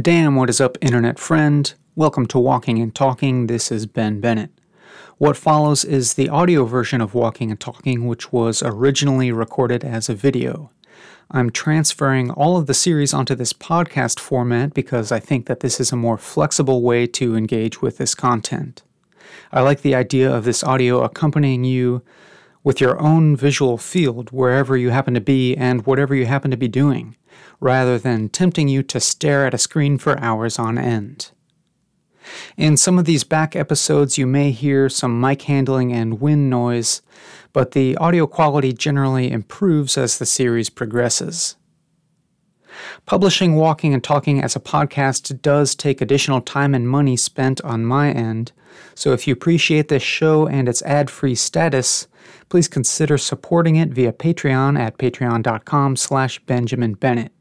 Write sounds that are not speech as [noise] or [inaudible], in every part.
Damn, what is up, internet friend? Welcome to Walking and Talking. This is Ben Bennett. What follows is the audio version of Walking and Talking, which was originally recorded as a video. I'm transferring all of the series onto this podcast format because I think that this is a more flexible way to engage with this content. I like the idea of this audio accompanying you with your own visual field wherever you happen to be and whatever you happen to be doing, rather than tempting you to stare at a screen for hours on end. In some of these back episodes, you may hear some mic handling and wind noise, but the audio quality generally improves as the series progresses. Publishing Walking and Talking as a podcast does take additional time and money spent on my end, so if you appreciate this show and its ad-free status, please consider supporting it via Patreon at patreon.com slash Benjamin Bennett.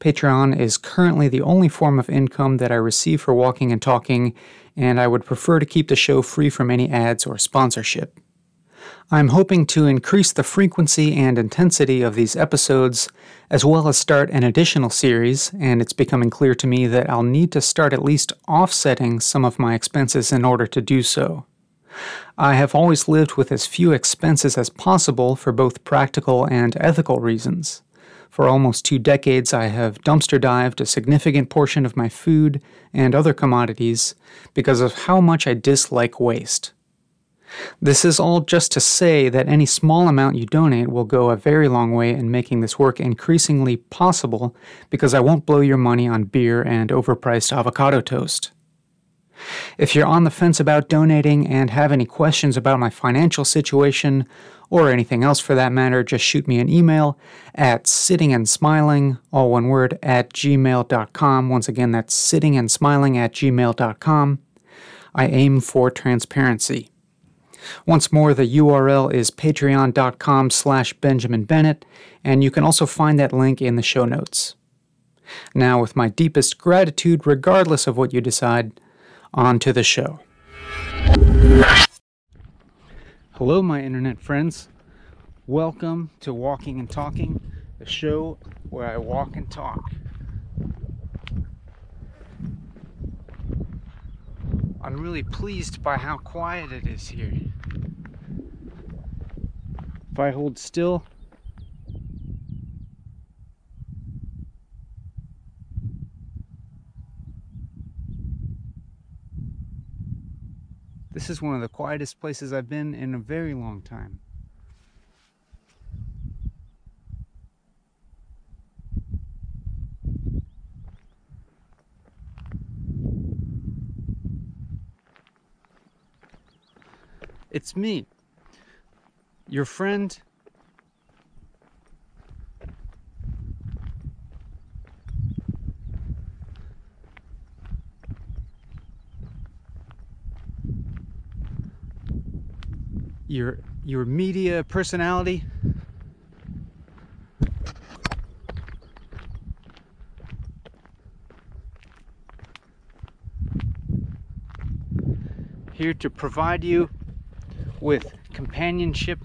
Patreon is currently the only form of income that I receive for walking and talking, and I would prefer to keep the show free from any ads or sponsorship. I'm hoping to increase the frequency and intensity of these episodes, as well as start an additional series, and it's becoming clear to me that I'll need to start at least offsetting some of my expenses in order to do so. I have always lived with as few expenses as possible for both practical and ethical reasons. For almost two decades, I have dumpster dived a significant portion of my food and other commodities because of how much I dislike waste. This is all just to say that any small amount you donate will go a very long way in making this work increasingly possible because I won't blow your money on beer and overpriced avocado toast. If you're on the fence about donating and have any questions about my financial situation, or anything else for that matter, just shoot me an email at sittingandsmiling, all one word, at gmail.com. Once again, that's sittingandsmiling at gmail.com. I aim for transparency. Once more, the URL is patreon.com slash Benjamin Bennett, and you can also find that link in the show notes. Now, with my deepest gratitude, regardless of what you decide, on to the show. Hello, my internet friends. Welcome to Walking and Talking, the show where I walk and talk. I'm really pleased by how quiet it is here. If I hold still, This is one of the quietest places I've been in a very long time. It's me, your friend your your media personality? Here to provide you with companionship.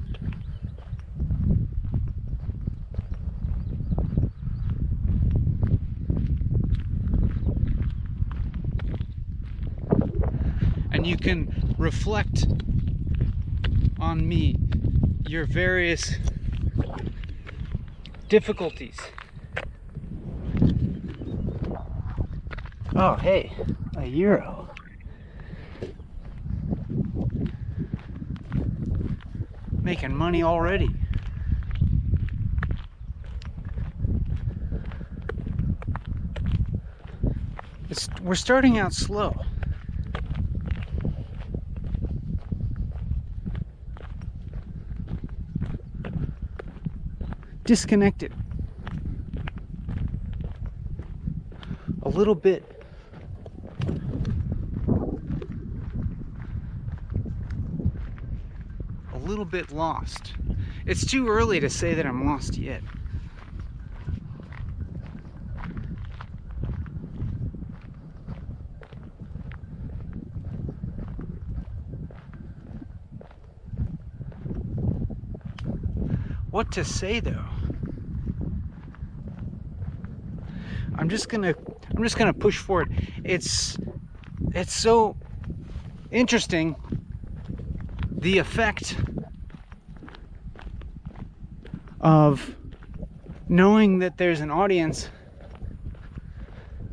And you can reflect on me your various difficulties. Oh, hey, a euro. Making money already. It's, we're starting out slow. Disconnected. A little bit a little bit lost. It's too early to say that I'm lost yet. What to say though? I'm just gonna I'm just gonna push for it. It's it's so interesting the effect of knowing that there's an audience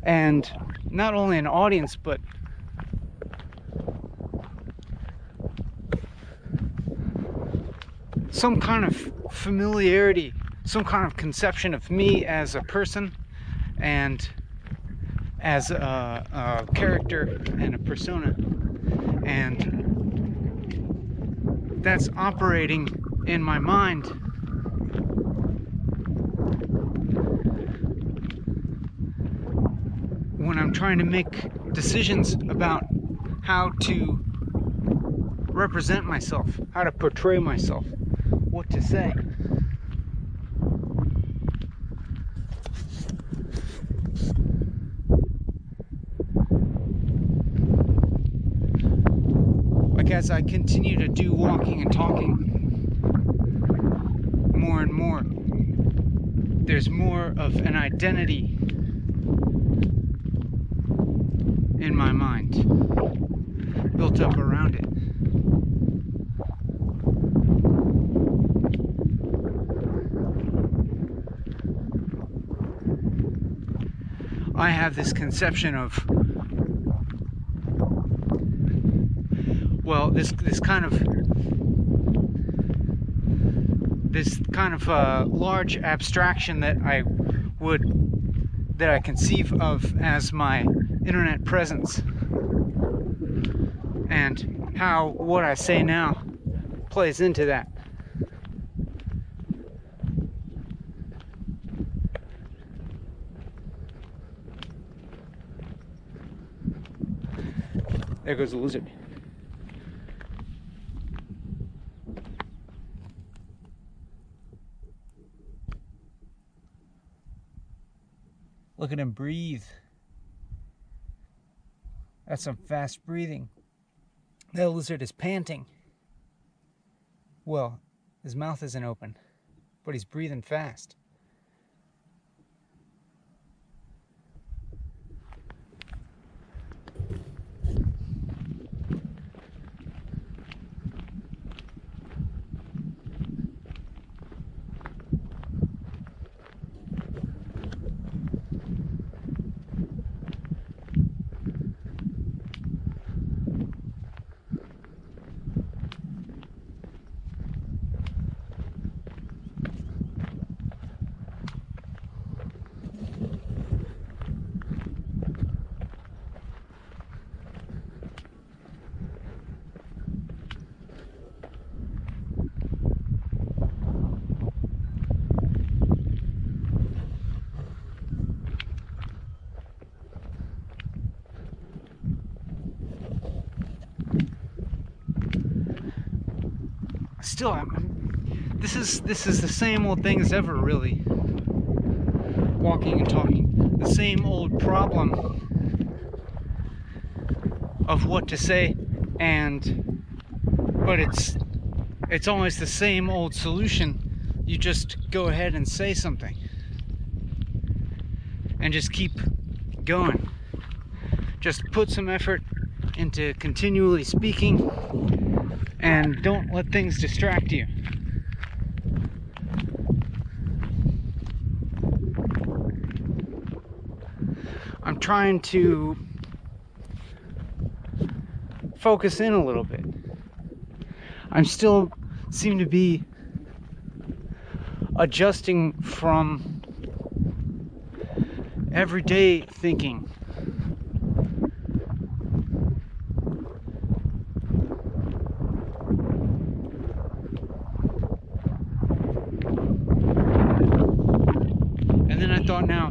and not only an audience but some kind of familiarity some kind of conception of me as a person and as a, a character and a persona and that's operating in my mind when I'm trying to make decisions about how to represent myself, how to portray myself, what to say. As I continue to do walking and talking more and more, there's more of an identity in my mind built up around it. I have this conception of this this kind of this kind of uh, large abstraction that I would that I conceive of as my internet presence, and how what I say now plays into that. There goes the lizard. Look at him breathe. That's some fast breathing. That lizard is panting. Well, his mouth isn't open, but he's breathing fast. Still, I'm, this is this is the same old thing as ever, really. Walking and talking, the same old problem of what to say, and but it's it's always the same old solution. You just go ahead and say something, and just keep going. Just put some effort into continually speaking and don't let things distract you. I'm trying to focus in a little bit. I'm still seem to be adjusting from everyday thinking thought now.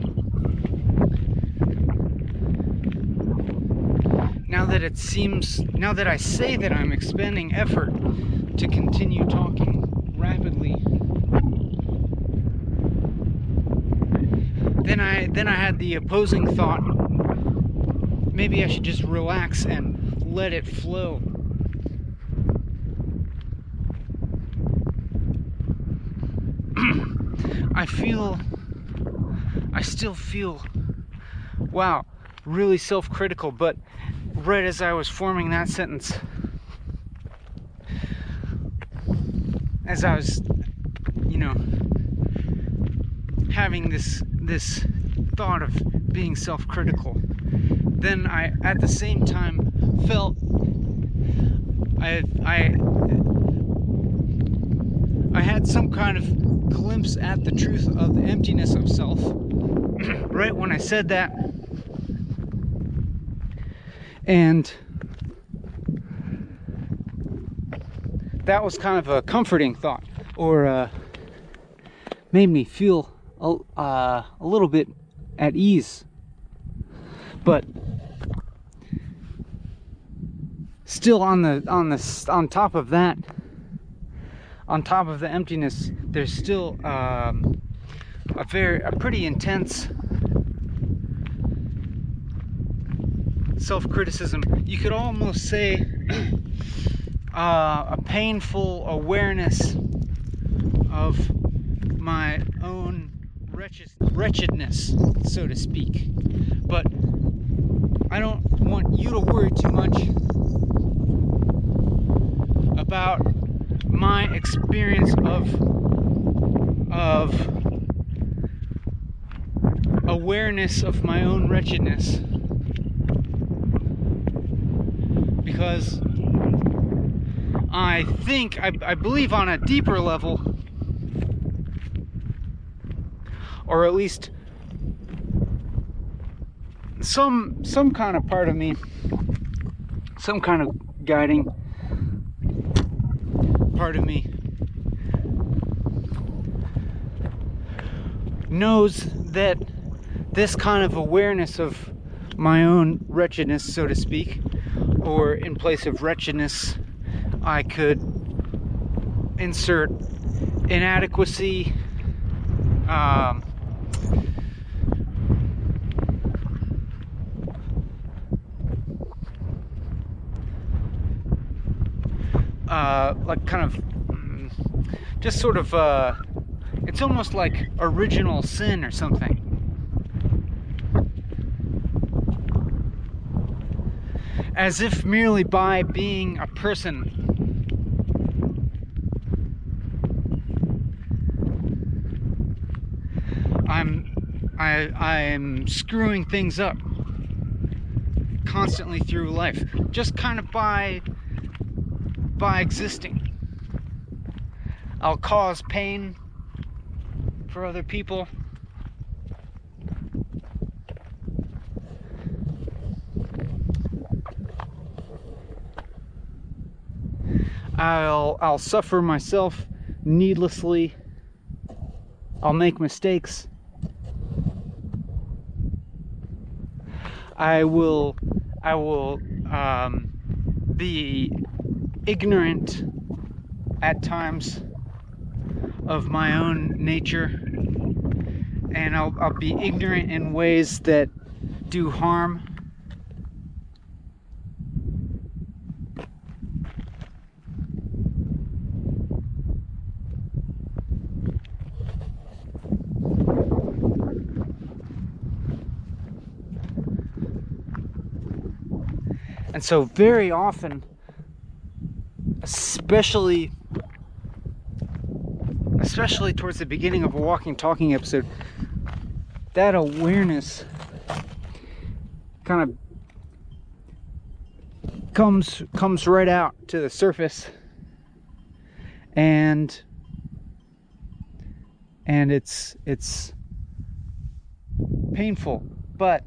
Now that it seems, now that I say that I'm expending effort to continue talking rapidly, then I then I had the opposing thought. Maybe I should just relax and let it flow. [clears throat] I feel I still feel wow, really self critical. But right as I was forming that sentence, as I was, you know, having this this thought of being self-critical, then I at the same time felt I I I had some kind of glimpse at the truth of the emptiness of self [clears throat] right when I said that. And that was kind of a comforting thought, or uh, made me feel a, uh, a little bit at ease. But still on the on the on top of that on top of the emptiness there's still um, a very a pretty intense self-criticism you could almost say [clears throat] uh, a painful awareness of my own wretched, wretchedness so to speak. But I don't want you to worry too much about my experience of of awareness of my own wretchedness because I think I, I believe on a deeper level or at least some some kind of part of me some kind of guiding part of me knows that this kind of awareness of my own wretchedness, so to speak, or in place of wretchedness, I could insert inadequacy, um, uh, like kind of mm, just sort of uh, it's almost like original sin or something as if merely by being a person I'm I I'm screwing things up constantly through life just kind of by by existing. I'll cause pain for other people. I'll I'll suffer myself needlessly. I'll make mistakes. I will I will um, be ignorant at times of my own nature, and I'll, I'll be ignorant in ways that do harm. And so, very often, especially especially towards the beginning of a walking talking episode that awareness kind of comes comes right out to the surface. And and it's it's painful but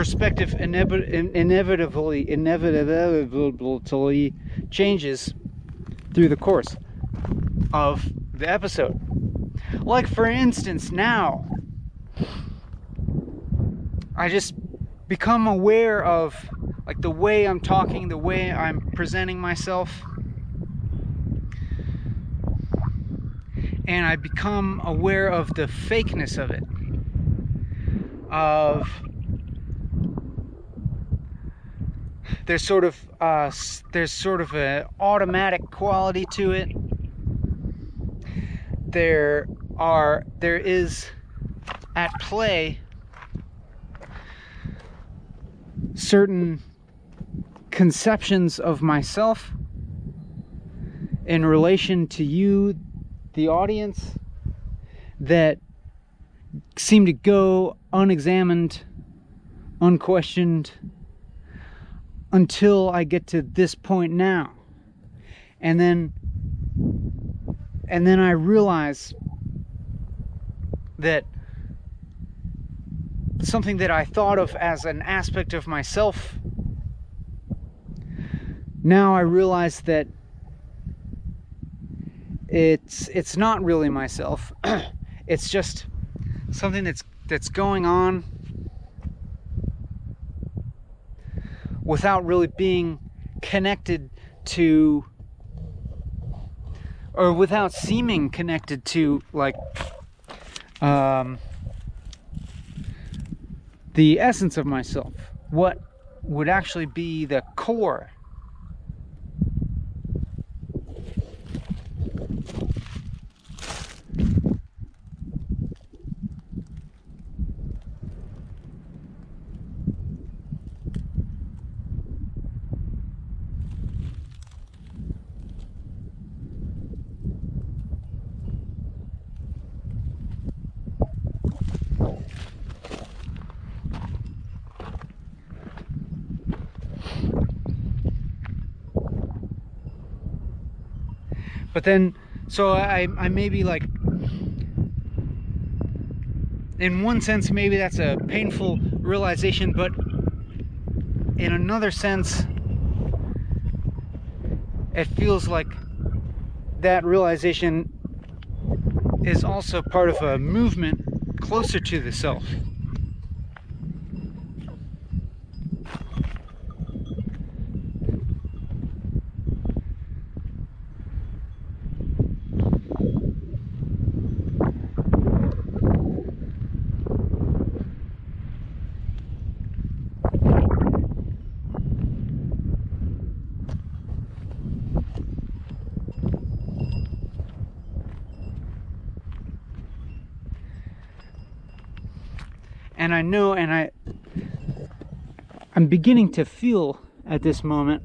perspective inevitably inevitably changes through the course of the episode. Like for instance, now I just become aware of like the way I'm talking, the way I'm presenting myself. And I become aware of the fakeness of it. Of there's sort of uh, there's sort of an automatic quality to it. There are there is at play certain conceptions of myself in relation to you, the audience, that seem to go unexamined, unquestioned, until I get to this point now. And then and then I realize that something that I thought of as an aspect of myself now I realize that it's it's not really myself. [clears throat] it's just something that's that's going on without really being connected to or without seeming connected to like um, the essence of myself. What would actually be the core But then, so I, I maybe like, in one sense, maybe that's a painful realization, but in another sense, it feels like that realization is also part of a movement closer to the self. And I know and I I'm beginning to feel at this moment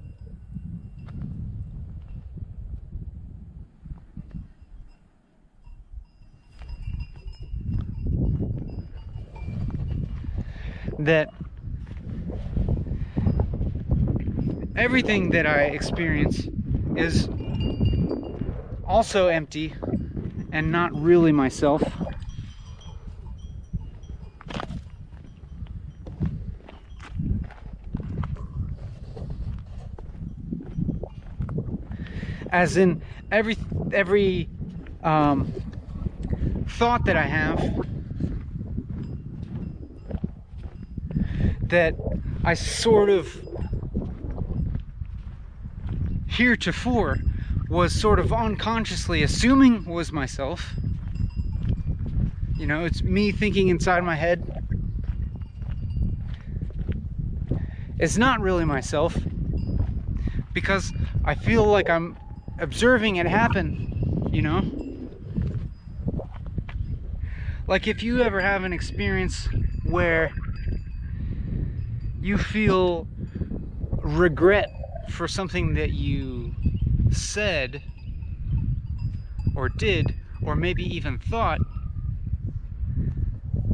that everything that I experience is also empty and not really myself. As in every every um, thought that I have that I sort of heretofore was sort of unconsciously assuming was myself. You know, it's me thinking inside my head. It's not really myself because I feel like I'm observing it happen, you know? Like if you ever have an experience where you feel regret for something that you said or did or maybe even thought,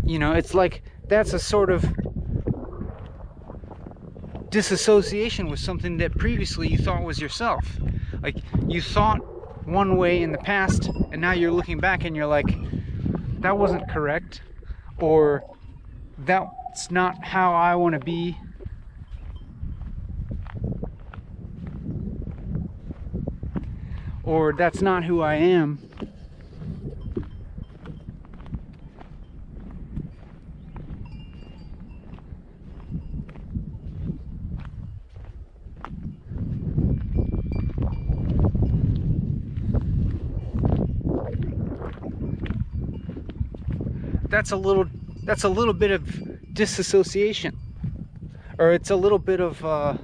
you know, it's like that's a sort of disassociation with something that previously you thought was yourself. Like you thought one way in the past and now you're looking back and you're like, that wasn't correct or that's not how I want to be. Or that's not who I am. that's a little that's a little bit of disassociation. Or it's a little bit of uh,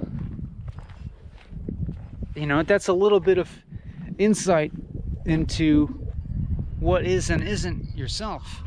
you know that's a little bit of insight into what is and isn't yourself.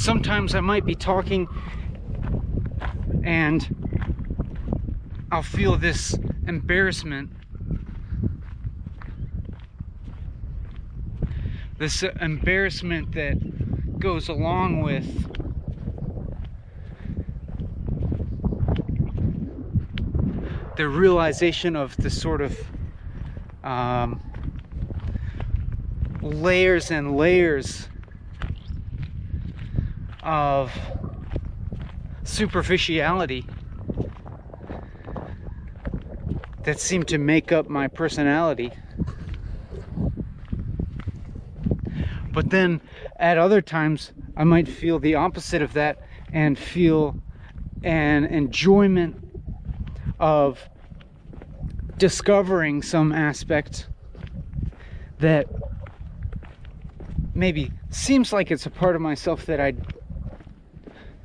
Sometimes I might be talking and I'll feel this embarrassment. This embarrassment that goes along with the realization of the sort of um, layers and layers of superficiality that seem to make up my personality. But then at other times, I might feel the opposite of that and feel an enjoyment of discovering some aspect that maybe seems like it's a part of myself that I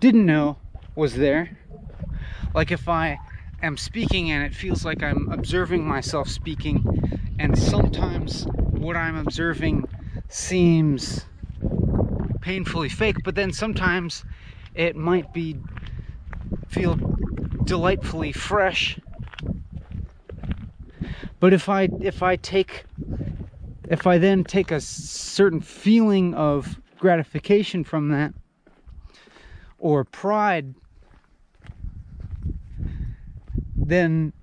didn't know was there. Like if I am speaking and it feels like I'm observing myself speaking, and sometimes what I'm observing seems painfully fake, but then sometimes it might be feel delightfully fresh. But if I if I take if I then take a certain feeling of gratification from that, or pride, then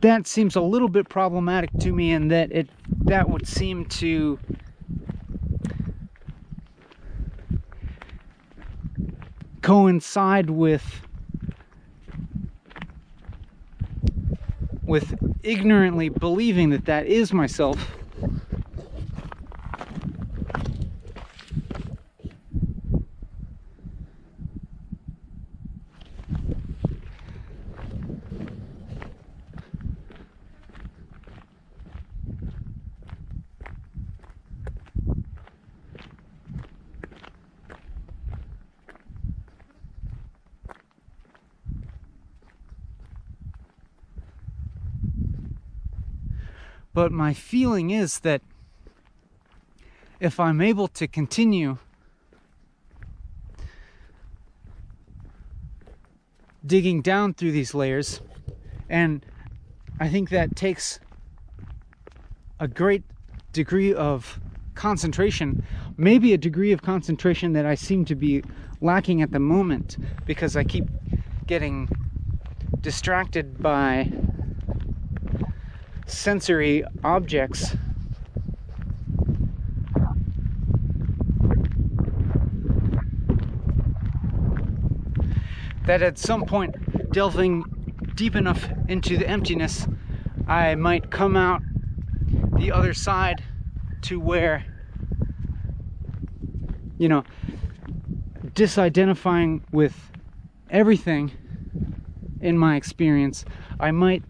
that seems a little bit problematic to me and that it that would seem to coincide with with ignorantly believing that that is myself But my feeling is that if I'm able to continue digging down through these layers, and I think that takes a great degree of concentration, maybe a degree of concentration that I seem to be lacking at the moment because I keep getting distracted by sensory objects. That at some point delving deep enough into the emptiness I might come out the other side to where you know disidentifying with everything in my experience I might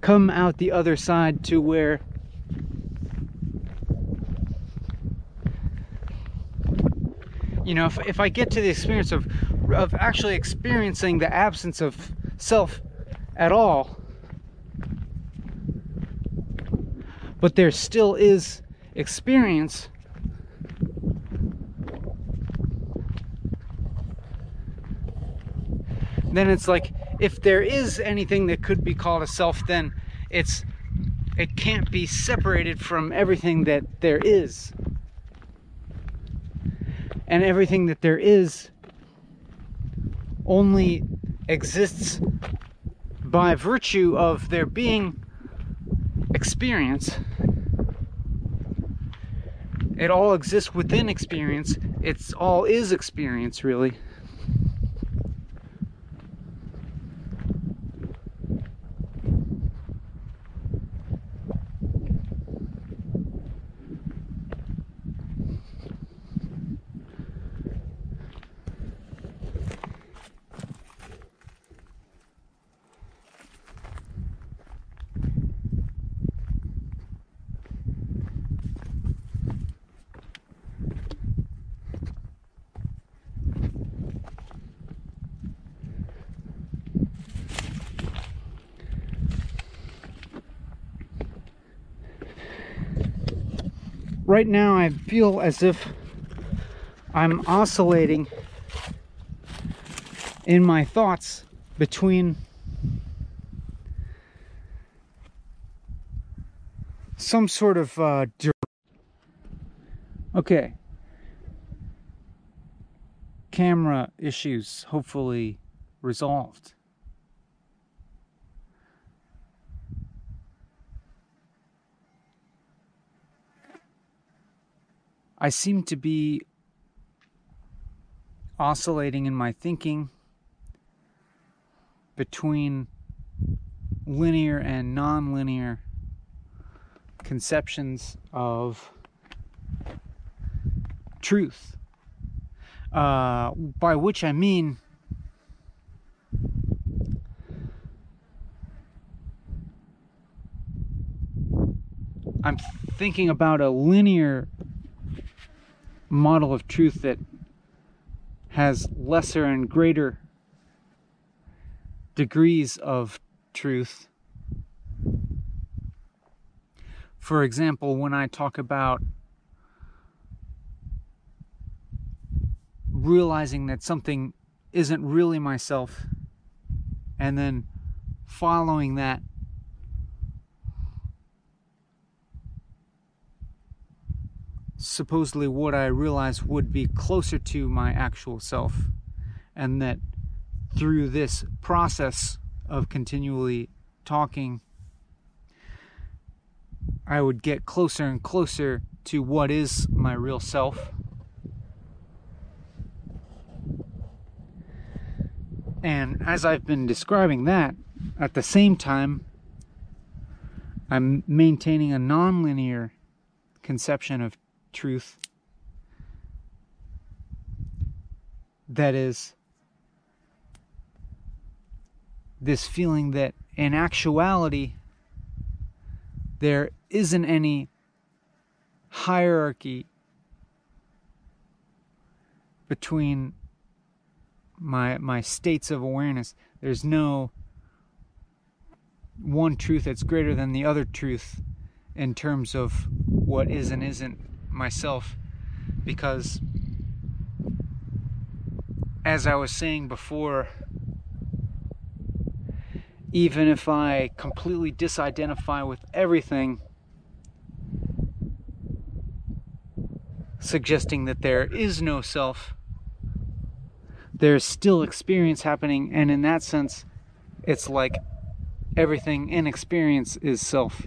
come out the other side to where you know if, if i get to the experience of of actually experiencing the absence of self at all but there still is experience then it's like if there is anything that could be called a self, then it's it can't be separated from everything that there is. And everything that there is only exists by virtue of there being experience. it all exists within experience. It's all is experience, really. Right now I feel as if I'm oscillating in my thoughts between some sort of uh, okay. Camera issues hopefully resolved I seem to be oscillating in my thinking between linear and nonlinear conceptions of truth. Uh, by which I mean I'm thinking about a linear model of truth that has lesser and greater degrees of truth. For example, when I talk about realizing that something isn't really myself and then following that supposedly what I realized would be closer to my actual self, and that through this process of continually talking, I would get closer and closer to what is my real self. And as I've been describing that, at the same time, I'm maintaining a nonlinear conception of truth that is this feeling that in actuality there isn't any hierarchy between my my states of awareness. There's no one truth that's greater than the other truth in terms of what is and isn't myself because as I was saying before even if I completely disidentify with everything suggesting that there is no self there's still experience happening and in that sense it's like everything in experience is self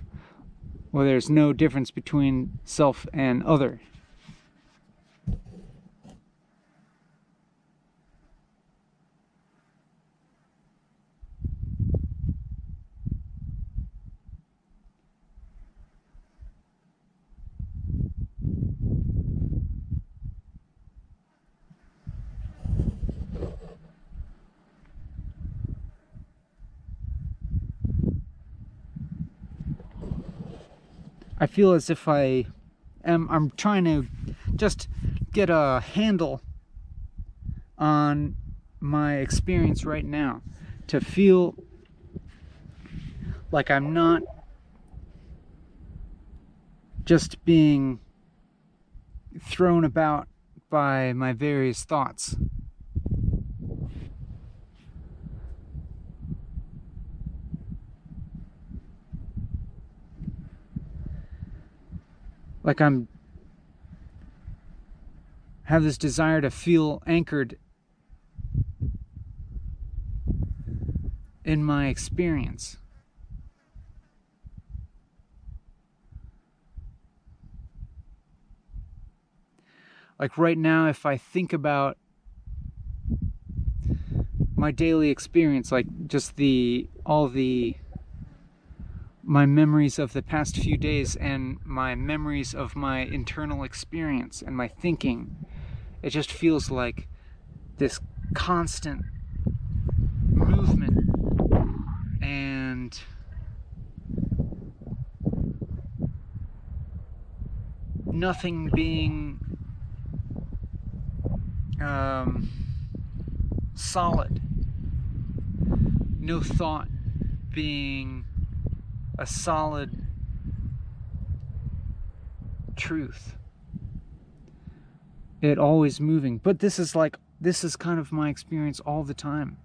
where there's no difference between self and other. I feel as if I am I'm trying to just get a handle on my experience right now to feel like I'm not just being thrown about by my various thoughts. Like I'm have this desire to feel anchored in my experience. Like right now, if I think about my daily experience, like just the all the my memories of the past few days and my memories of my internal experience and my thinking, it just feels like this constant movement and nothing being um, solid. No thought being a solid truth. It always moving. But this is like, this is kind of my experience all the time.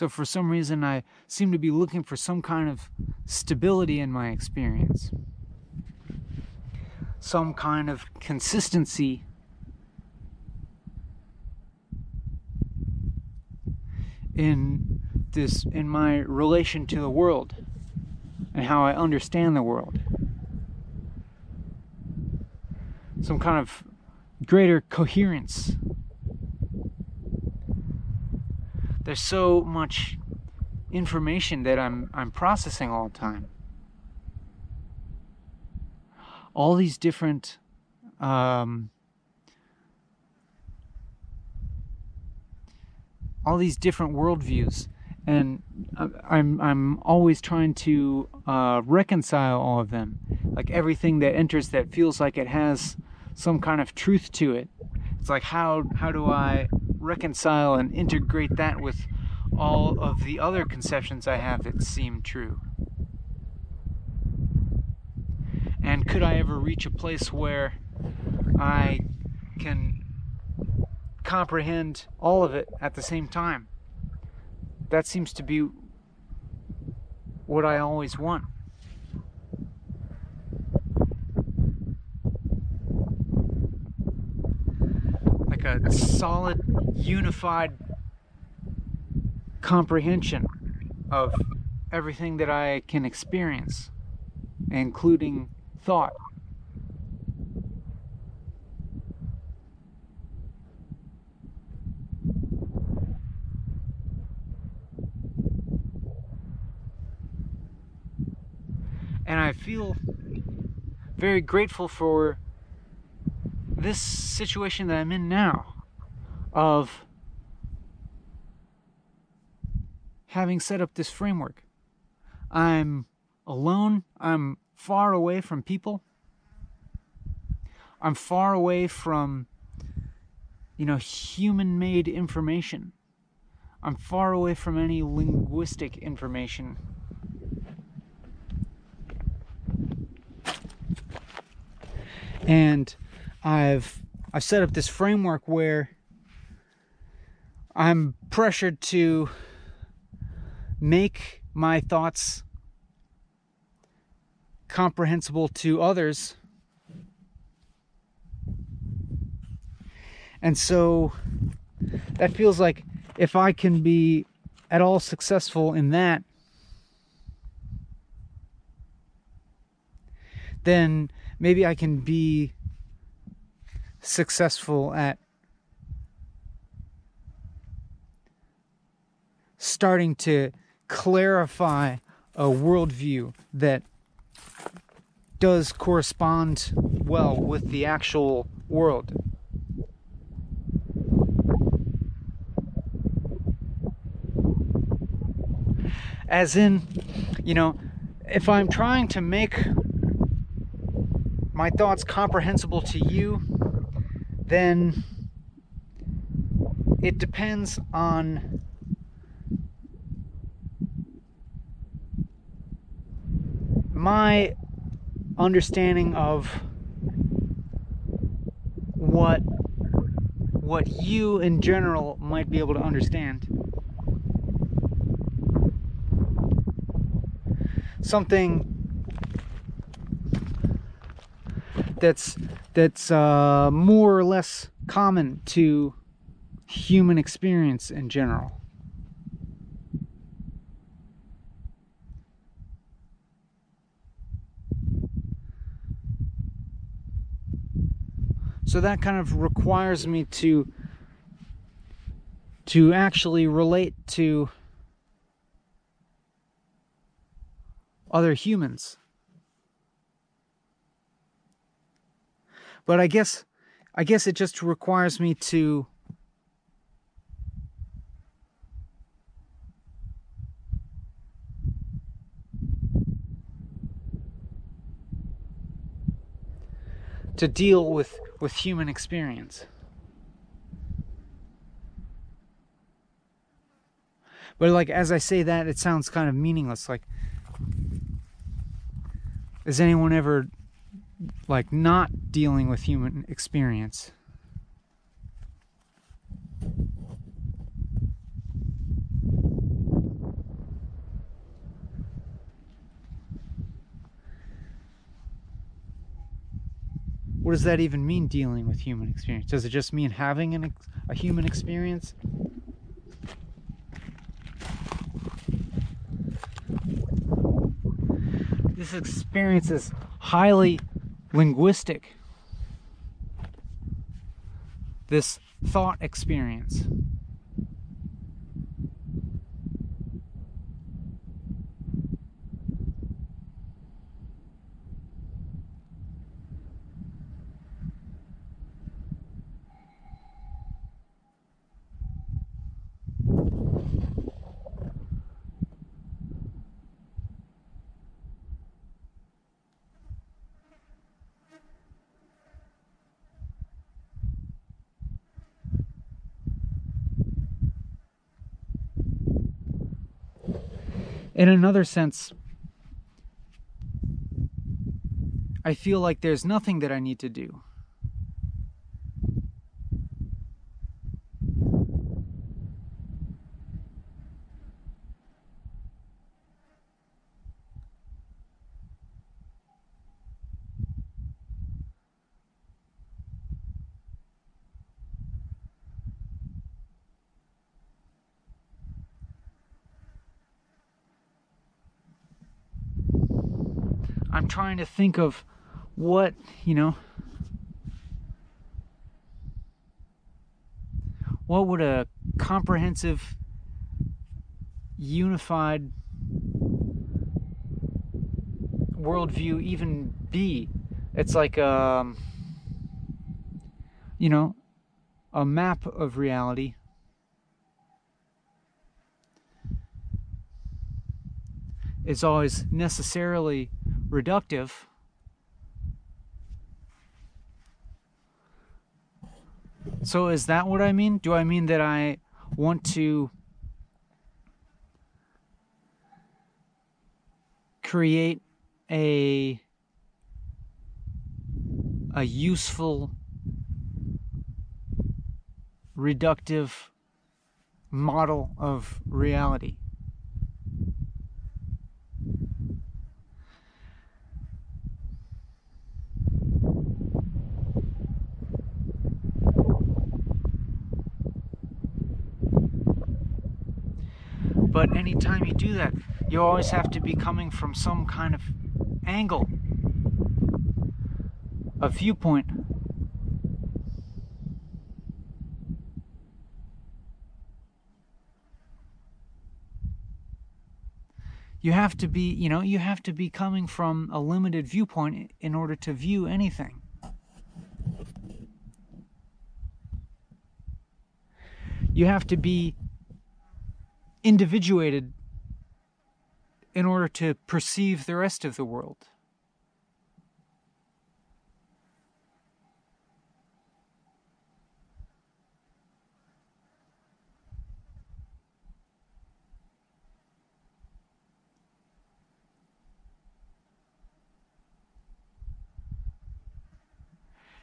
So for some reason, I seem to be looking for some kind of stability in my experience, some kind of consistency. In this, in my relation to the world and how I understand the world, some kind of greater coherence there's so much information that I'm I'm processing all the time. All these different um, all these different worldviews, and I'm I'm always trying to uh, reconcile all of them. Like everything that enters that feels like it has some kind of truth to it. It's like how how do I reconcile and integrate that with all of the other conceptions I have that seem true? And could I ever reach a place where I can comprehend all of it at the same time? That seems to be what I always want. Like a solid unified comprehension of everything that I can experience, including thought. And I feel very grateful for this situation that I'm in now of having set up this framework. I'm alone, I'm far away from people. I'm far away from you know human-made information. I'm far away from any linguistic information. And I've I've set up this framework where I'm pressured to make my thoughts comprehensible to others. And so that feels like if I can be at all successful in that, then maybe I can be successful at starting to clarify a worldview that does correspond well with the actual world. As in, you know, if I'm trying to make my thoughts comprehensible to you, then it depends on my understanding of what what you in general might be able to understand. Something that's that's uh, more or less common to human experience in general. So that kind of requires me to to actually relate to other humans. But I guess I guess it just requires me to to deal with with human experience. But like as I say that, it sounds kind of meaningless. Like, has anyone ever like not dealing with human experience? what does that even mean dealing with human experience does it just mean having an, a human experience this experience is highly linguistic this thought experience in another sense, I feel like there's nothing that I need to do. Trying to think of what, you know, what would a comprehensive, unified worldview even be? It's like, um, you know, a map of reality. Is always necessarily reductive. So is that what I mean? Do I mean that I want to create a a useful reductive model of reality? But anytime you do that, you always have to be coming from some kind of angle, a viewpoint. You have to be, you know, you have to be coming from a limited viewpoint in order to view anything. You have to be individuated in order to perceive the rest of the world.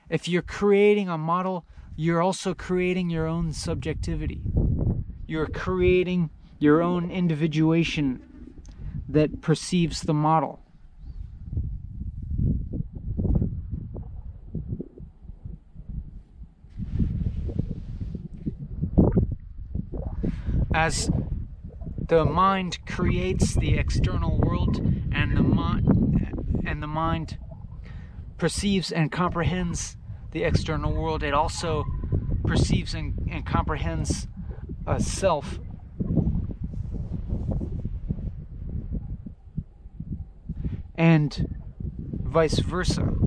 If you're creating a model you're also creating your own subjectivity. You're creating your own individuation that perceives the model. As the mind creates the external world and the mind and the mind perceives and comprehends the external world it also perceives and, and comprehends a self and vice versa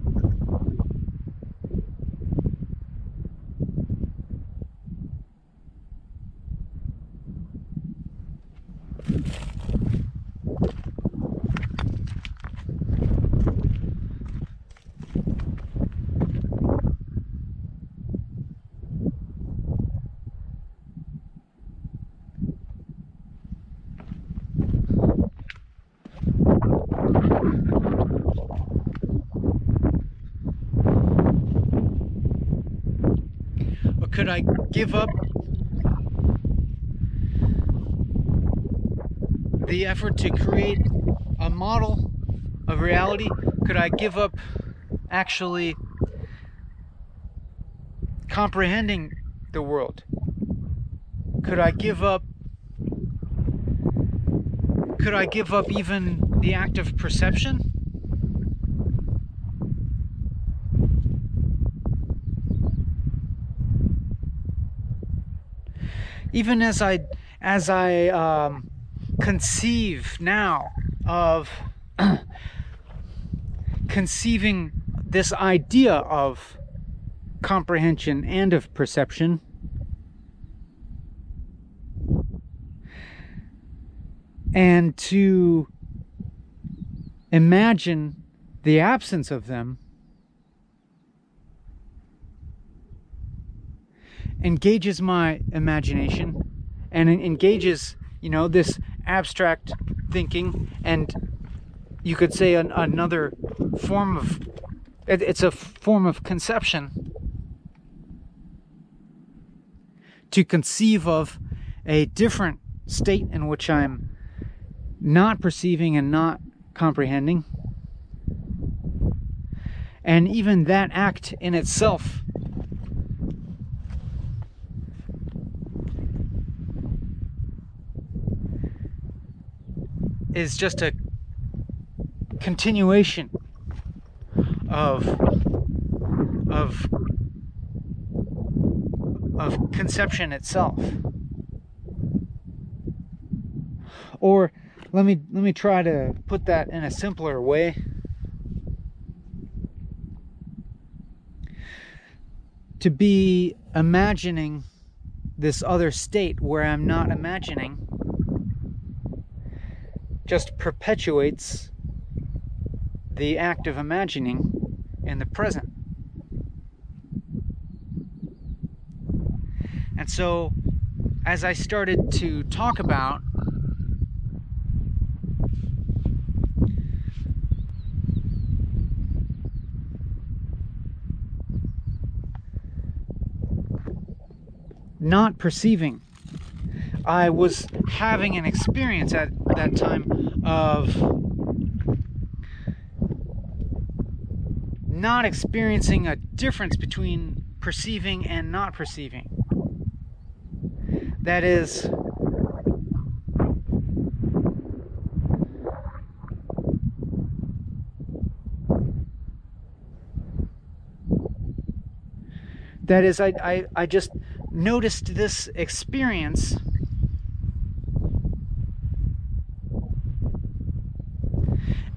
could I give up the effort to create a model of reality? Could I give up actually comprehending the world? Could I give up could I give up even the act of perception? Even as I as I um, conceive now of [clears throat] conceiving this idea of comprehension and of perception and to imagine the absence of them engages my imagination and engages, you know, this abstract thinking and you could say an, another form of it, it's a form of conception to conceive of a different state in which I'm not perceiving and not comprehending. And even that act in itself is just a continuation of of of conception itself. Or let me let me try to put that in a simpler way. To be imagining this other state where I'm not imagining just perpetuates the act of imagining in the present. And so, as I started to talk about not perceiving I was having an experience at that time of not experiencing a difference between perceiving and not perceiving. That is, that is, I, I, I just noticed this experience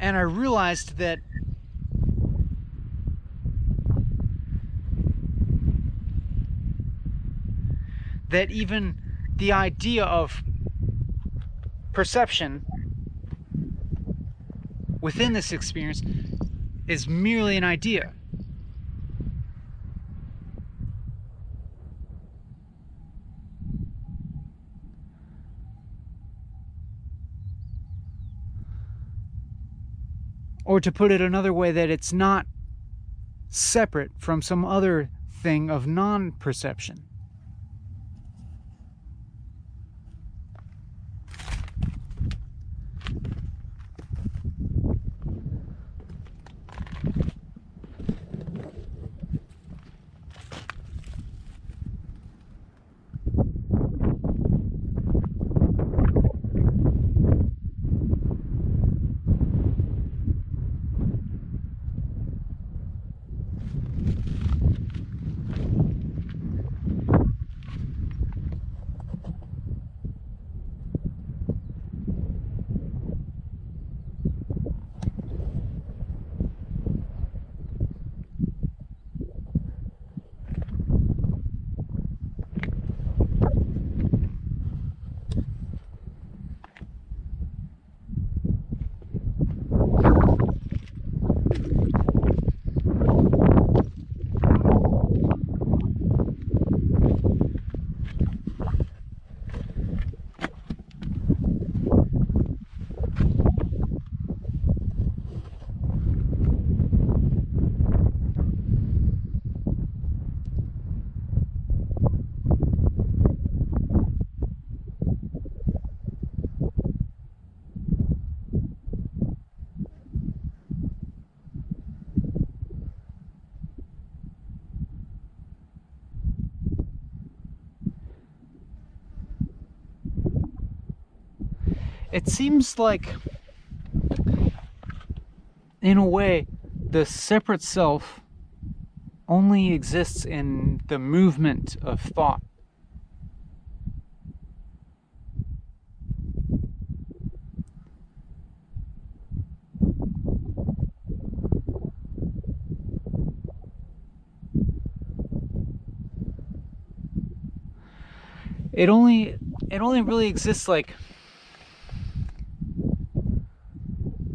and I realized that that even the idea of perception within this experience is merely an idea. Or to put it another way, that it's not separate from some other thing of non perception. It seems like, in a way, the separate self only exists in the movement of thought. It only it only really exists like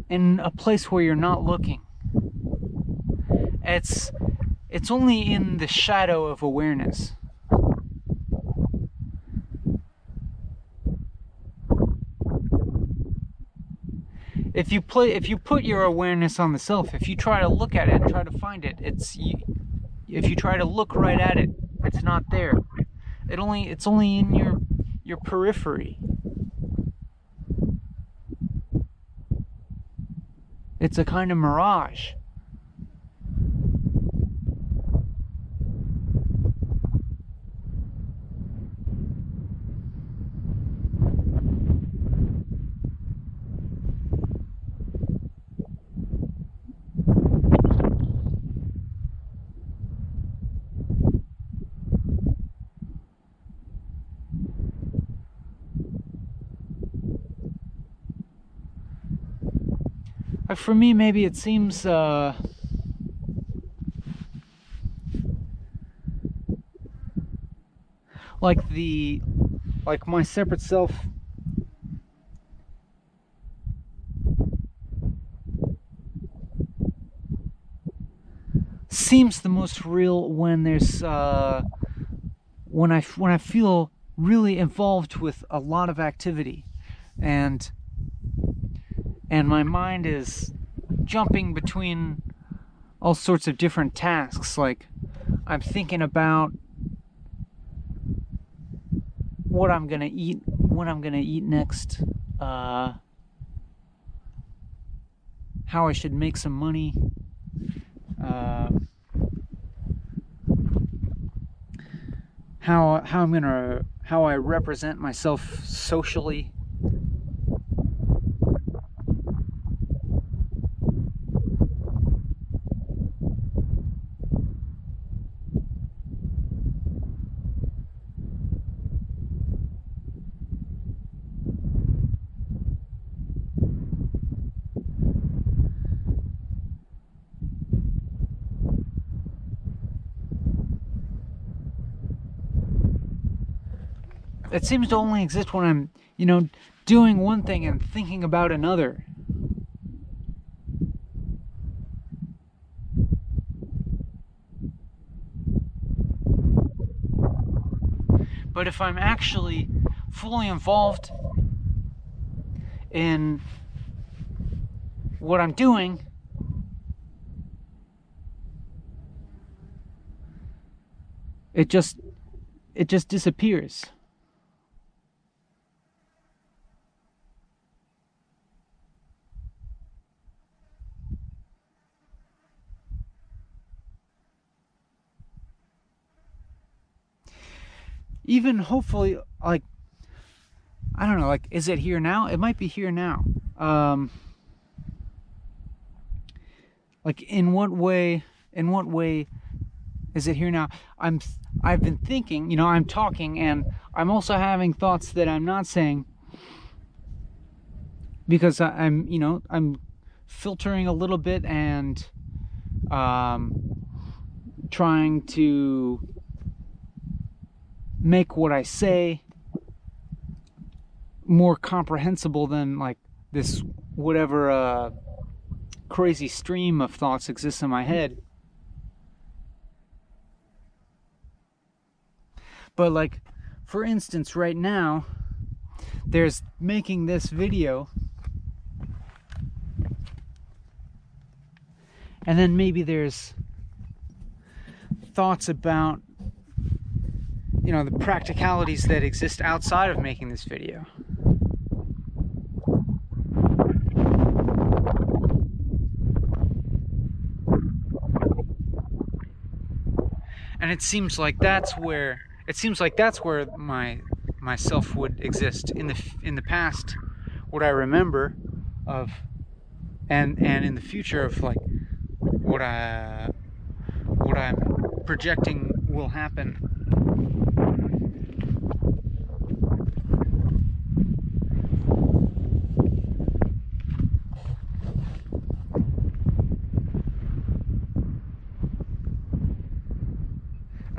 in a place where you're not looking. It's it's only in the shadow of awareness. If you play if you put your awareness on the self, if you try to look at it and try to find it, it's if you try to look right at it, it's not there. It only it's only in your your periphery. It's a kind of mirage. Uh, for me, maybe it seems uh, like the like my separate self seems the most real when there's uh, when I when I feel really involved with a lot of activity. And and my mind is jumping between all sorts of different tasks. Like, I'm thinking about what I'm gonna eat, what I'm gonna eat next, uh, how I should make some money, uh, how how I'm gonna how I represent myself socially. It seems to only exist when I'm, you know, doing one thing and thinking about another. But if I'm actually fully involved in what I'm doing, it just it just disappears. Even hopefully like I don't know, like is it here now? It might be here now. Um like in what way in what way is it here now i'm i've been thinking you know i'm talking and i'm also having thoughts that i'm not saying because i'm you know i'm filtering a little bit and um trying to make what i say more comprehensible than like this whatever uh crazy stream of thoughts exists in my head But like, for instance, right now, there's making this video. And then maybe there's thoughts about, you know, the practicalities that exist outside of making this video. And it seems like that's where it seems like that's where my myself would exist in the in the past what i remember of and and in the future of like what i what i'm projecting will happen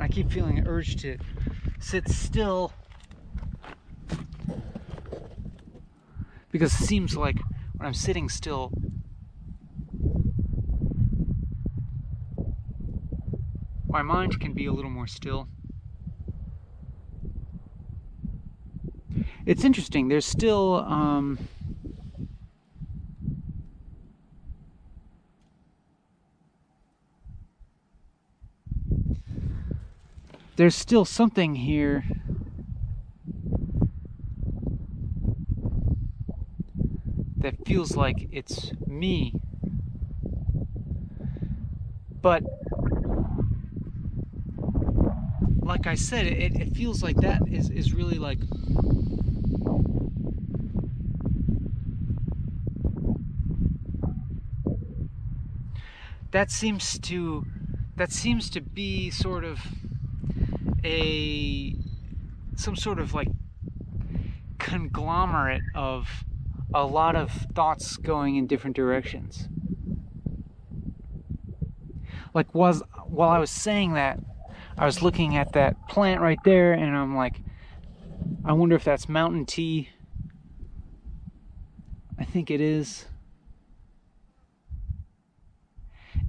I keep feeling an urge to sit still because it seems like when I'm sitting still my mind can be a little more still. It's interesting, there's still um, there's still something here that feels like it's me. But like I said, it, it feels like that is, is really like that seems to that seems to be sort of a some sort of like conglomerate of a lot of thoughts going in different directions. Like was while I was saying that, I was looking at that plant right there and I'm like I wonder if that's mountain tea. I think it is.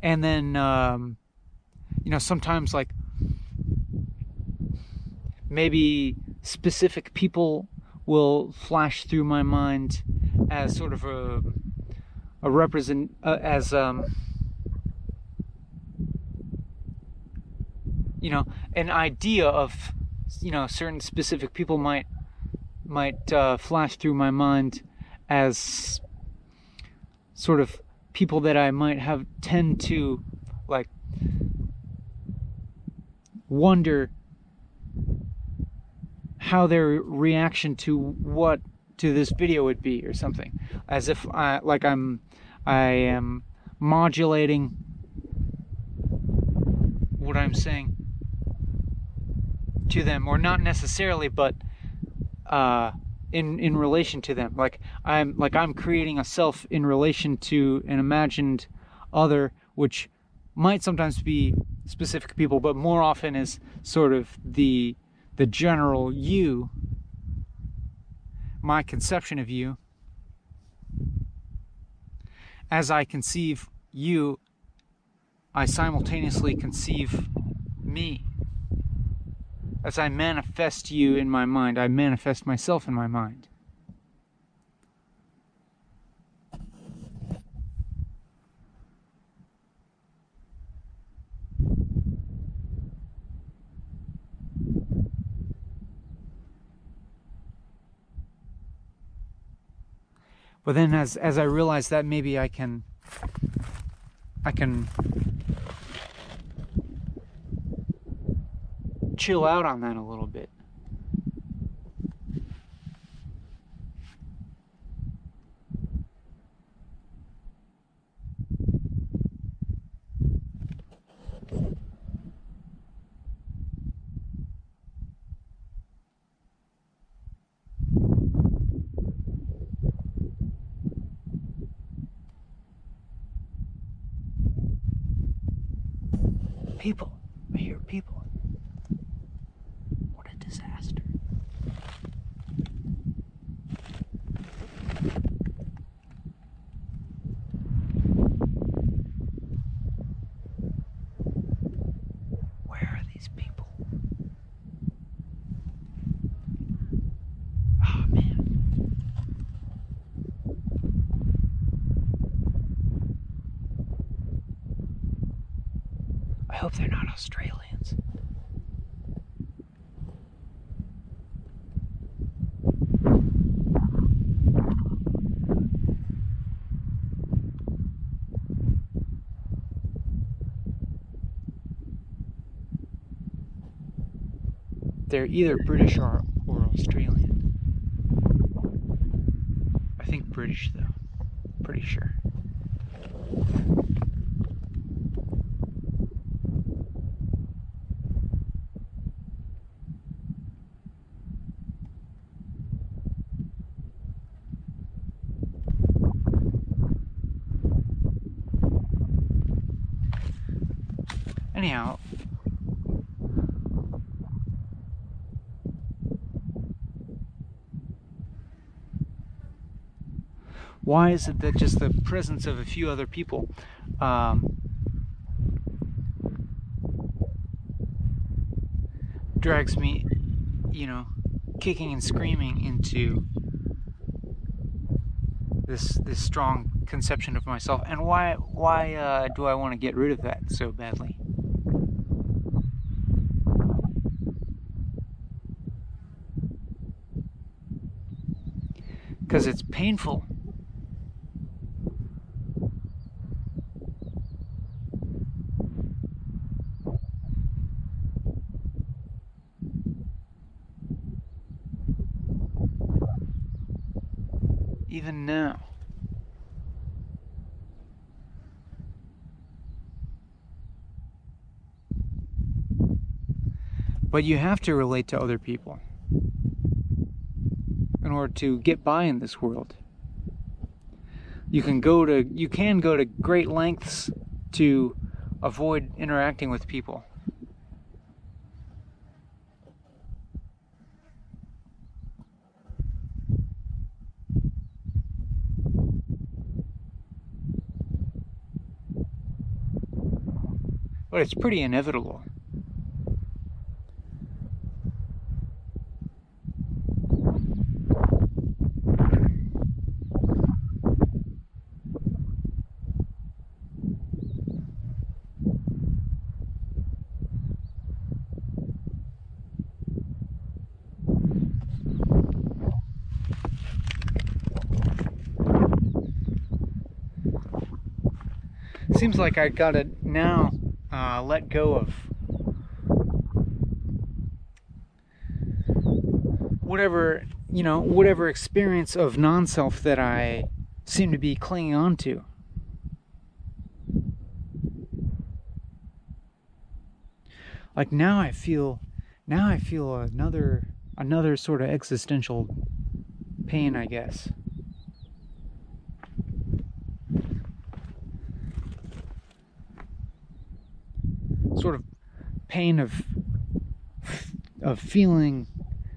And then um, you know sometimes like maybe specific people will flash through my mind as sort of a a represent uh, as um you know an idea of you know certain specific people might might uh, flash through my mind as sort of people that I might have tend to like wonder how their reaction to what to this video would be or something. As if I like I'm I am modulating what I'm saying to them or not necessarily but uh in in relation to them. Like I'm like I'm creating a self in relation to an imagined other which might sometimes be specific people but more often is sort of the the general you, my conception of you, as I conceive you, I simultaneously conceive me. As I manifest you in my mind, I manifest myself in my mind. But then as as I realize that maybe I can I can chill out on that a little bit. People. I hear people. What a disaster. Where are these people? Oh man. I hope they're not Australians. They're either British or, or Australian. I think British, though. Pretty sure. Anyhow, why is it that just the presence of a few other people um, drags me, you know, kicking and screaming into this this strong conception of myself, and why why uh, do I want to get rid of that so badly? Because it's painful. Even now. But you have to relate to other people in order to get by in this world. You can go to you can go to great lengths to avoid interacting with people. But it's pretty inevitable. Seems like I gotta now uh, let go of whatever you know whatever experience of non-self that I seem to be clinging on to. Like now I feel now I feel another another sort of existential pain, I guess. Sort of pain of of feeling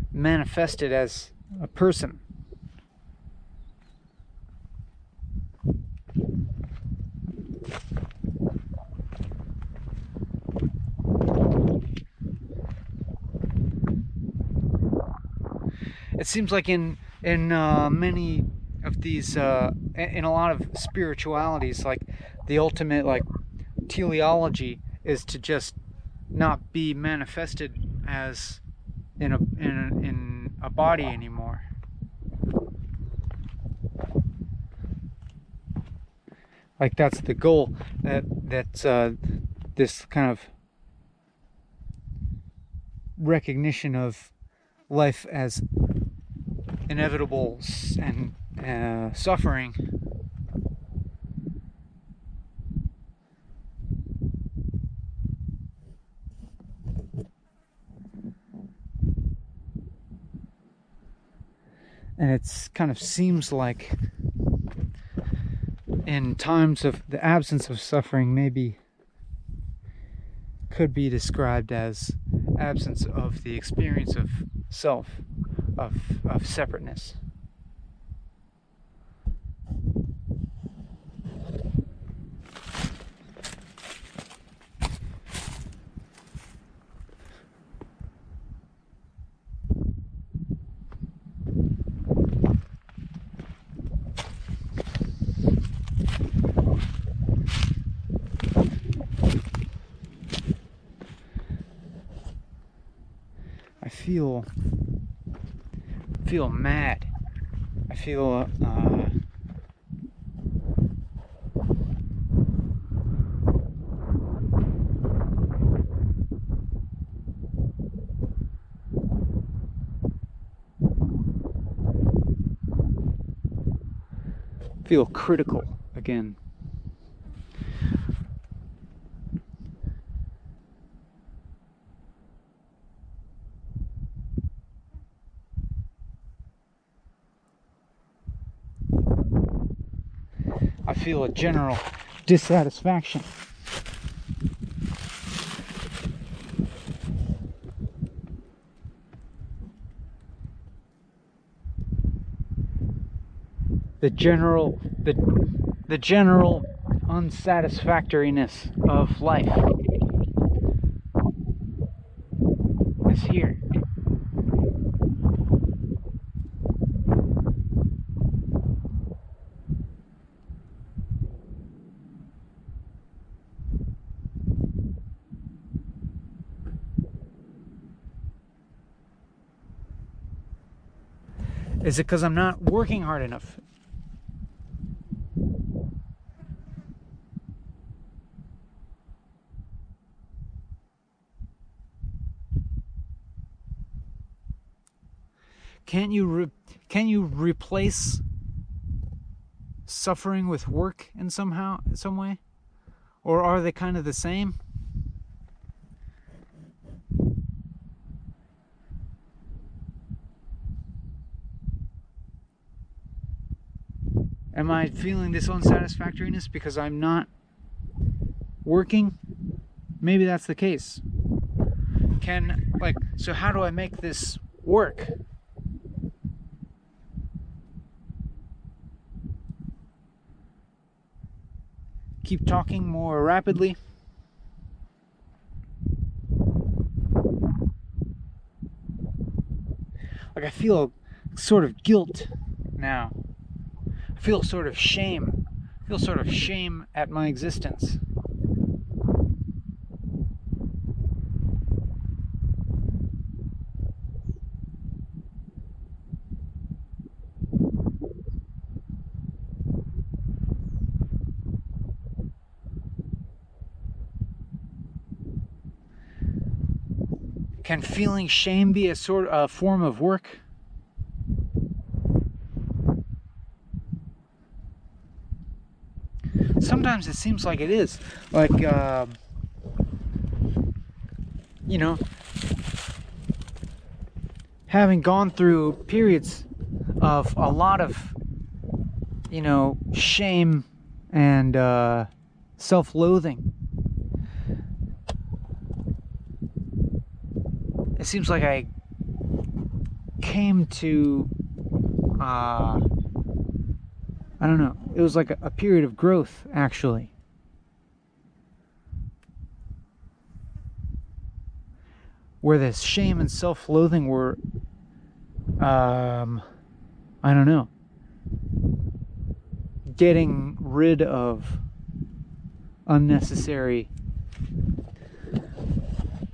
manifested as a person. It seems like in in uh, many of these, uh, in a lot of spiritualities, like the ultimate like teleology is to just not be manifested as in a in a, in a body anymore. like that's the goal that that's uh, this kind of recognition of life as inevitable and uh, suffering and it kind of seems like in times of the absence of suffering maybe could be described as absence of the experience of self of of separateness feel feel mad. I feel uh, feel critical again. Feel a general dissatisfaction. The general the the general unsatisfactoriness of life is here. Is it because I'm not working hard enough? Can't you re- can you replace suffering with work in somehow some way? Or are they kind of the same? Am I feeling this unsatisfactoriness because I'm not working? Maybe that's the case. Can, like, so how do I make this work? Keep talking more rapidly. Like, I feel sort of guilt now feel sort of shame, feel sort of shame at my existence. Can feeling shame be a sort of a form of work? Sometimes it seems like it is. Like, uh, you know, having gone through periods of a lot of, you know, shame and uh, self loathing. It seems like I came to uh, I don't know. It was like a, a period of growth, actually. Where this shame and self loathing were, um, I don't know, getting rid of unnecessary,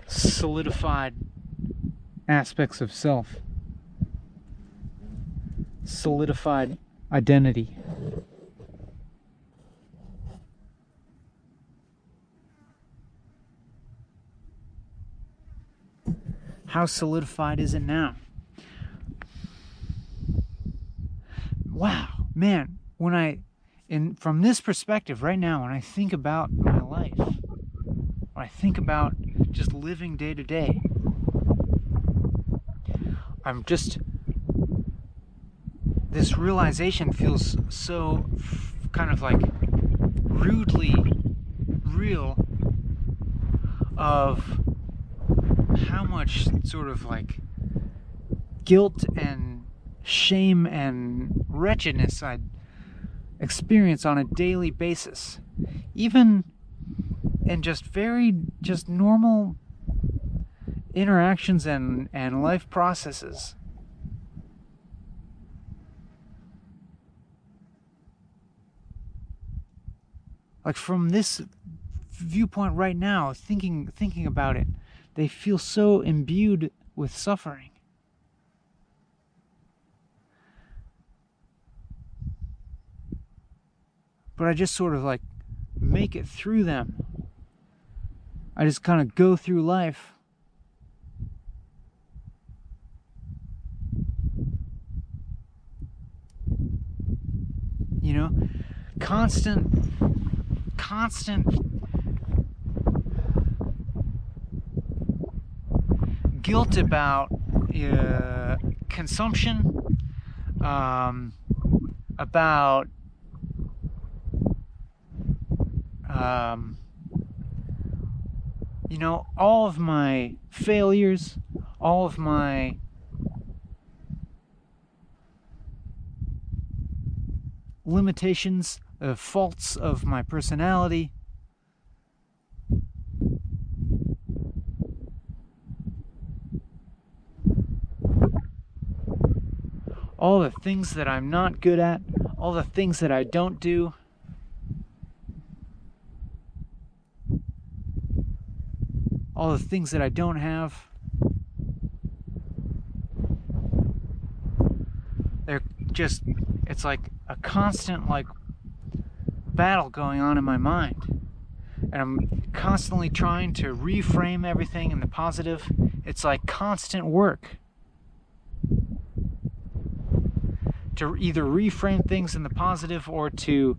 solidified aspects of self, solidified identity. How solidified is it now? Wow, man, when I and from this perspective right now when I think about my life, when I think about just living day to day, I'm just this realization feels so kind of like rudely real of how much sort of like guilt and shame and wretchedness I experience on a daily basis. Even in just very just normal interactions and, and life processes. Like from this viewpoint right now, thinking thinking about it, they feel so imbued with suffering. But I just sort of like make it through them. I just kind of go through life. You know, constant, constant guilt about uh, consumption, um, about um, you know, all of my failures, all of my limitations, the faults of my personality, all the things that I'm not good at, all the things that I don't do. All the things that I don't have. They're just, it's like a constant, like, battle going on in my mind. And I'm constantly trying to reframe everything in the positive. It's like constant work. to either reframe things in the positive or to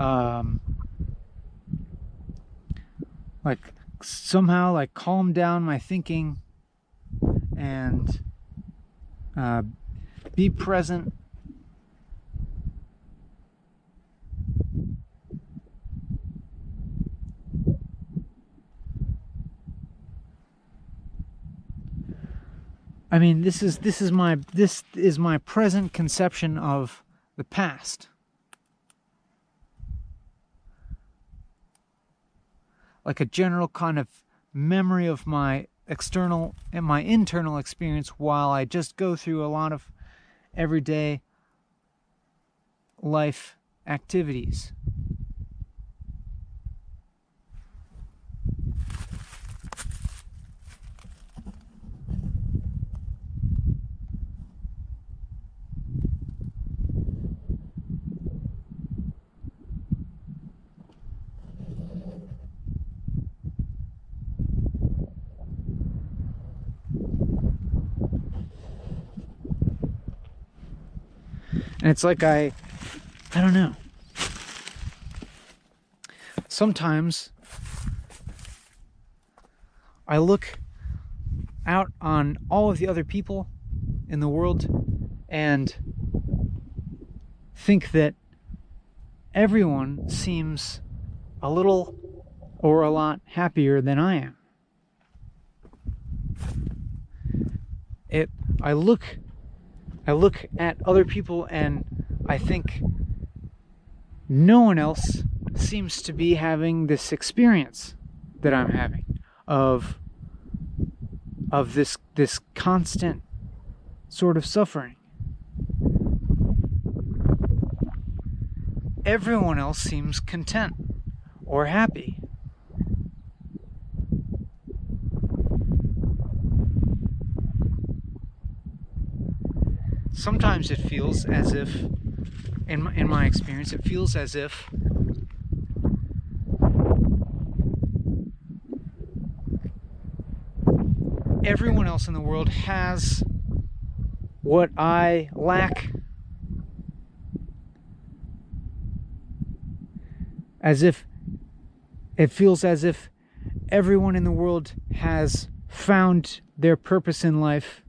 um, like somehow like calm down my thinking and uh, be present I mean, this is this is my this is my present conception of the past. Like a general kind of memory of my external and my internal experience while I just go through a lot of everyday life activities. And it's like I, I don't know. Sometimes I look out on all of the other people in the world and think that everyone seems a little or a lot happier than I am. It I look I look at other people and I think no one else seems to be having this experience that I'm having of of this this constant sort of suffering. Everyone else seems content or happy. Sometimes it feels as if, in my, in my experience, it feels as if everyone else in the world has what I lack. As if it feels as if everyone in the world has found their purpose in life,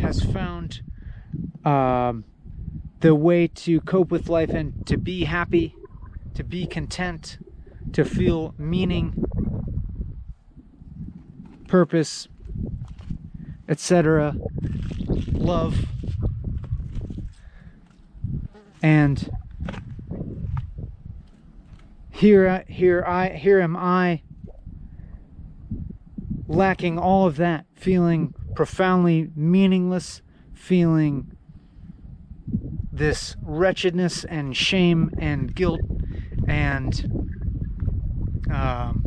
has found um, the way to cope with life and to be happy, to be content, to feel meaning, purpose, etc., love, and here, here I, here am I, lacking all of that, feeling profoundly meaningless, feeling this wretchedness and shame and guilt and um,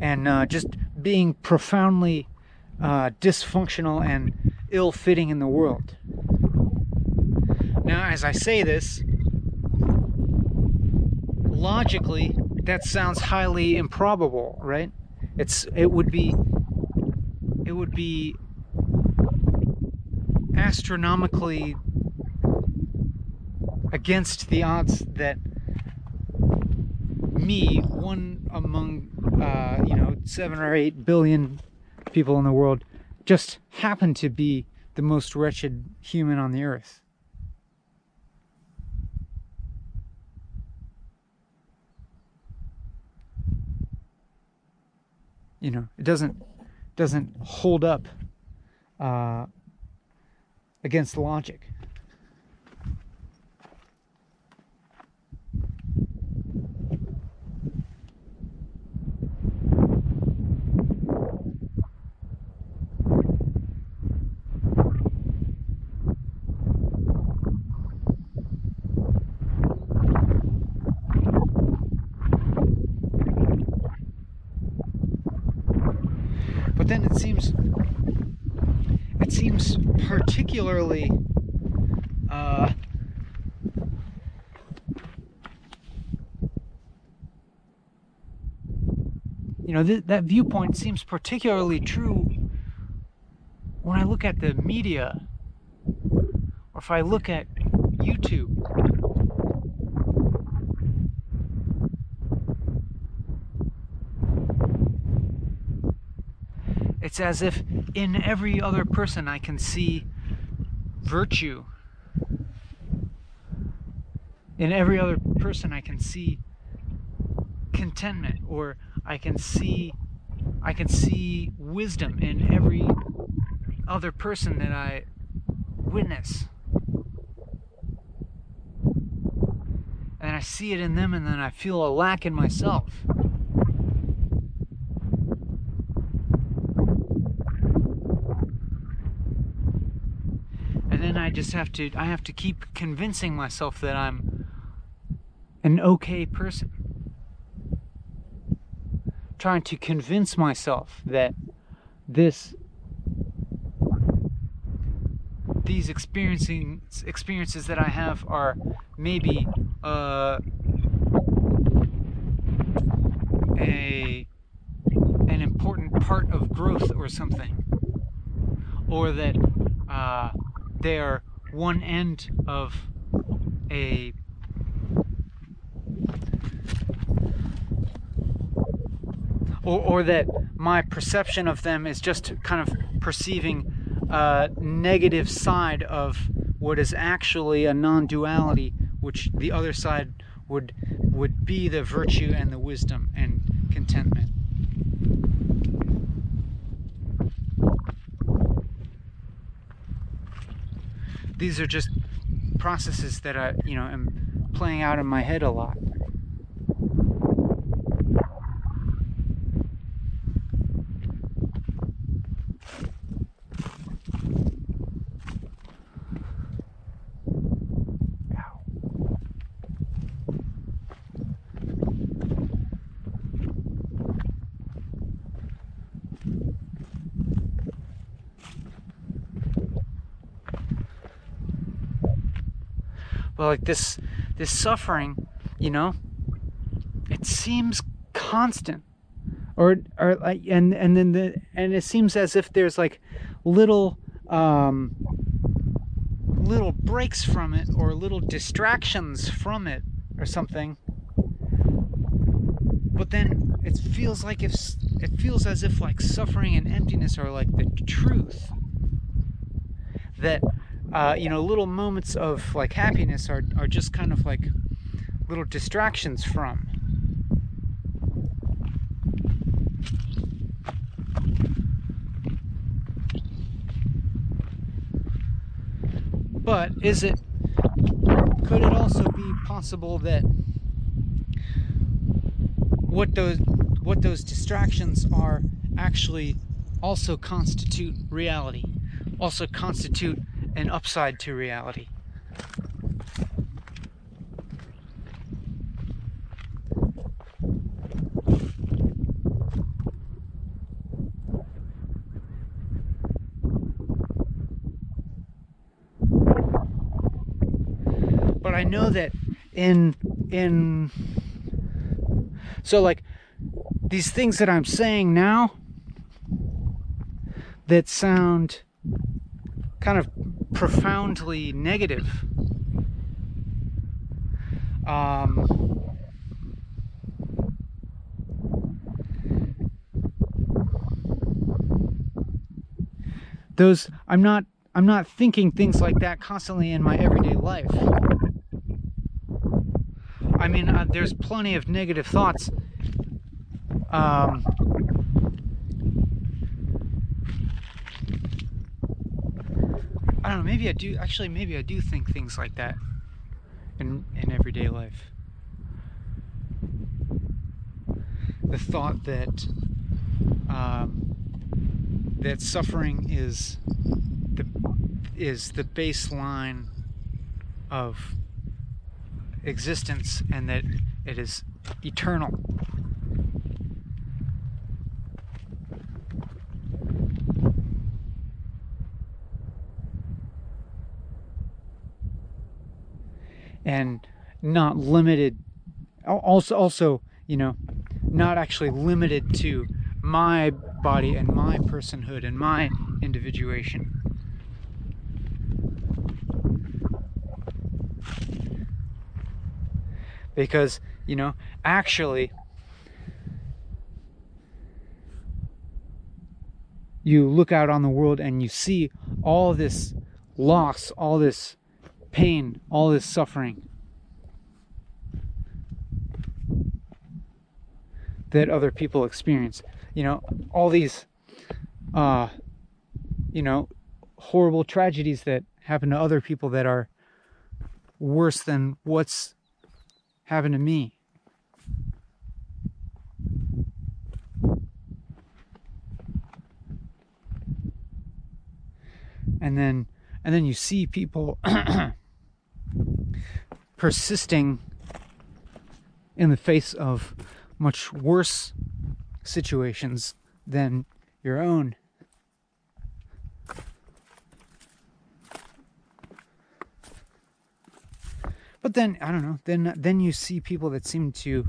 and uh, just being profoundly uh, dysfunctional and ill fitting in the world. Now, as I say this, logically, that sounds highly improbable, right? It's it would be it would be astronomically against the odds that me, one among uh, you know seven or eight billion people in the world, just happen to be the most wretched human on the earth. You know, it doesn't doesn't hold up uh, against logic. then it seems it seems particularly uh, you know th- that viewpoint seems particularly true when I look at the media or if I look at YouTube It's as if in every other person I can see virtue. In every other person I can see contentment or I can see I can see wisdom in every other person that I witness. And I see it in them and then I feel a lack in myself. and then I just have to I have to keep convincing myself that I'm an okay person. Trying to convince myself that this these experiencing experiences that I have are maybe uh, a an important part of growth or something, or that uh, they are one end of a or, or that my perception of them is just kind of perceiving a negative side of what is actually a non-duality which the other side would would be the virtue and the wisdom and contentment these are just processes that I, you know, am playing out in my head a lot. Like this this suffering you know it seems constant. Or or like and and then the and it seems as if there's like little um little breaks from it or little distractions from it or something. But then it feels like if it feels as if like suffering and emptiness are like the truth that uh, you know little moments of like happiness are, are just kind of like little distractions from. But is it could it also be possible that what those what those distractions are actually also constitute reality also constitute an upside to reality. But I know that in in so like these things that I'm saying now that sound kind of profoundly negative. Um, those I'm not I'm not thinking things like that constantly in my everyday life. I mean, uh, there's plenty of negative thoughts um, I don't know. Maybe I do. Actually, maybe I do think things like that in in everyday life. The thought that um, that suffering is the is the baseline of existence, and that it is eternal. And not limited also also you know not actually limited to my body and my personhood and my individuation. Because you know actually you look out on the world and you see all this loss all this pain, all this suffering that other people experience. You know, all these, uh, you know, horrible tragedies that happen to other people that are worse than what's happened to me. And then and then you see people [clears throat] persisting in the face of much worse situations than your own. But then I don't know. Then then you see people that seem to,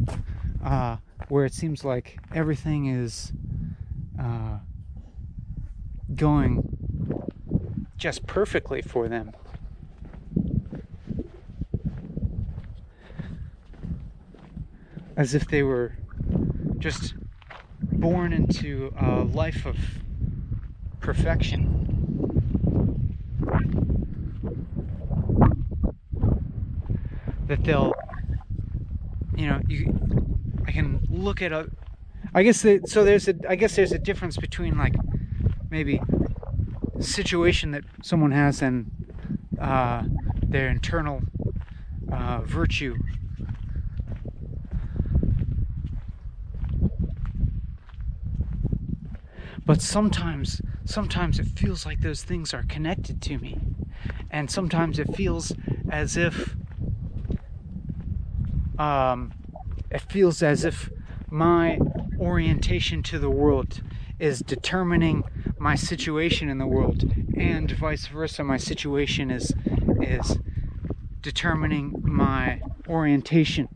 uh, where it seems like everything is uh, going just perfectly for them. As if they were just born into a life of perfection. That they'll, you know, you, I can look at a, I guess that, so there's a, I guess there's a difference between like maybe situation that someone has and uh, their internal uh, virtue. But sometimes, sometimes it feels like those things are connected to me. And sometimes it feels as if, um, it feels as if my orientation to the world is determining my situation in the world and vice versa my situation is is determining my orientation.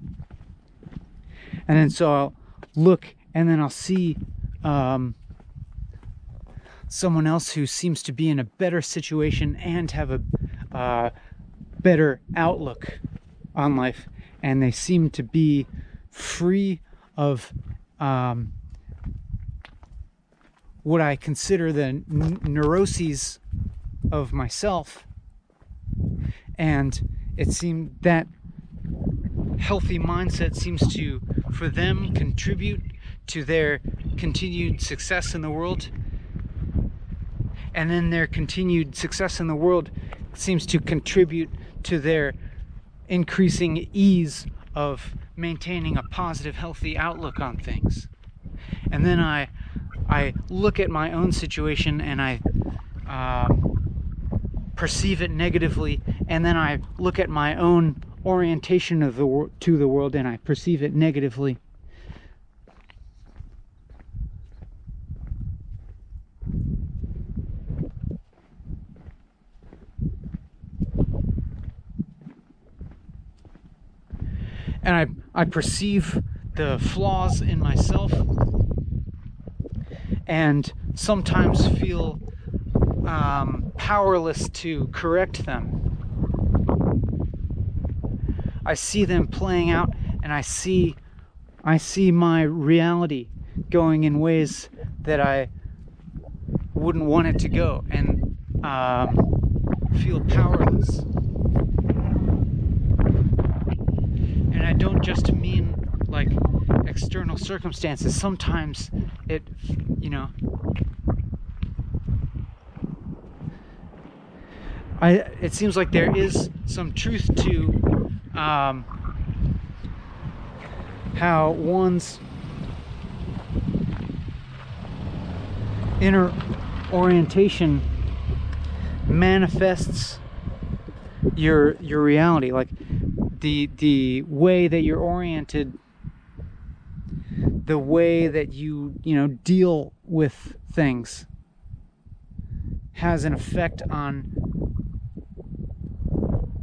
And then so I'll look and then I'll see um, someone else who seems to be in a better situation and have a uh, better outlook on life. And they seem to be free of um, what I consider the neuroses of myself. And it seemed that healthy mindset seems to, for them, contribute to their continued success in the world. And then their continued success in the world seems to contribute to their increasing ease of maintaining a positive, healthy outlook on things. And then I, I look at my own situation and I uh, perceive it negatively, and then I look at my own orientation of the to the world and I perceive it negatively. And I, I perceive the flaws in myself and sometimes feel um, powerless to correct them. I see them playing out and I see I see my reality going in ways that I wouldn't want it to go and um, feel powerless. And I don't just mean like external circumstances. Sometimes it, you know, I it seems like there is some truth to um, how one's inner orientation manifests your your reality like the the way that you're oriented the way that you you know deal with things has an effect on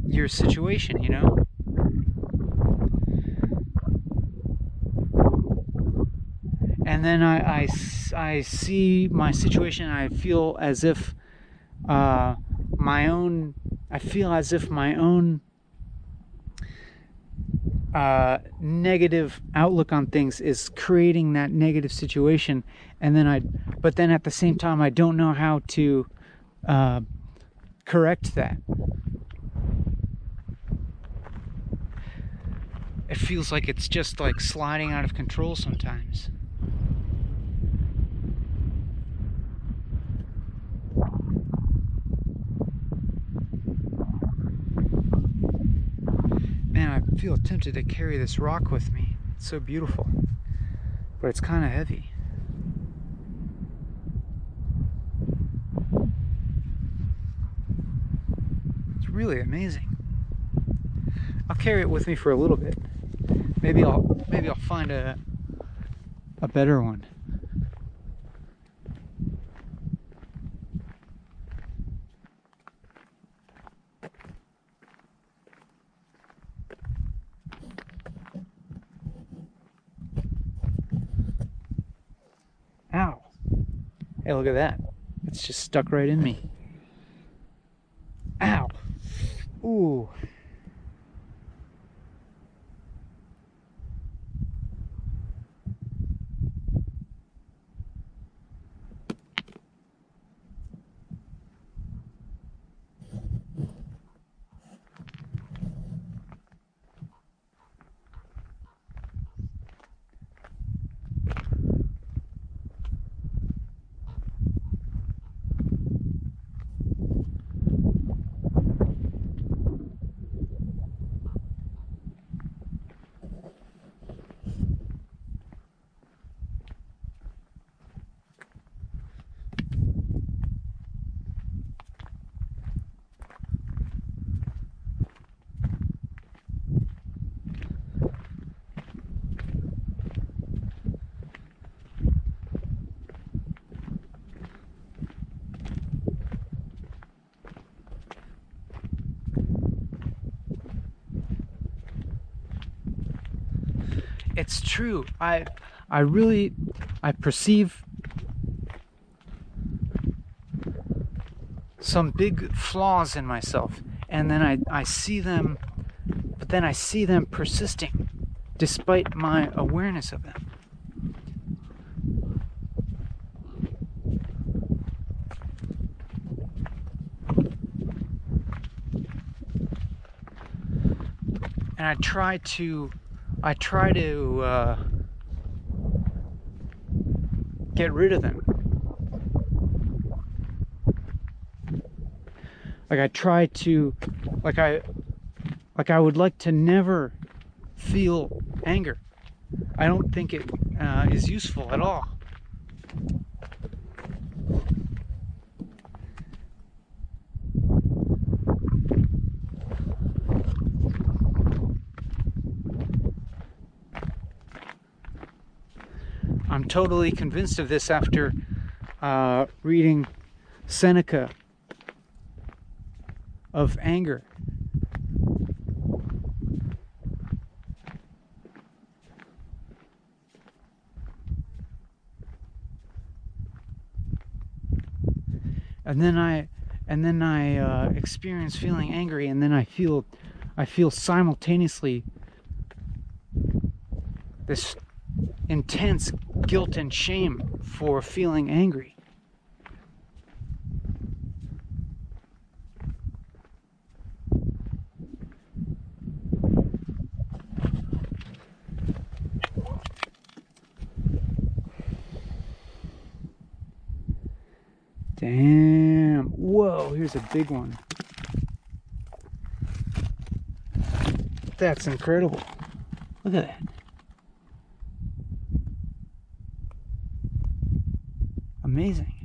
your situation you know? And then I, I, I see my situation I feel as if uh, my own I feel as if my own uh, negative outlook on things is creating that negative situation. And then I but then at the same time I don't know how to uh, correct that. It feels like it's just like sliding out of control sometimes Man, I feel tempted to carry this rock with me. It's so beautiful. But it's kind of heavy. It's really amazing. I'll carry it with me for a little bit. Maybe I'll maybe I'll find a a better one. Ow. Hey, look at that. It's just stuck right in me. Ow. Ooh. It's true. I I really I perceive some big flaws in myself and then I, I see them but then I see them persisting despite my awareness of them. And I try to I try to uh, get rid of them. Like I try to, like I, like I would like to never feel anger. I don't think it uh, is useful at all. I'm totally convinced of this after uh, reading Seneca of anger. And then I and then I uh, experience feeling angry and then I feel I feel simultaneously this intense guilt and shame for feeling angry. Damn. Whoa, here's a big one. That's incredible. Look at that. Amazing.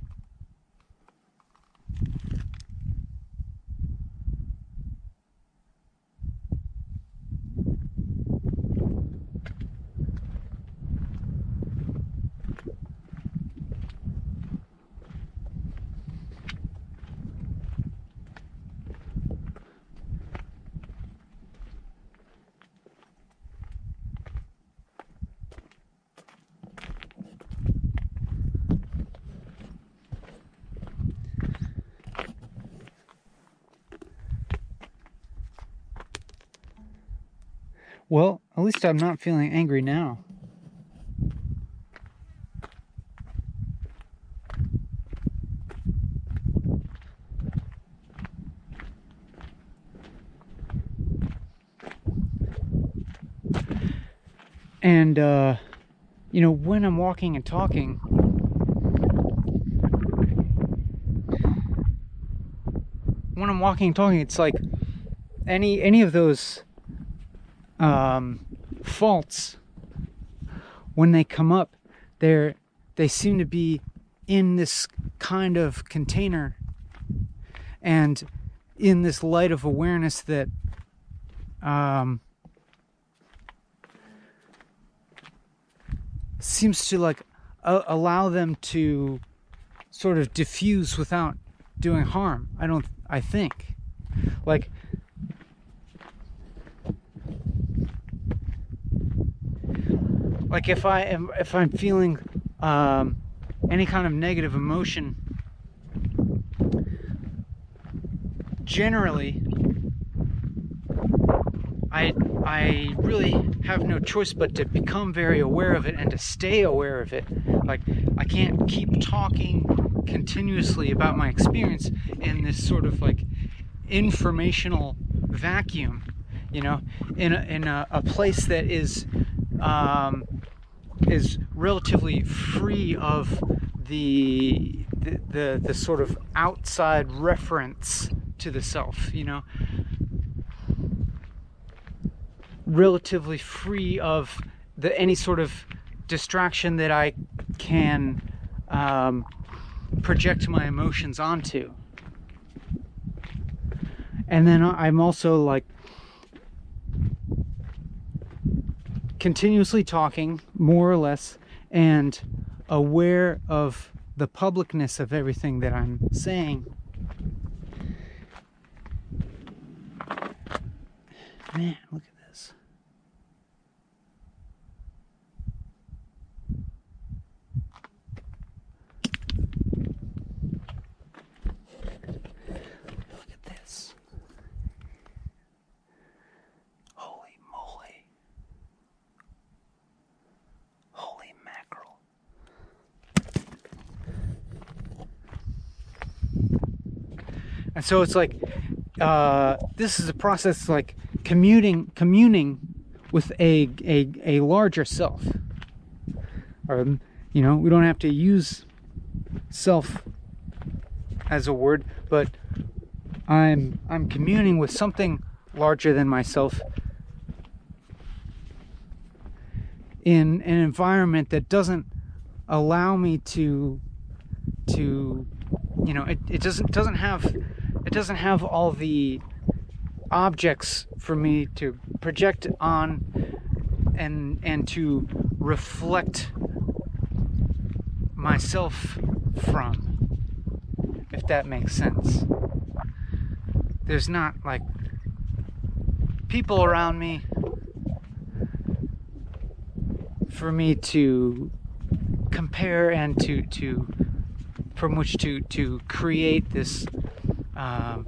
Well, at least I'm not feeling angry now. And, uh, you know, when I'm walking and talking, when I'm walking and talking, it's like any any of those um, faults. When they come up they're they seem to be in this kind of container and in this light of awareness that um, seems to like allow them to sort of diffuse without doing harm i don't i think. Like like if I am if I'm feeling um, any kind of negative emotion, generally, I I really have no choice but to become very aware of it and to stay aware of it. Like I can't keep talking continuously about my experience in this sort of like informational vacuum, you know, in a, in a, a place that is um, is relatively free of the, the the the sort of outside reference to the self you know? Relatively free of the any sort of distraction that I can um, project my emotions onto. And then I'm also like continuously talking, more or less, and aware of the publicness of everything that I'm saying. Man, look at And so it's like uh, this is a process like commuting, communing with a, a, a larger self. Or, you know, we don't have to use self as a word, but I'm I'm communing with something larger than myself in an environment that doesn't allow me to to you know it, it doesn't doesn't have it doesn't have all the objects for me to project on and and to reflect myself from if that makes sense. There's not like people around me for me to compare and to to from which to to create this um,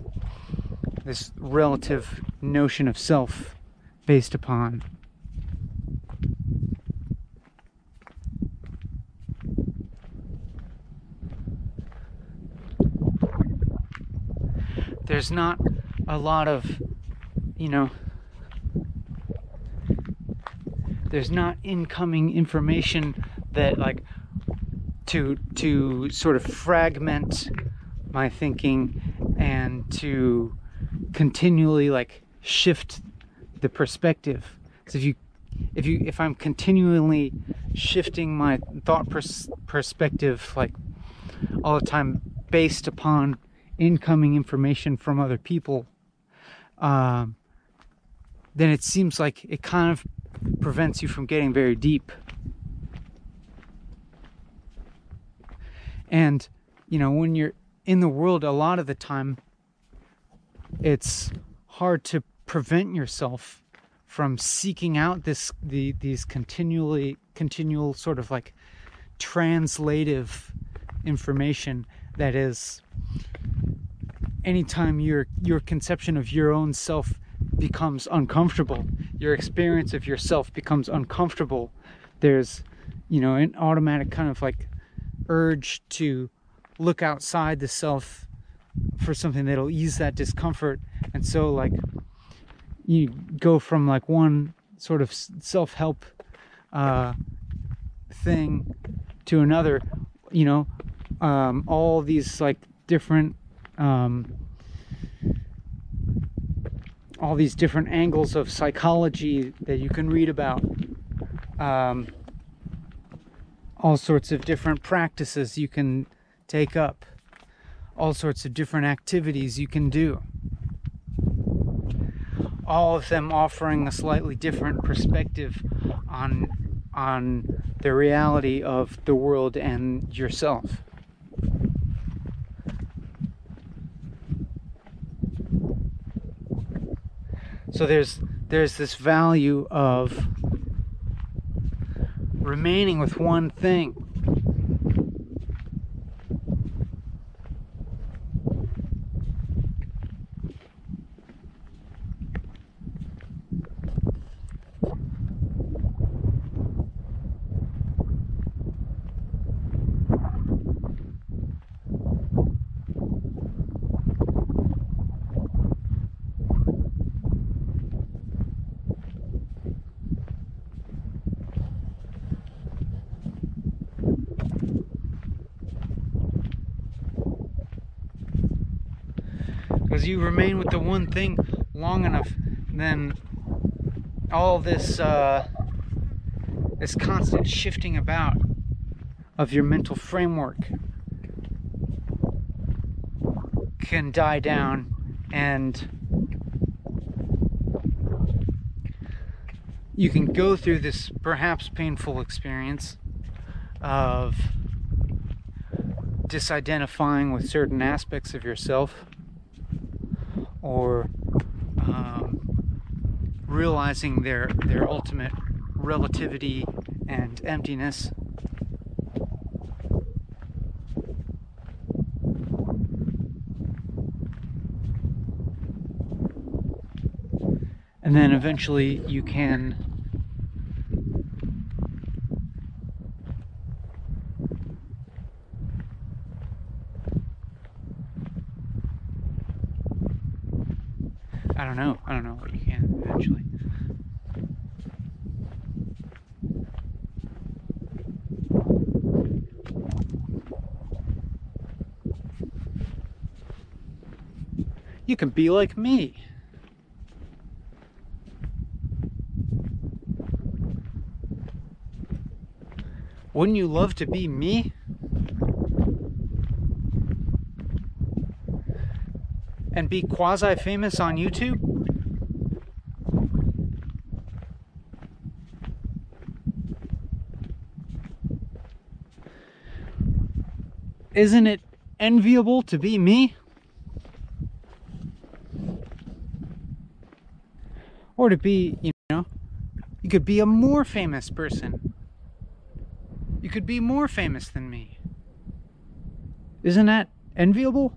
this relative notion of self based upon there's not a lot of you know there's not incoming information that like to to sort of fragment my thinking and to continually like shift the perspective so if you if you if i'm continually shifting my thought pers- perspective like all the time based upon incoming information from other people um, then it seems like it kind of prevents you from getting very deep. And, you know, when you're in the world, a lot of the time, it's hard to prevent yourself from seeking out this the these continually continual sort of like translative information that is anytime your your conception of your own self becomes uncomfortable, your experience of yourself becomes uncomfortable, there's, you know, an automatic kind of like urge to look outside the self for something that'll ease that discomfort. And so, like, you go from like one sort of self help uh, thing to another, you know, um, all these like different. Um, all these different angles of psychology that you can read about. Um, all sorts of different practices you can take up, all sorts of different activities you can do. All of them offering a slightly different perspective on on the reality of the world and yourself. So there's there's this value of remaining with one thing. Because you remain with the one thing long enough, then all this uh, this constant shifting about of your mental framework can die down and you can go through this perhaps painful experience of disidentifying with certain aspects of yourself or um, realizing their their ultimate relativity and emptiness. And then eventually you can know. I don't know what you can actually. You can be like me. Wouldn't you love to be me? And be quasi famous on YouTube? Isn't it enviable to be me? Or to be, you know, you could be a more famous person. You could be more famous than me. Isn't that enviable?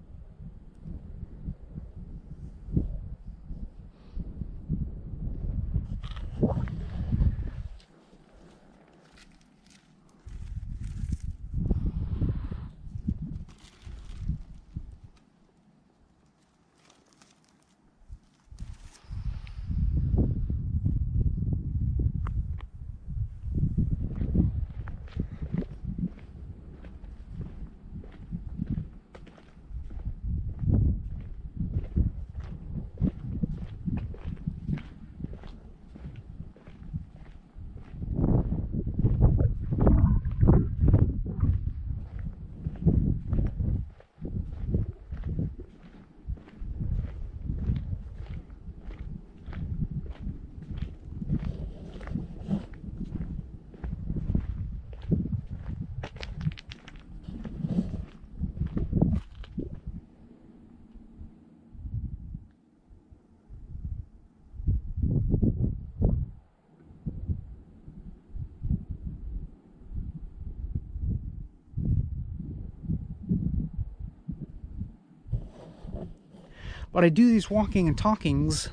But I do these walking and talkings,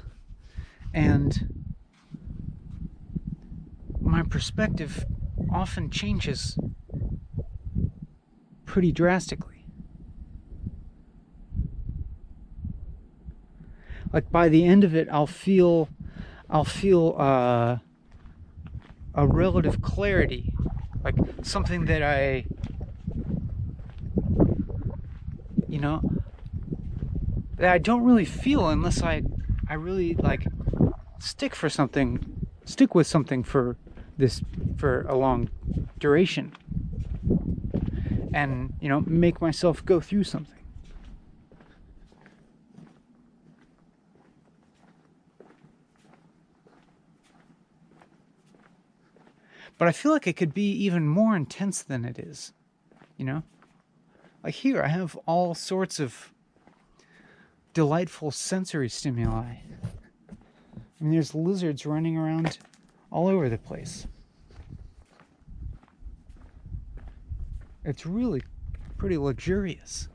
and my perspective often changes pretty drastically. Like by the end of it, I'll feel, I'll feel uh, a relative clarity, like something that I, you know, that I don't really feel unless I I really like stick for something stick with something for this for a long duration. And you know make myself go through something. But I feel like it could be even more intense than it is you know? Like here I have all sorts of delightful sensory stimuli. I mean, there's lizards running around all over the place. It's really pretty luxurious.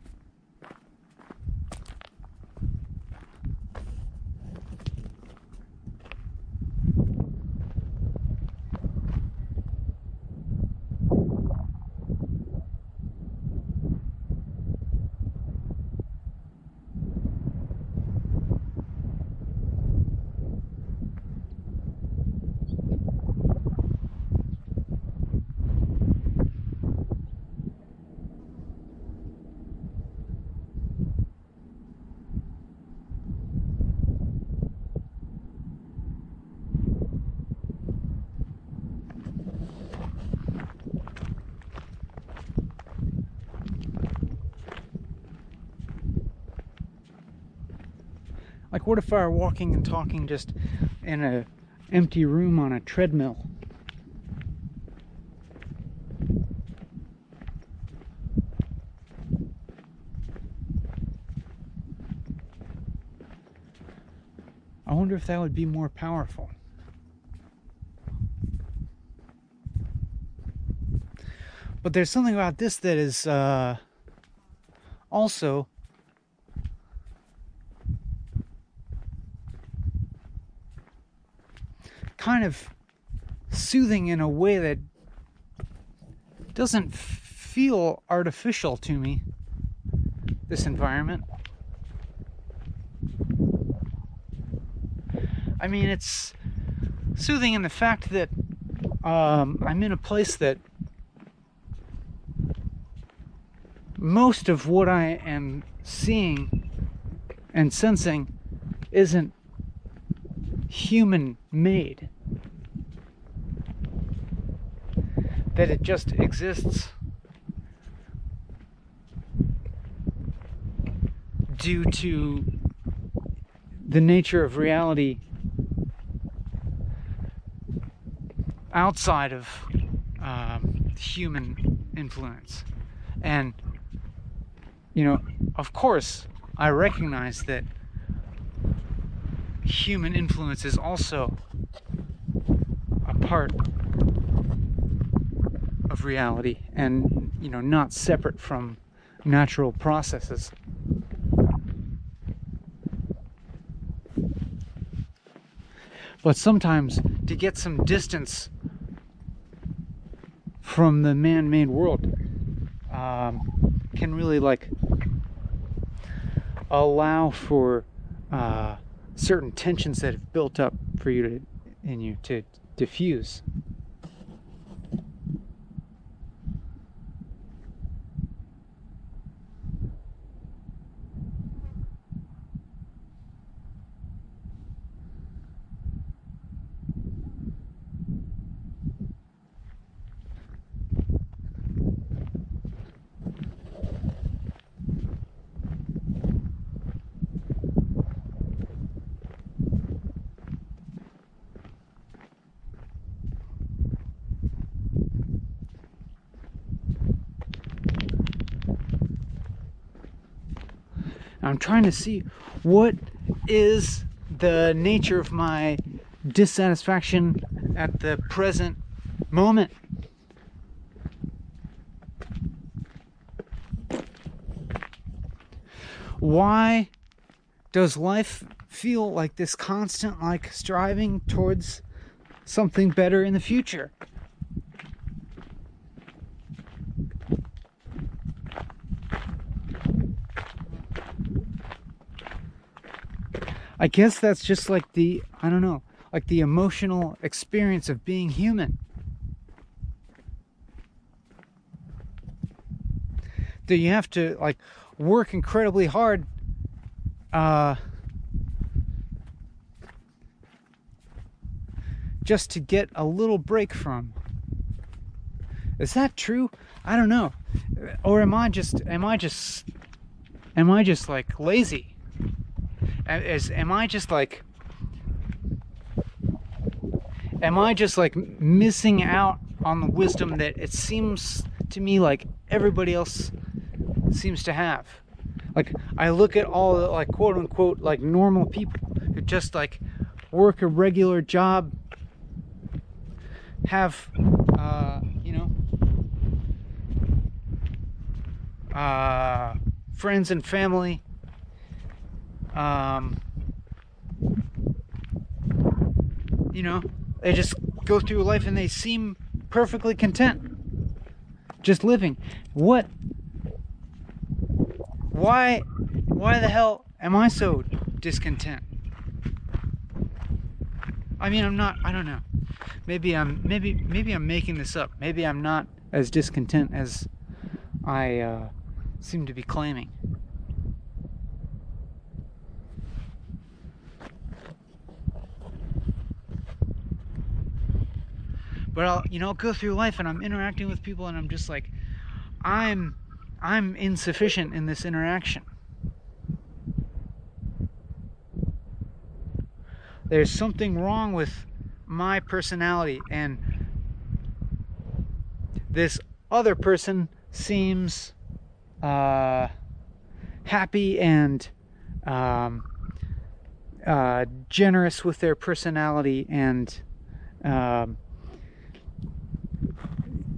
Like, what if I were walking and talking just in a empty room on a treadmill? I wonder if that would be more powerful. But there's something about this that is uh, also kind of soothing in a way that doesn't feel artificial to me, this environment. I mean, it's soothing in the fact that um, I'm in a place that most of what I am seeing and sensing isn't human made. That it just exists due to the nature of reality outside of um, human influence. And, you know, of course, I recognize that human influence is also a part reality and, you know, not separate from natural processes. But sometimes to get some distance from the man-made world um, can really like allow for uh, certain tensions that have built up for you to in you to diffuse. I'm trying to see what is the nature of my dissatisfaction at the present moment. Why does life feel like this constant like striving towards something better in the future? I guess that's just like the, I don't know, like the emotional experience of being human. Do you have to like work incredibly hard uh, just to get a little break from? Is that true? I don't know. Or am I just am I just am I just like lazy? Am I just like am I just like missing out on the wisdom that it seems to me like everybody else seems to have? Like I look at all the like quote unquote like normal people who just like work a regular job, have uh, you know uh, friends and family um, you know, they just go through life and they seem perfectly content. Just living. What? Why? Why the hell am I so discontent? I mean, I'm not. I don't know. Maybe I'm. Maybe. Maybe I'm making this up. Maybe I'm not as discontent as I uh, seem to be claiming. But I'll, you know, go through life and I'm interacting with people and I'm just like, I'm, I'm insufficient in this interaction. There's something wrong with my personality and this other person seems uh, happy and um, uh, generous with their personality and um,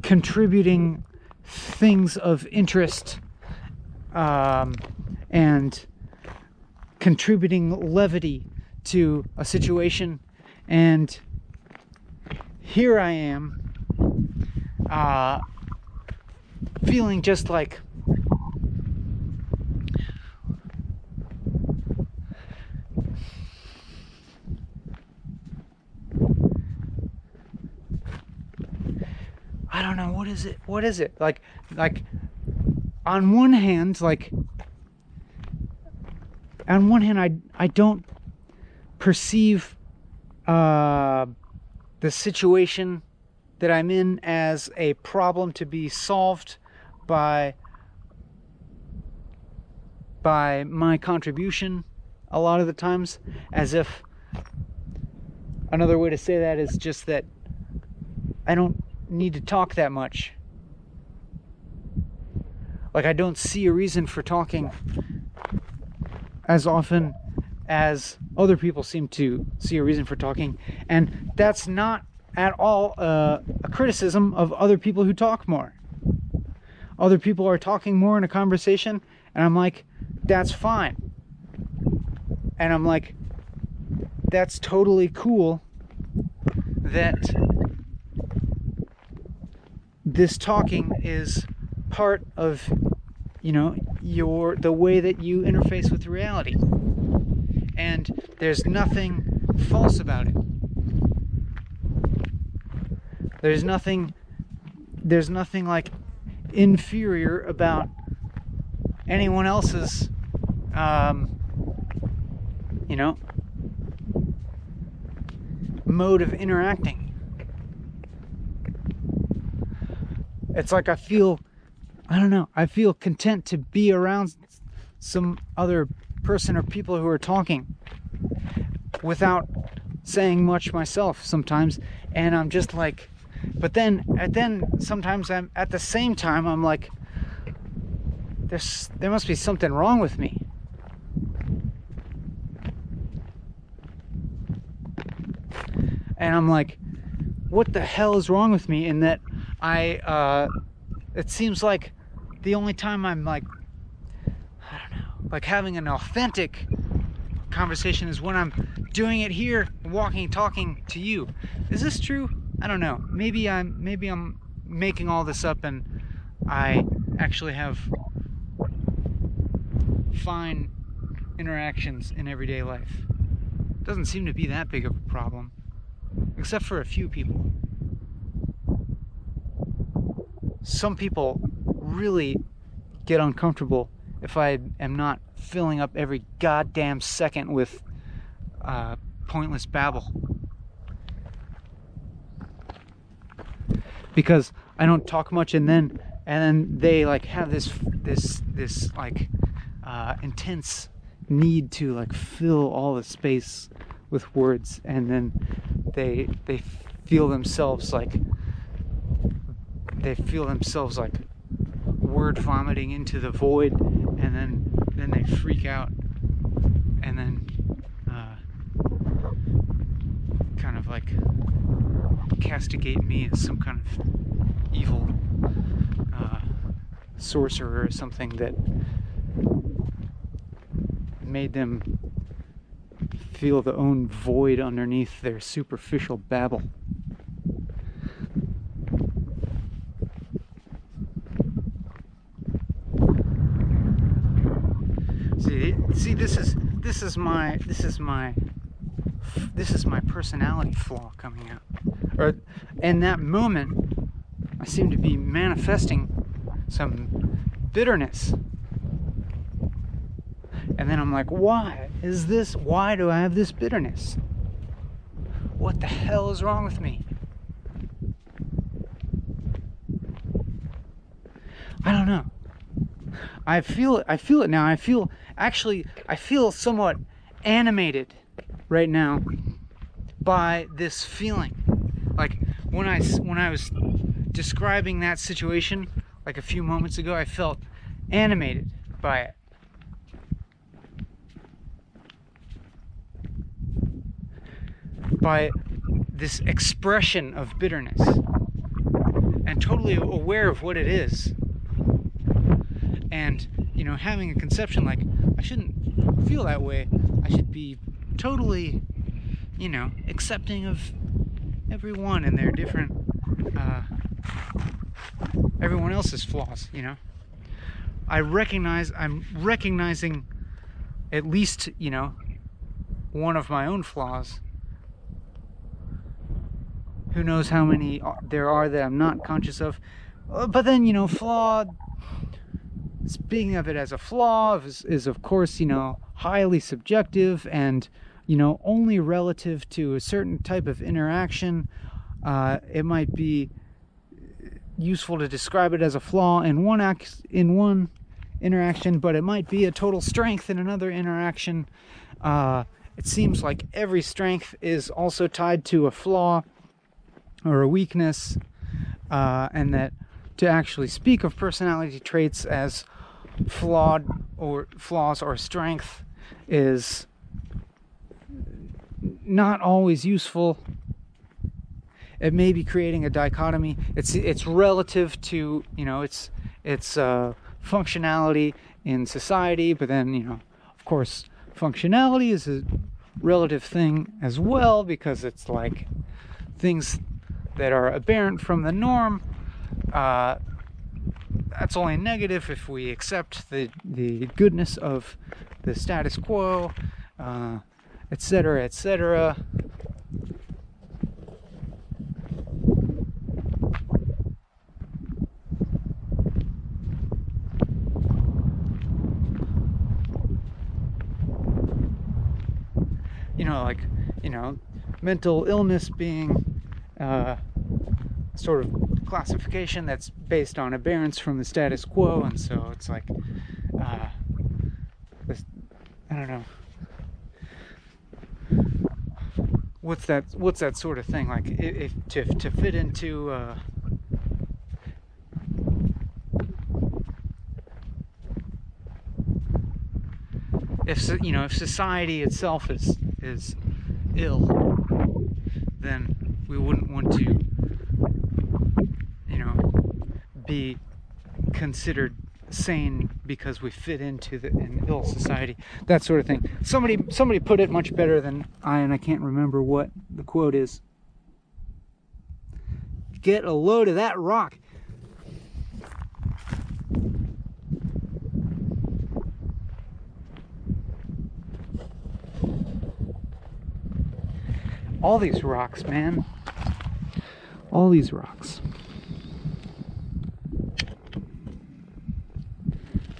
contributing things of interest um, and contributing levity to a situation. And here I am, uh, feeling just like I don't know what is it. What is it? Like like on one hand, like on one hand, I I don't perceive uh, the situation that I'm in as a problem to be solved by by my contribution a lot of the times as if another way to say that is just that I don't need to talk that much. Like I don't see a reason for talking as often as other people seem to see a reason for talking and that's not at all uh, a criticism of other people who talk more. Other people are talking more in a conversation, and I'm like, that's fine. And I'm like, that's totally cool that this talking is part of you know your the way that you interface with reality. And there's nothing false about it. There's nothing there's nothing like inferior about anyone else's um, you know mode of interacting it's like i feel i don't know i feel content to be around some other person or people who are talking without saying much myself sometimes and i'm just like but then, and then sometimes I'm at the same time I'm like, there's there must be something wrong with me. And I'm like, what the hell is wrong with me? In that I, uh, it seems like the only time I'm like, I don't know, like having an authentic conversation is when I'm doing it here, walking, talking to you. Is this true? I don't know. Maybe I'm maybe I'm making all this up and I actually have fine interactions in everyday life. Doesn't seem to be that big of a problem, except for a few people. Some people really get uncomfortable if I am not filling up every goddamn second with uh, pointless babble. because I don't talk much, and then and then they like have this this this like uh, intense need to like fill all the space with words, and then they they feel themselves like they feel themselves like word vomiting into the void, and then then they freak out, and then uh, kind of like castigate me as some kind of evil uh, sorcerer or something that made them feel the own void underneath their superficial babble. See, see, this is this is my this is my this is my personality flaw coming out or in that moment, I seem to be manifesting some bitterness. And then I'm like, why is this? Why do I have this bitterness? What the hell is wrong with me? I don't know. I feel it. I feel it now. I feel actually. I feel somewhat animated right now by this feeling like when I when I was describing that situation like a few moments ago, I felt animated by it. By this expression of bitterness and totally aware of what it is. And, you know, having a conception like, I shouldn't feel that way. I should be totally, you know, accepting of everyone and their different uh, everyone else's flaws you know i recognize i'm recognizing at least you know one of my own flaws who knows how many there are that I'm not conscious of. Uh, but then, you know, flawed, speaking of it as a flaw is, is of course, you know, highly subjective and, you know, only relative to a certain type of interaction. Uh, it might be useful to describe it as a flaw in one act in one interaction, but it might be a total strength in another interaction. Uh, it seems like every strength is also tied to a flaw or a weakness, uh, and that to actually speak of personality traits as flawed or flaws or strength is not always useful. It may be creating a dichotomy. It's it's relative to you know it's it's uh, functionality in society, but then you know of course functionality is a relative thing as well because it's like things that are aberrant from the norm. Uh, that's only negative if we accept the the goodness of the status quo, etc., uh, etc. Et you know, like, you know, mental illness being uh, sort of classification that's based on aberrance from the status quo, and so it's like, uh, this, I don't know. What's that? What's that sort of thing like? If, to to fit into uh, if you know if society itself is is ill, then we wouldn't want to, be considered sane because we fit into the, an ill society, that sort of thing. Somebody somebody put it much better than I, and I can't remember what the quote is. Get a load of that rock. all these rocks, man. All these rocks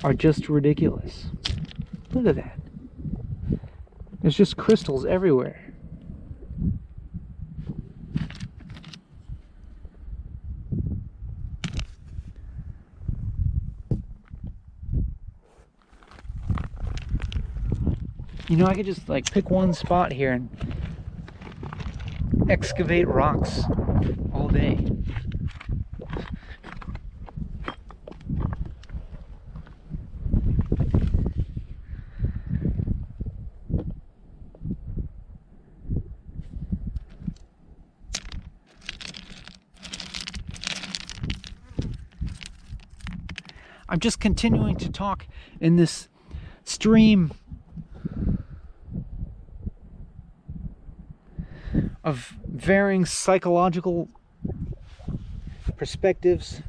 are just ridiculous. Look at that. There's just crystals everywhere. You know, I could just like pick one spot here and excavate rocks all day. I'm just continuing to talk in this stream of varying psychological perspectives.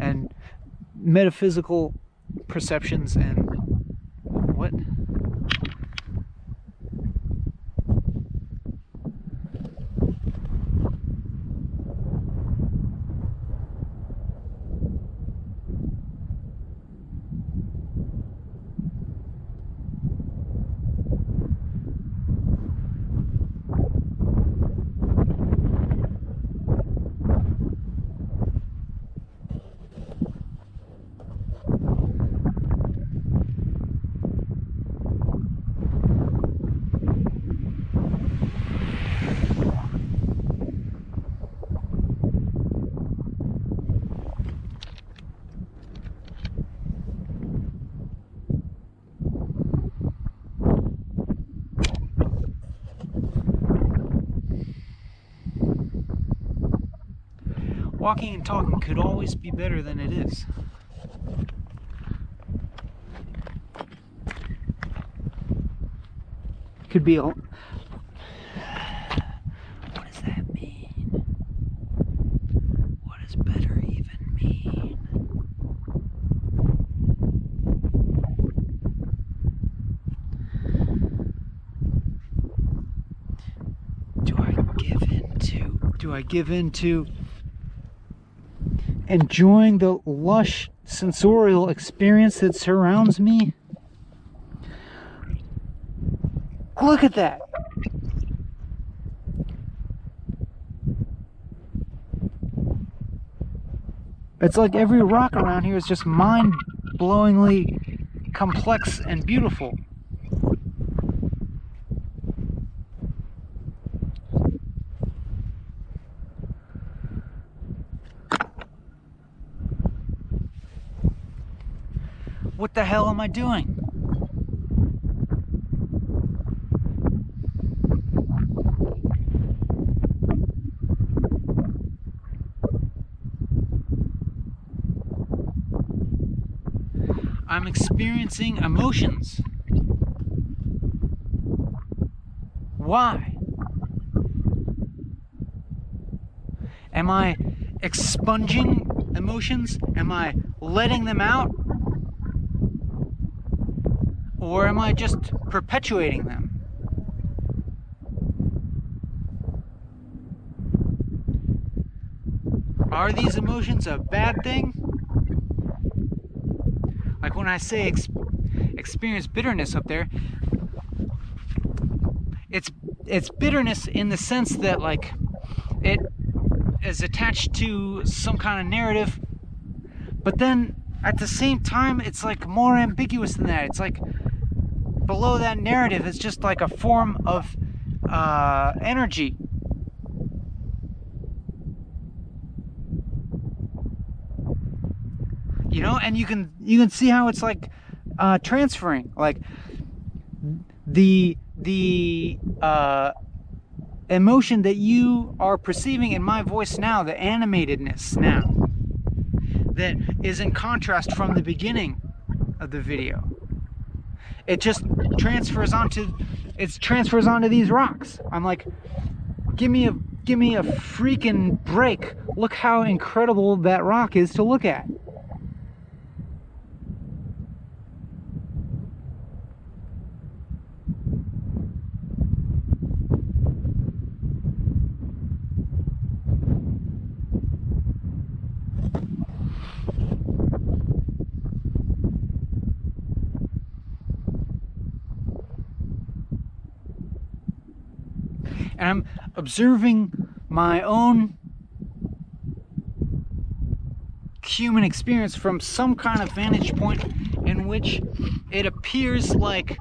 And metaphysical perceptions and walking and talking could always be better than it is. Could be all... What does that mean? What does better even mean? Do I give in to... Do I give in to enjoying the lush sensorial experience that surrounds me? Look at that. It's like every rock around here is just mind blowingly complex and beautiful. What the hell am I doing? I'm experiencing emotions. Why? Am I expunging emotions? Am I letting them out? Or am I just perpetuating them? Are these emotions a bad thing? Like when I say ex- experience bitterness up there, it's it's bitterness in the sense that like it is attached to some kind of narrative, but then at the same time it's like more ambiguous than that. It's like below that narrative is just like a form of uh, energy. You know, and you can you can see how it's like uh, transferring, like the the uh, emotion that you are perceiving in my voice now, the animatedness now, that is in contrast from the beginning of the video it just transfers onto it transfers onto these rocks. I'm like, give me a give me a freaking break. Look how incredible that rock is to look at. and I'm observing my own human experience from some kind of vantage point in which it appears like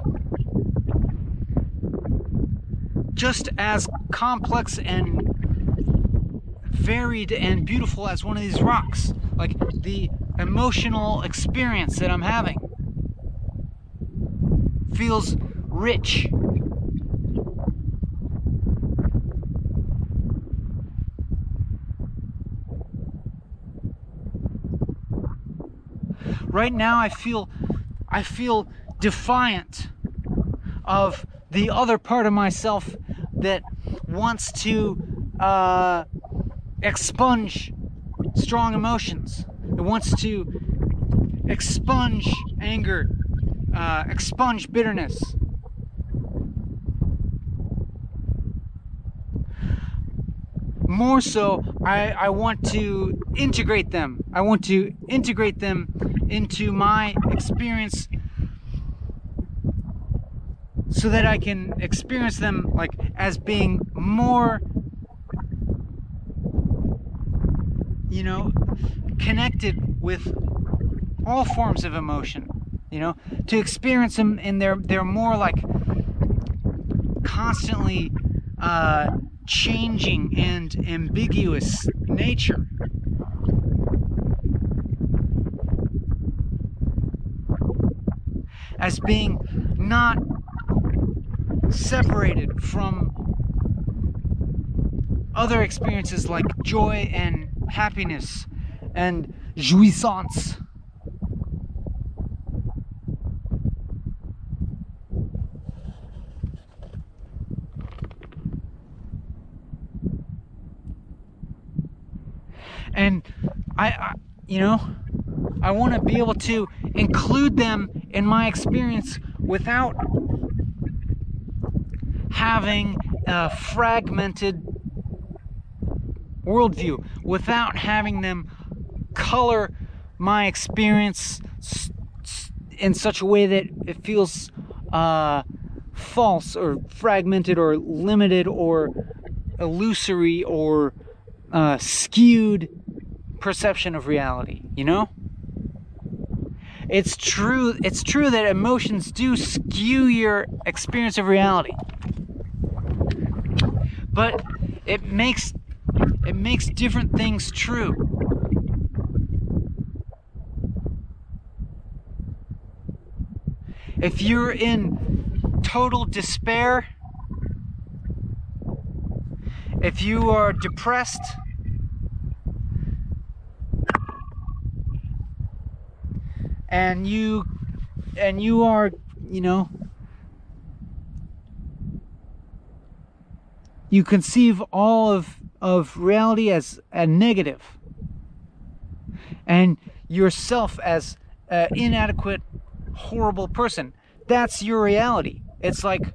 just as complex and varied and beautiful as one of these rocks. Like the emotional experience that I'm having feels rich right now I feel I feel defiant of the other part of myself that wants to uh, expunge strong emotions. It wants to expunge anger, uh, expunge bitterness. More so, I, I want to integrate them. I want to integrate them into my experience so that I can experience them like as being more you know connected with all forms of emotion you know? To experience them in their their more like constantly uh, changing and ambiguous nature as being not separated from other experiences like joy and happiness and jouissance. And I, I you know, I want to be able to include them in my experience without having a fragmented worldview without having them color my experience in such a way that it feels uh, false or fragmented or limited or illusory or uh, skewed perception of reality, you know? It's true it's true that emotions do skew your experience of reality. But it makes it makes different things true. If you're in total despair, if you are depressed, and you and you are, you know, you conceive all of of reality as a negative. And yourself as an inadequate horrible person. That's your reality. It's like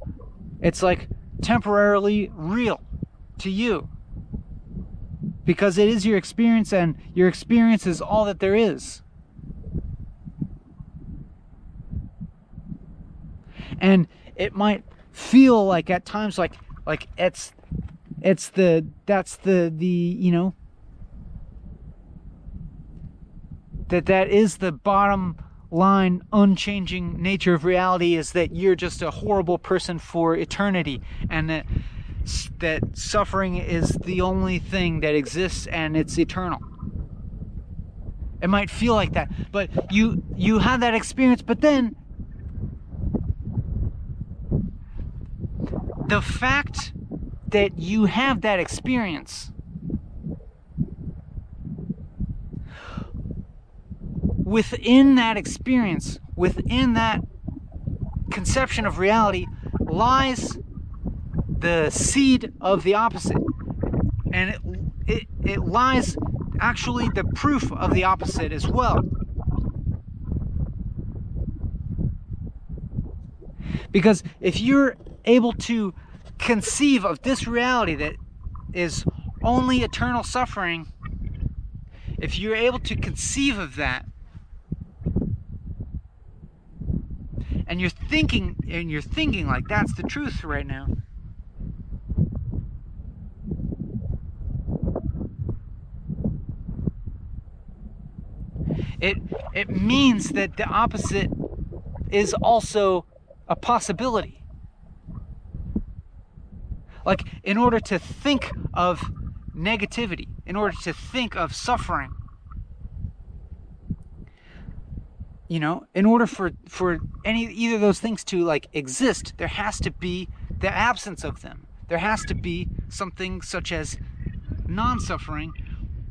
it's like temporarily real to you. Because it is your experience and your experience is all that there is and it might feel like at times like like it's it's the that's the the you know that that is the bottom line unchanging nature of reality is that you're just a horrible person for eternity and that that suffering is the only thing that exists and it's eternal. It might feel like that but you you have that experience but then the fact that you have that experience within that experience, within that conception of reality, lies the seed of the opposite. And it, it, it lies actually the proof of the opposite as well. Because if you're able to conceive of this reality that is only eternal suffering, if you're able to conceive of that, and you're thinking and you're thinking like that's the truth right now it it means that the opposite is also a possibility like, in order to think of negativity, in order to think of suffering, you know, in order for for any either of those things to like exist, there has to be the absence of them. There has to be something such as non-suffering,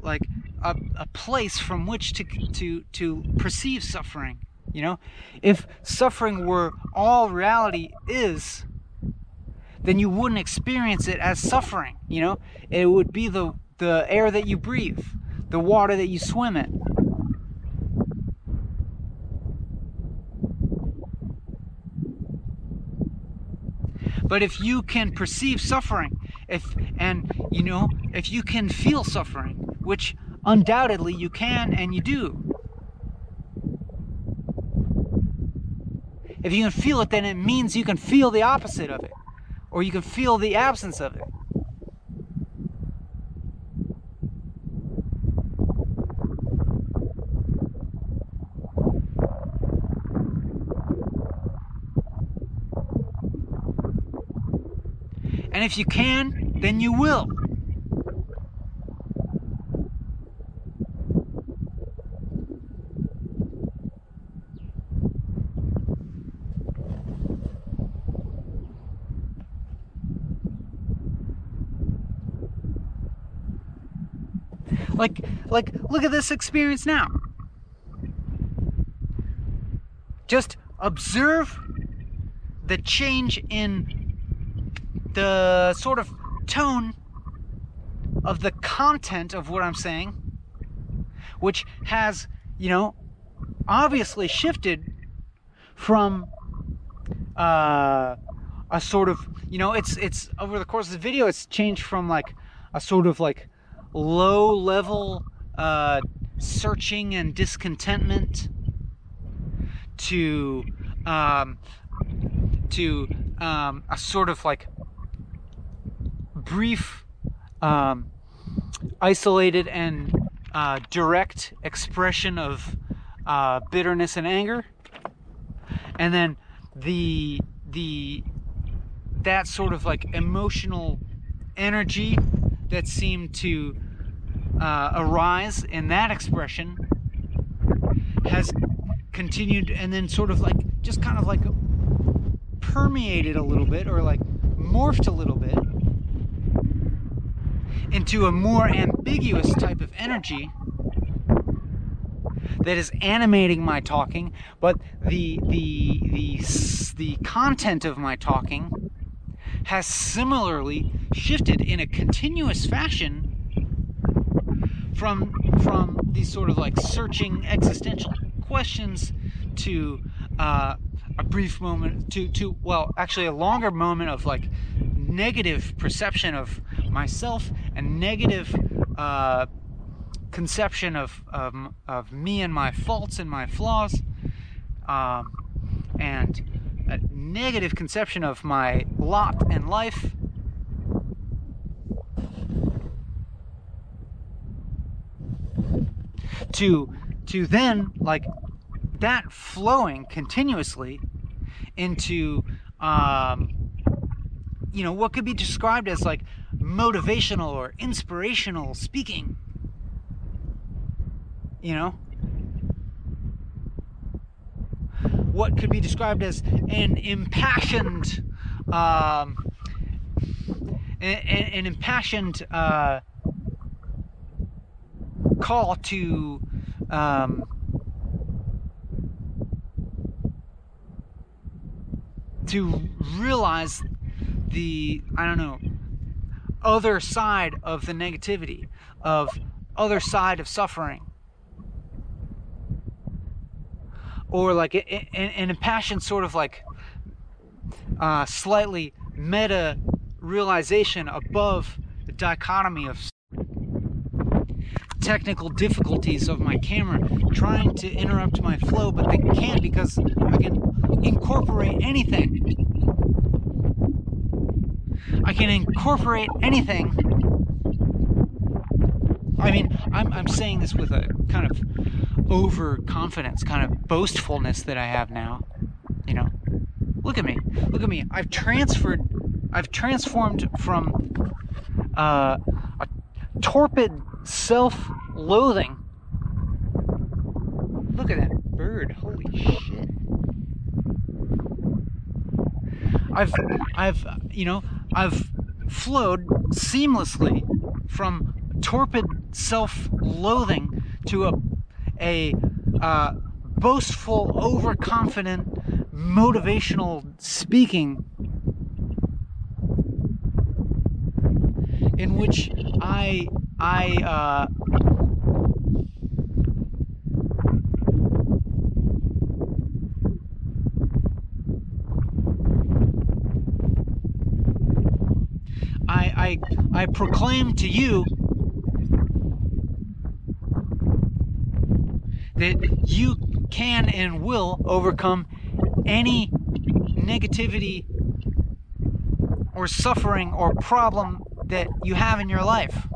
like a, a place from which to to to perceive suffering. You know, if suffering were all reality is, then you wouldn't experience it as suffering. You know, it would be the the air that you breathe, the water that you swim in. But if you can perceive suffering, if and you know, if you can feel suffering, which undoubtedly you can and you do. If you can feel it, then it means you can feel the opposite of it or you can feel the absence of it. And if you can, then you will. Like, like, look at this experience now. Just observe the change in the sort of tone of the content of what I'm saying, which has, you know, obviously shifted from uh, a sort of, you know, it's it's over the course of the video, it's changed from like a sort of like low level uh, searching and discontentment to um, to um, a sort of like brief, um, isolated and uh, direct expression of uh, bitterness and anger, and then the the that sort of like emotional energy that seemed to uh, arise in that expression has continued and then sort of like just kind of like permeated a little bit or like morphed a little bit into a more ambiguous type of energy that is animating my talking, but the the the the content of my talking has similarly shifted in a continuous fashion from from these sort of like searching existential questions to uh, a brief moment to to well actually a longer moment of like negative perception of myself and negative uh, conception of, of, of me and my faults and my flaws um, and a negative conception of my lot and life to to then like that flowing continuously into um, you know what could be described as like motivational or inspirational speaking. You know? What could be described as an impassioned um, an, an impassioned uh, call to um, to realize the I don't know other side of the negativity of other side of suffering. Or like an impassioned sort of like uh, slightly meta realization above the dichotomy of technical difficulties of my camera trying to interrupt my flow, but they can't because I can incorporate anything. I can incorporate anything. I mean, I'm, I'm saying this with a kind of overconfidence, kind of boastfulness that I have now. You know, look at me. Look at me. I've transferred, I've transformed from uh, a torpid self loathing. Look at that bird. Holy shit. I've, I've, you know, I've flowed seamlessly from torpid self loathing to a, a uh, boastful, overconfident, motivational speaking in which I I uh, I, I, I proclaim to you that you can and will overcome any negativity or suffering or problem that you have in your life.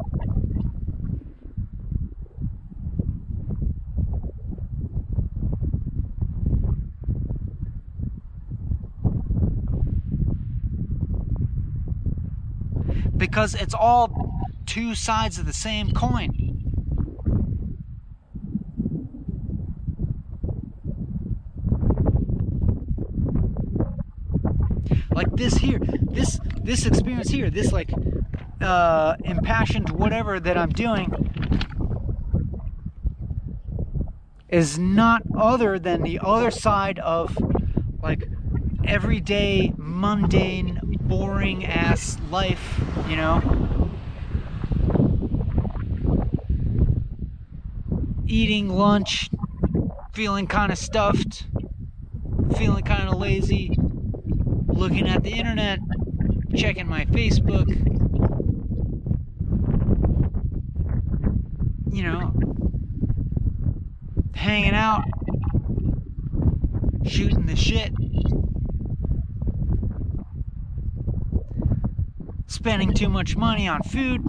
Because it's all two sides of the same coin. Like this here, this this experience here, this like uh, impassioned whatever that I'm doing is not other than the other side of like everyday mundane boring ass life you know? Eating lunch feeling kind of stuffed feeling kind of lazy looking at the internet checking my facebook. You know, hanging out, shooting the shit, spending too much money on food,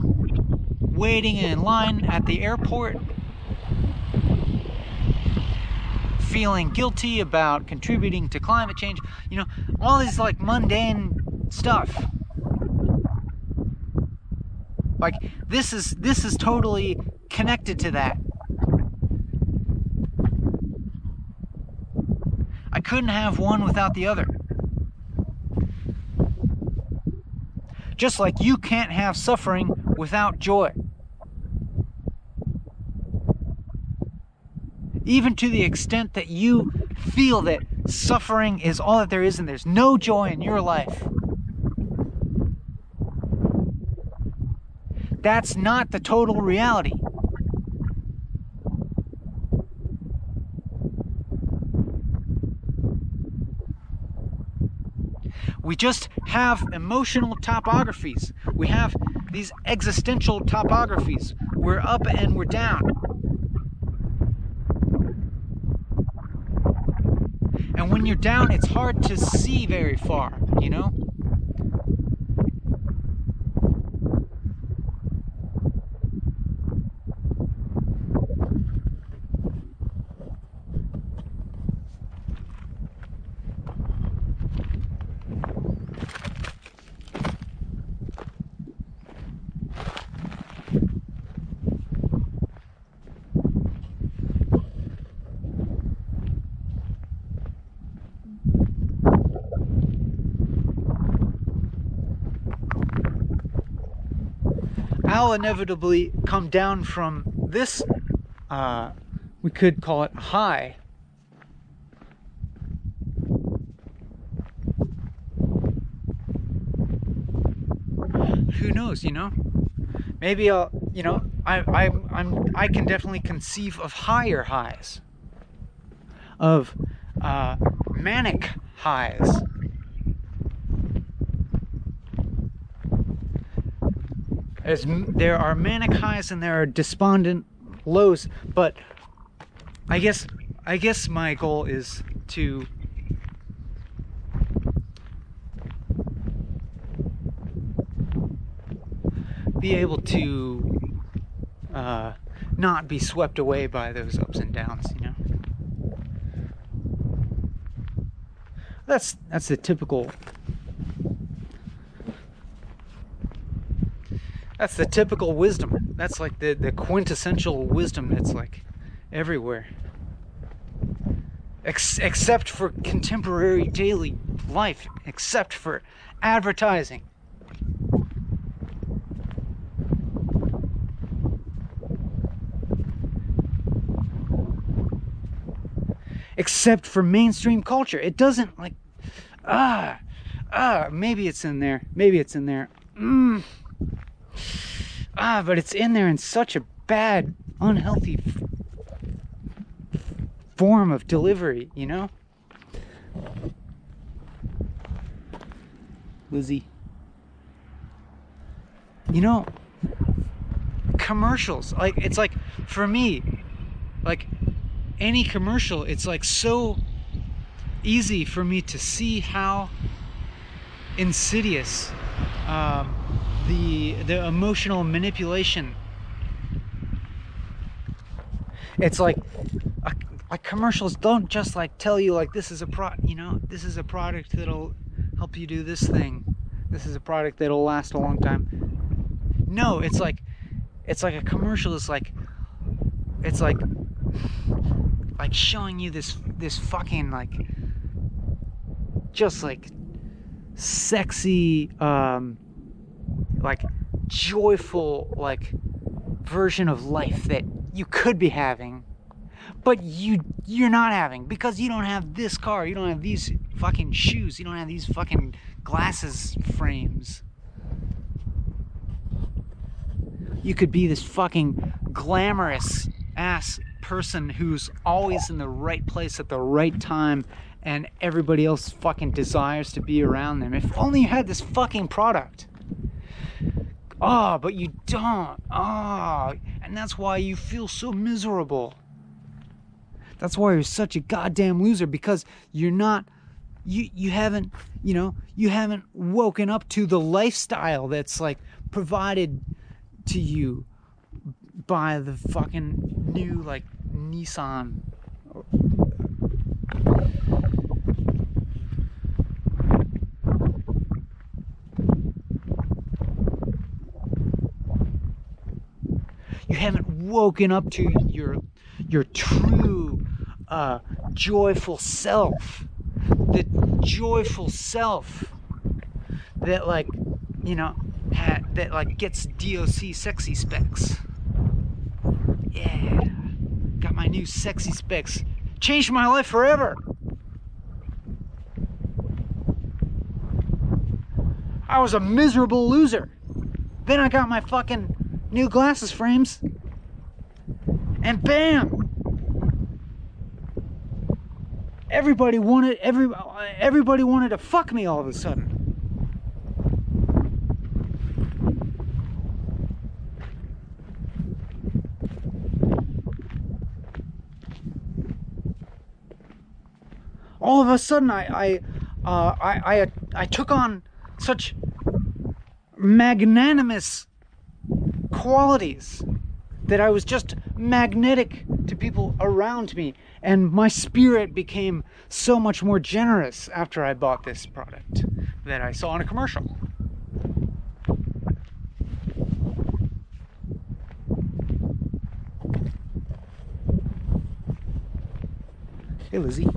waiting in line at the airport, feeling guilty about contributing to climate change, you know, all these like mundane stuff. Like this is this is totally connected to that. I couldn't have one without the other. Just like you can't have suffering without joy. Even to the extent that you feel that suffering is all that there is and there's no joy in your life. That's not the total reality. We just have emotional topographies. We have these existential topographies. We're up and we're down. And when you're down, it's hard to see very far, you know? I'll inevitably come down from this, uh, we could call it high. Who knows, you know? Maybe I'll, you know, I, I, I'm, I can definitely conceive of higher highs, of uh, manic highs. As there are manic highs and there are despondent lows, but I guess I guess my goal is to be able to uh, not be swept away by those ups and downs, you know. That's that's the typical That's the typical wisdom. That's like the, the quintessential wisdom that's like everywhere. Ex- except for contemporary daily life, except for advertising. Except for mainstream culture. It doesn't like, ah, ah, maybe it's in there. Maybe it's in there. Mmm ah, but it's in there in such a bad, unhealthy form of delivery, you know? Lizzie. You know, commercials, like, it's like, for me, like, any commercial, it's like so easy for me to see how insidious um, the the emotional manipulation. It's like like commercials don't just like tell you like this is a pro you know this is a product that'll help you do this thing this is a product that'll last a long time no it's like it's like a commercial is like it's like like showing you this this fucking like just like sexy um like joyful like version of life that you could be having but you you're not having because you don't have this car you don't have these fucking shoes you don't have these fucking glasses frames. You could be this fucking glamorous ass person who's always in the right place at the right time and everybody else fucking desires to be around them. If only you had this fucking product Oh, but you don't. Oh, And that's why you feel so miserable. That's why you're such a goddamn loser because you're not you you haven't, you know, you haven't woken up to the lifestyle that's like provided to you by the fucking new like Nissan you haven't woken up to your your true uh, joyful self. The joyful self that like you know ha- that like gets DOC sexy specs. Yeah. Got my new sexy specs. Changed my life forever. I was a miserable loser. Then I got my fucking new glasses frames, and bam! Everybody wanted every everybody wanted to fuck me all of a sudden. All of a sudden, I I uh, I, I I took on such magnanimous qualities that I was just magnetic to people around me and my spirit became so much more generous after I bought this product that I saw in a commercial. Hey Lizzie.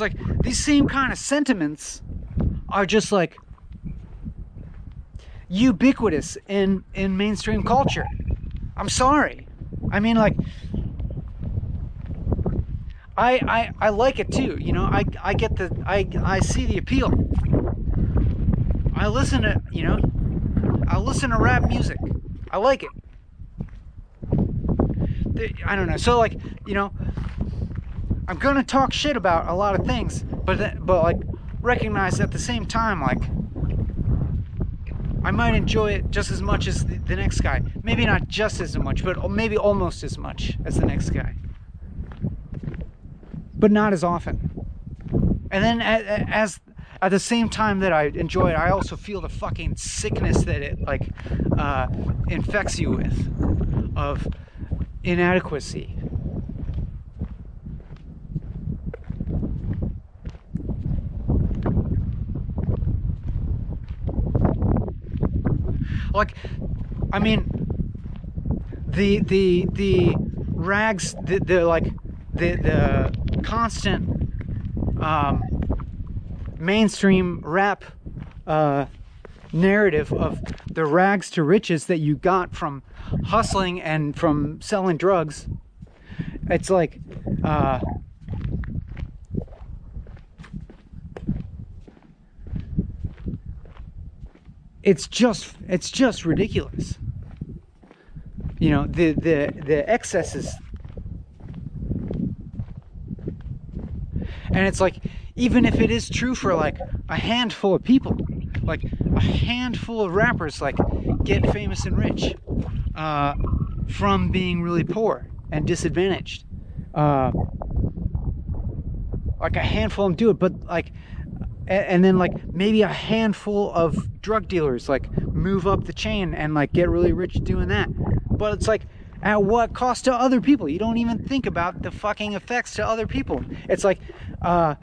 It's like these same kind of sentiments are just like ubiquitous in in mainstream culture. I'm sorry. I mean like I I I like it too, you know. I I get the I I see the appeal. I listen to, you know, I listen to rap music. I like it. I don't know. So like, you know, I'm gonna talk shit about a lot of things, but but like recognize at the same time like I might enjoy it just as much as the, the next guy. Maybe not just as much, but maybe almost as much as the next guy. But not as often. And then as at the same time that I enjoy it, I also feel the fucking sickness that it like uh, infects you with of inadequacy Like, I mean, the the the rags, the, the like the the constant um, mainstream rap uh, narrative of the rags to riches that you got from hustling and from selling drugs. It's like. Uh, it's just it's just ridiculous. You know, the the the excesses and it's like even if it is true for like a handful of people like a handful of rappers like get famous and rich uh, from being really poor and disadvantaged uh, like a handful of them do it but like and, and then like maybe a handful of drug dealers like move up the chain and like get really rich doing that. But it's like at what cost to other people? You don't even think about the fucking effects to other people. It's like uh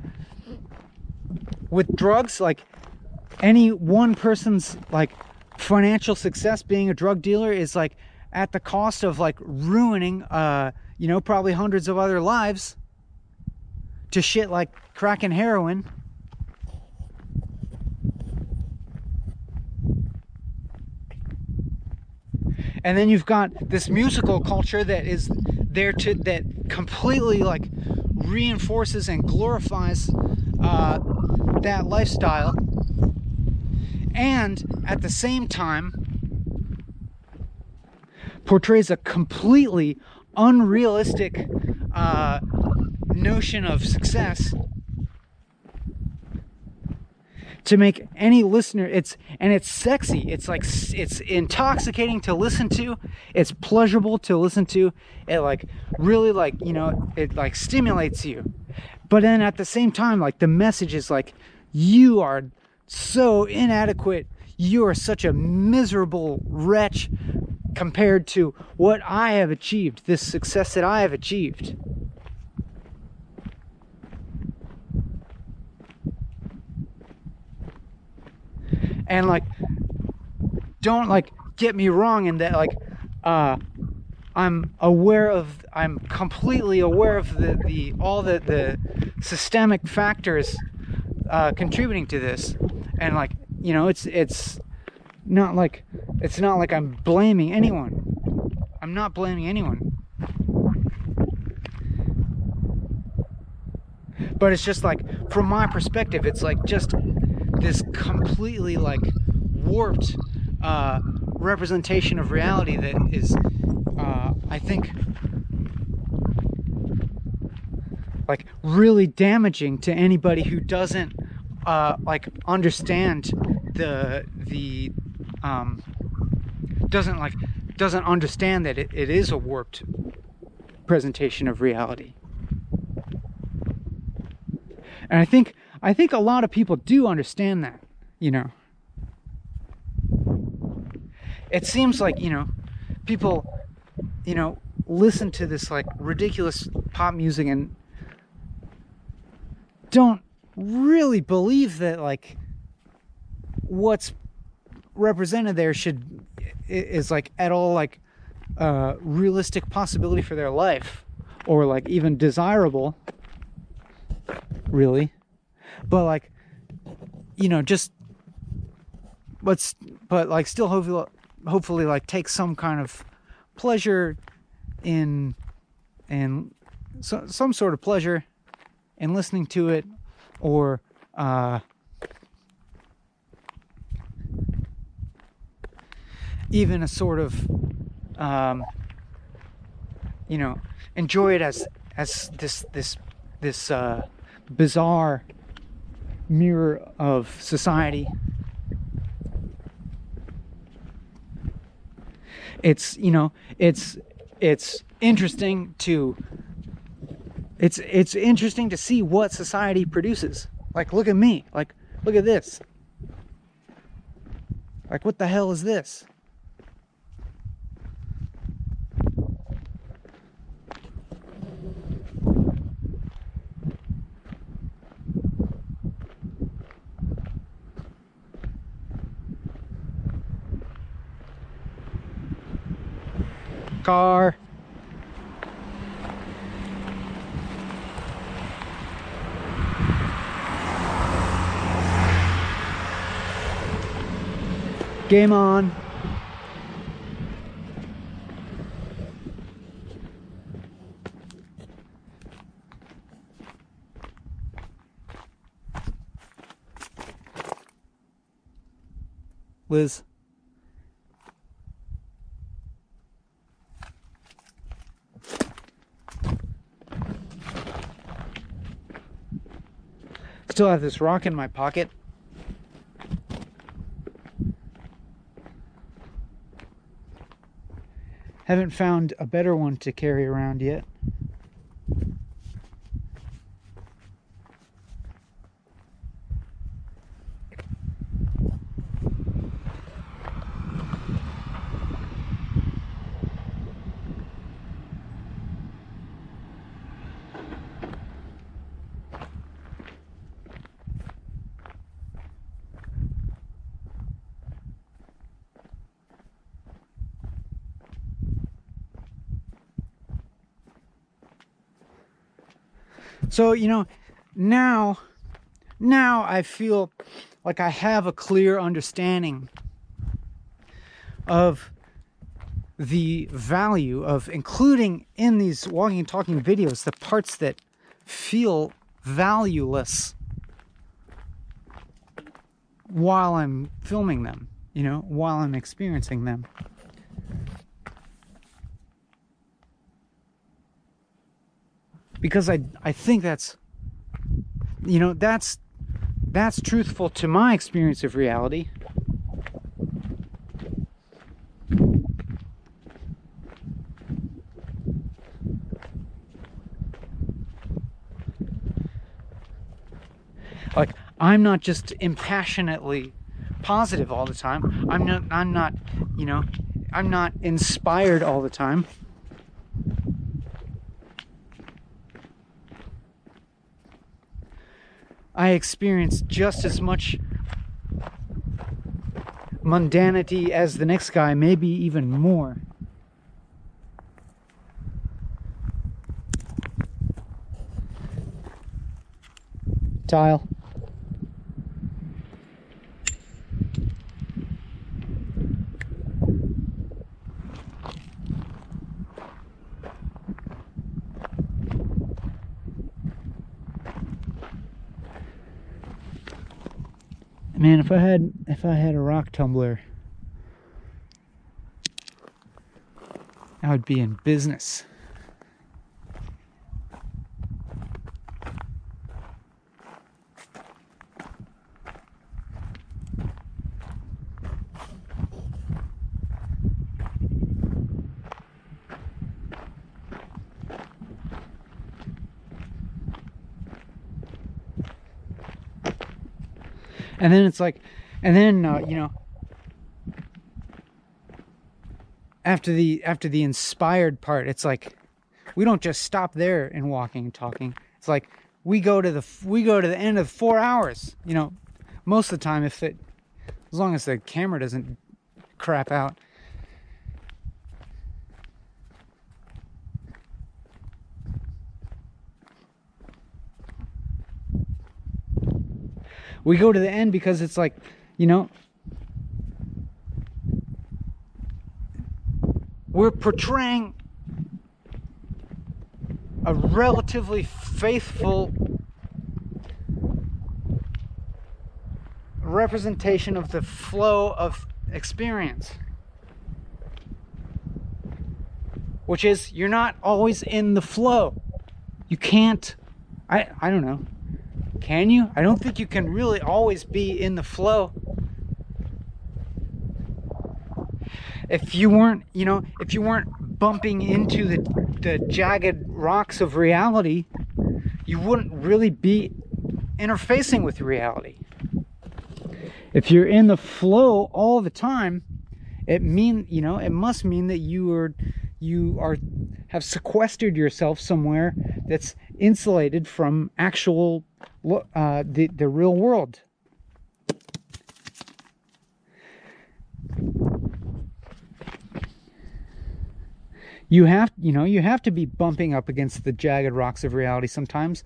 with drugs like any one person's like financial success being a drug dealer is like at the cost of like ruining uh you know probably hundreds of other lives to shit like crack and heroin and then you've got this musical culture that is there to that completely like reinforces and glorifies uh, that lifestyle. And at the same time portrays a completely unrealistic uh, notion of success to make any listener it's and it's sexy. It's like it's intoxicating to listen to. It's pleasurable to listen to. It like really like you know it like stimulates you. But then at the same time like the message is like you are so inadequate. You are such a miserable wretch compared to what I have achieved, this success that I have achieved. And like, don't like get me wrong in that like, uh, I'm aware of, I'm completely aware of the, the all the, the systemic factors uh, contributing to this. And like, you know, it's, it's not like it's not like I'm blaming anyone. I'm not blaming anyone. But it's just like from my perspective, it's like just this completely like warped uh, representation of reality that is, uh, I think, like really damaging to anybody who doesn't uh, like understand the the um, doesn't like doesn't understand that it, it is a warped presentation of reality. And I think I think a lot of people do understand that, you know. It seems like, you know, people, you know, listen to this like ridiculous pop music and don't really believe that like what's represented there should is like at all like uh, realistic possibility for their life or like even desirable really but like you know just let's but like still hopefully hopefully like take some kind of pleasure in and so, some sort of pleasure in listening to it or uh even a sort of um, you know enjoy it as as this this this uh, bizarre mirror of society. It's you know it's it's interesting to it's it's interesting to see what society produces. Like look at me. Like look at this. Like what the hell is this car. Game on. Liz. Still have this rock in my pocket. Haven't found a better one to carry around yet. So, you know, now now I feel like I have a clear understanding of the value of including in these walking and talking videos the parts that feel valueless while I'm filming them, you know, while I'm experiencing them. Because I I think that's you know, that's that's truthful to my experience of reality. Like I'm not just impassionately positive all the time. I'm not I'm not, you know, I'm not inspired all the time. I experience just as much mundanity as the next guy, maybe even more. Tile. Man, if I had if I had a rock tumbler, I would be in business. And then it's like and then uh, you know after the after the inspired part it's like we don't just stop there in walking and talking. It's like we go to the we go to the end of four hours you know. Most of the time if it as long as the camera doesn't crap out we go to the end because it's like, you know, we're portraying a relatively faithful representation of the flow of experience. Which is, you're not always in the flow. You can't, I, I don't know. Can you? I don't think you can really always be in the flow. If you weren't, you know, if you weren't bumping into the, the jagged rocks of reality, you wouldn't really be interfacing with reality. If you're in the flow all the time, it mean, you know, it must mean that you are you are have sequestered yourself somewhere that's insulated from actual uh, the the real world. You have, you know, you have to be bumping up against the jagged rocks of reality sometimes,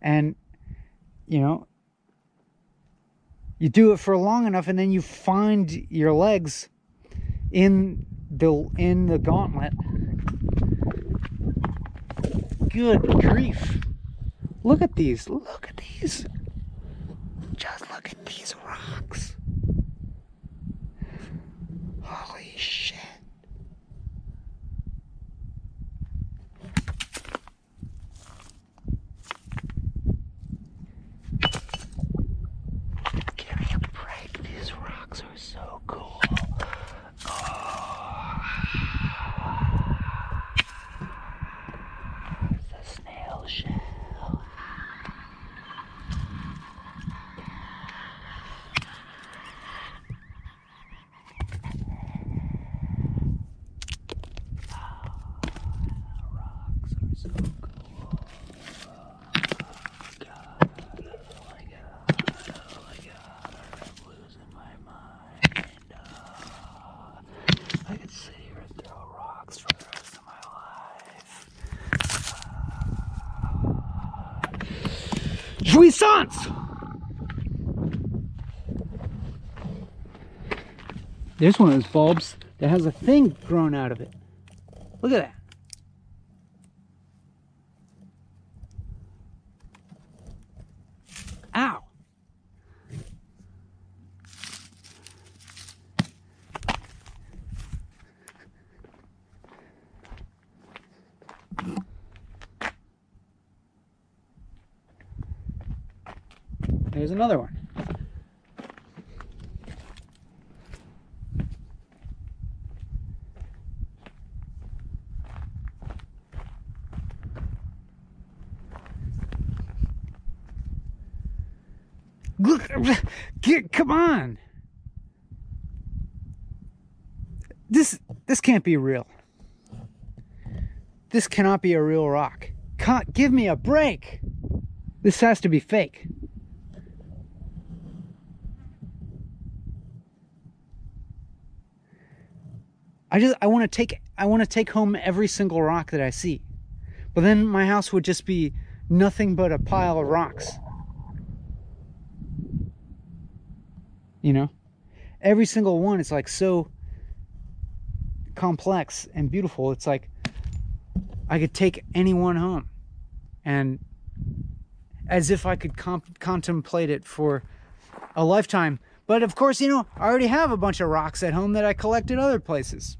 and you know, you do it for long enough, and then you find your legs in the in the gauntlet. Good grief. Look at these. Look at these. Just look at these rocks. Holy shit. Give me a break. These rocks are so cool. Oh. The snail shell. Rocks are so cool. God, oh my god, oh my god, I'm losing my mind. Uh, I could sit here and throw rocks for the rest of my life. There's one of those bulbs that has a thing grown out of it. Look at that. Ow. here's another one. Get, come on. This this can't be real. This cannot be a real rock. Can't, give me a break. This has to be fake. I just I want to take I want to take home every single rock that I see. But then my house would just be nothing but a pile of rocks. You know? Every single one is like so complex and beautiful. It's like I could take anyone home and as if I could comp- contemplate it for a lifetime. But of course, you know, I already have a bunch of rocks at home that I collected other places.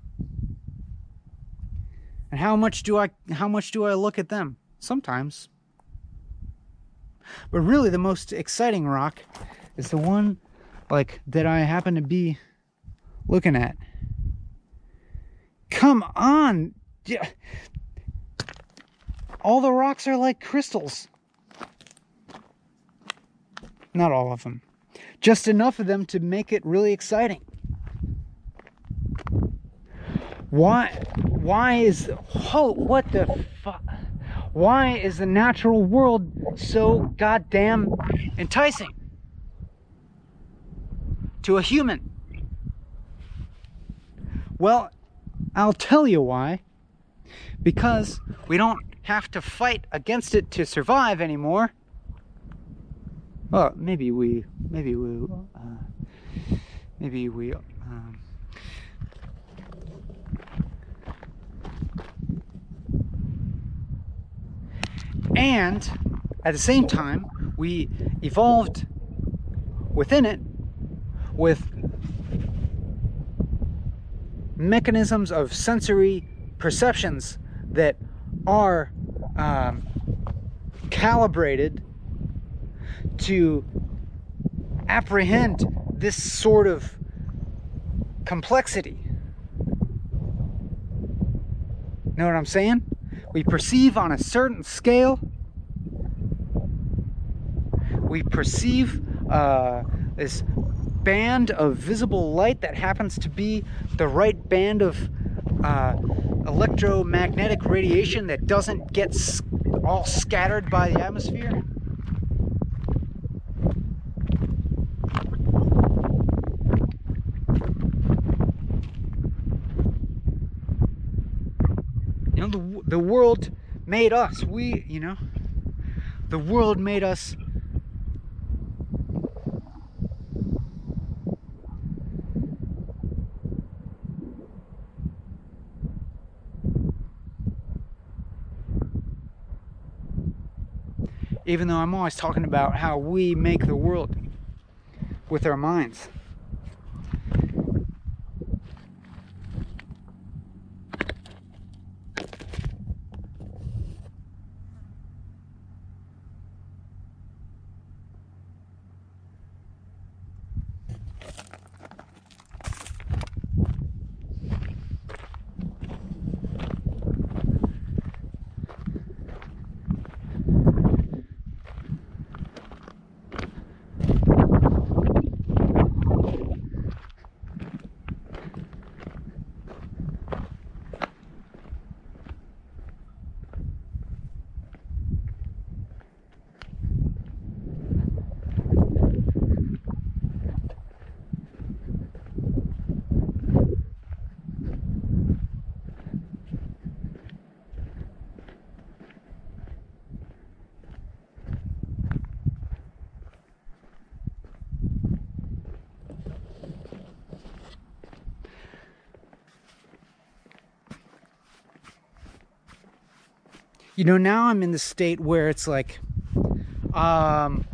And how much do I how much do I look at them? Sometimes. But really the most exciting rock is the one like that I happen to be looking at. Come on. All the rocks are like crystals. Not all of them. Just enough of them to make it really exciting. Why why is oh, what the fuck why is the natural world so goddamn enticing to a human? Well, I'll tell you why. Because we don't have to fight against it to survive anymore. Well, maybe we, maybe we, uh, maybe we. Um, and at the same time, we evolved within it with mechanisms of sensory perceptions that are um, calibrated to apprehend this sort of complexity. Know what I'm saying? We perceive on a certain scale. We perceive uh, this band of visible light that happens to be the right band of uh, electromagnetic radiation that doesn't get all scattered by the atmosphere. You the, the world made us. We, you know, the world made us even though I'm always talking about how we make the world with our minds. You know, now I'm in the state where it's like, um,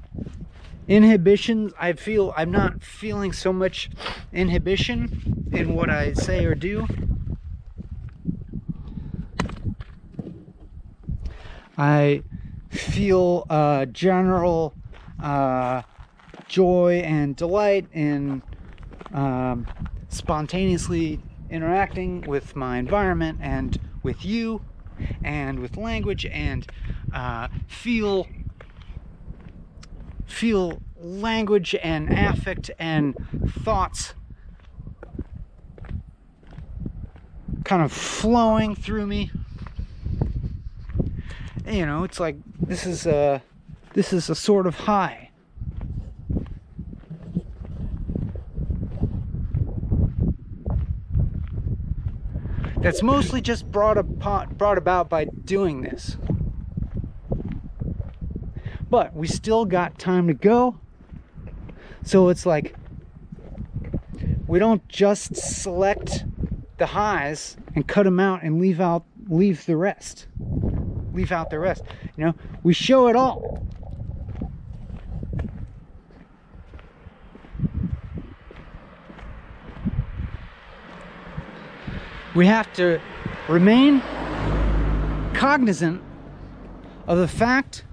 inhibition. I feel I'm not feeling so much inhibition in what I say or do. I feel a general uh, joy and delight in um, spontaneously interacting with my environment and with you and with language and uh, feel feel language and affect and thoughts kind of flowing through me. You know it's like this is a this is a sort of high that's mostly just brought, brought about by doing this. But we still got time to go. So it's like we don't just select the highs and cut them out and leave out leave the rest. Leave out the rest. You know, we show it all. We have to remain cognizant of the fact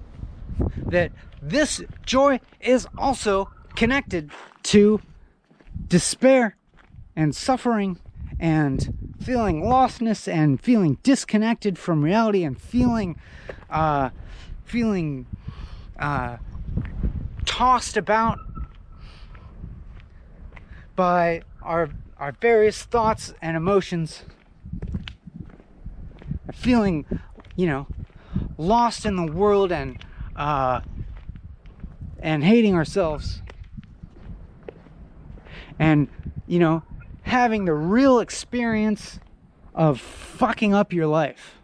that this joy is also connected to despair and suffering and feeling lostness and feeling disconnected from reality and feeling uh, feeling uh, tossed about by our our various thoughts and emotions feeling, you know, lost in the world and uh, and hating ourselves, and you know, having the real experience of fucking up your life.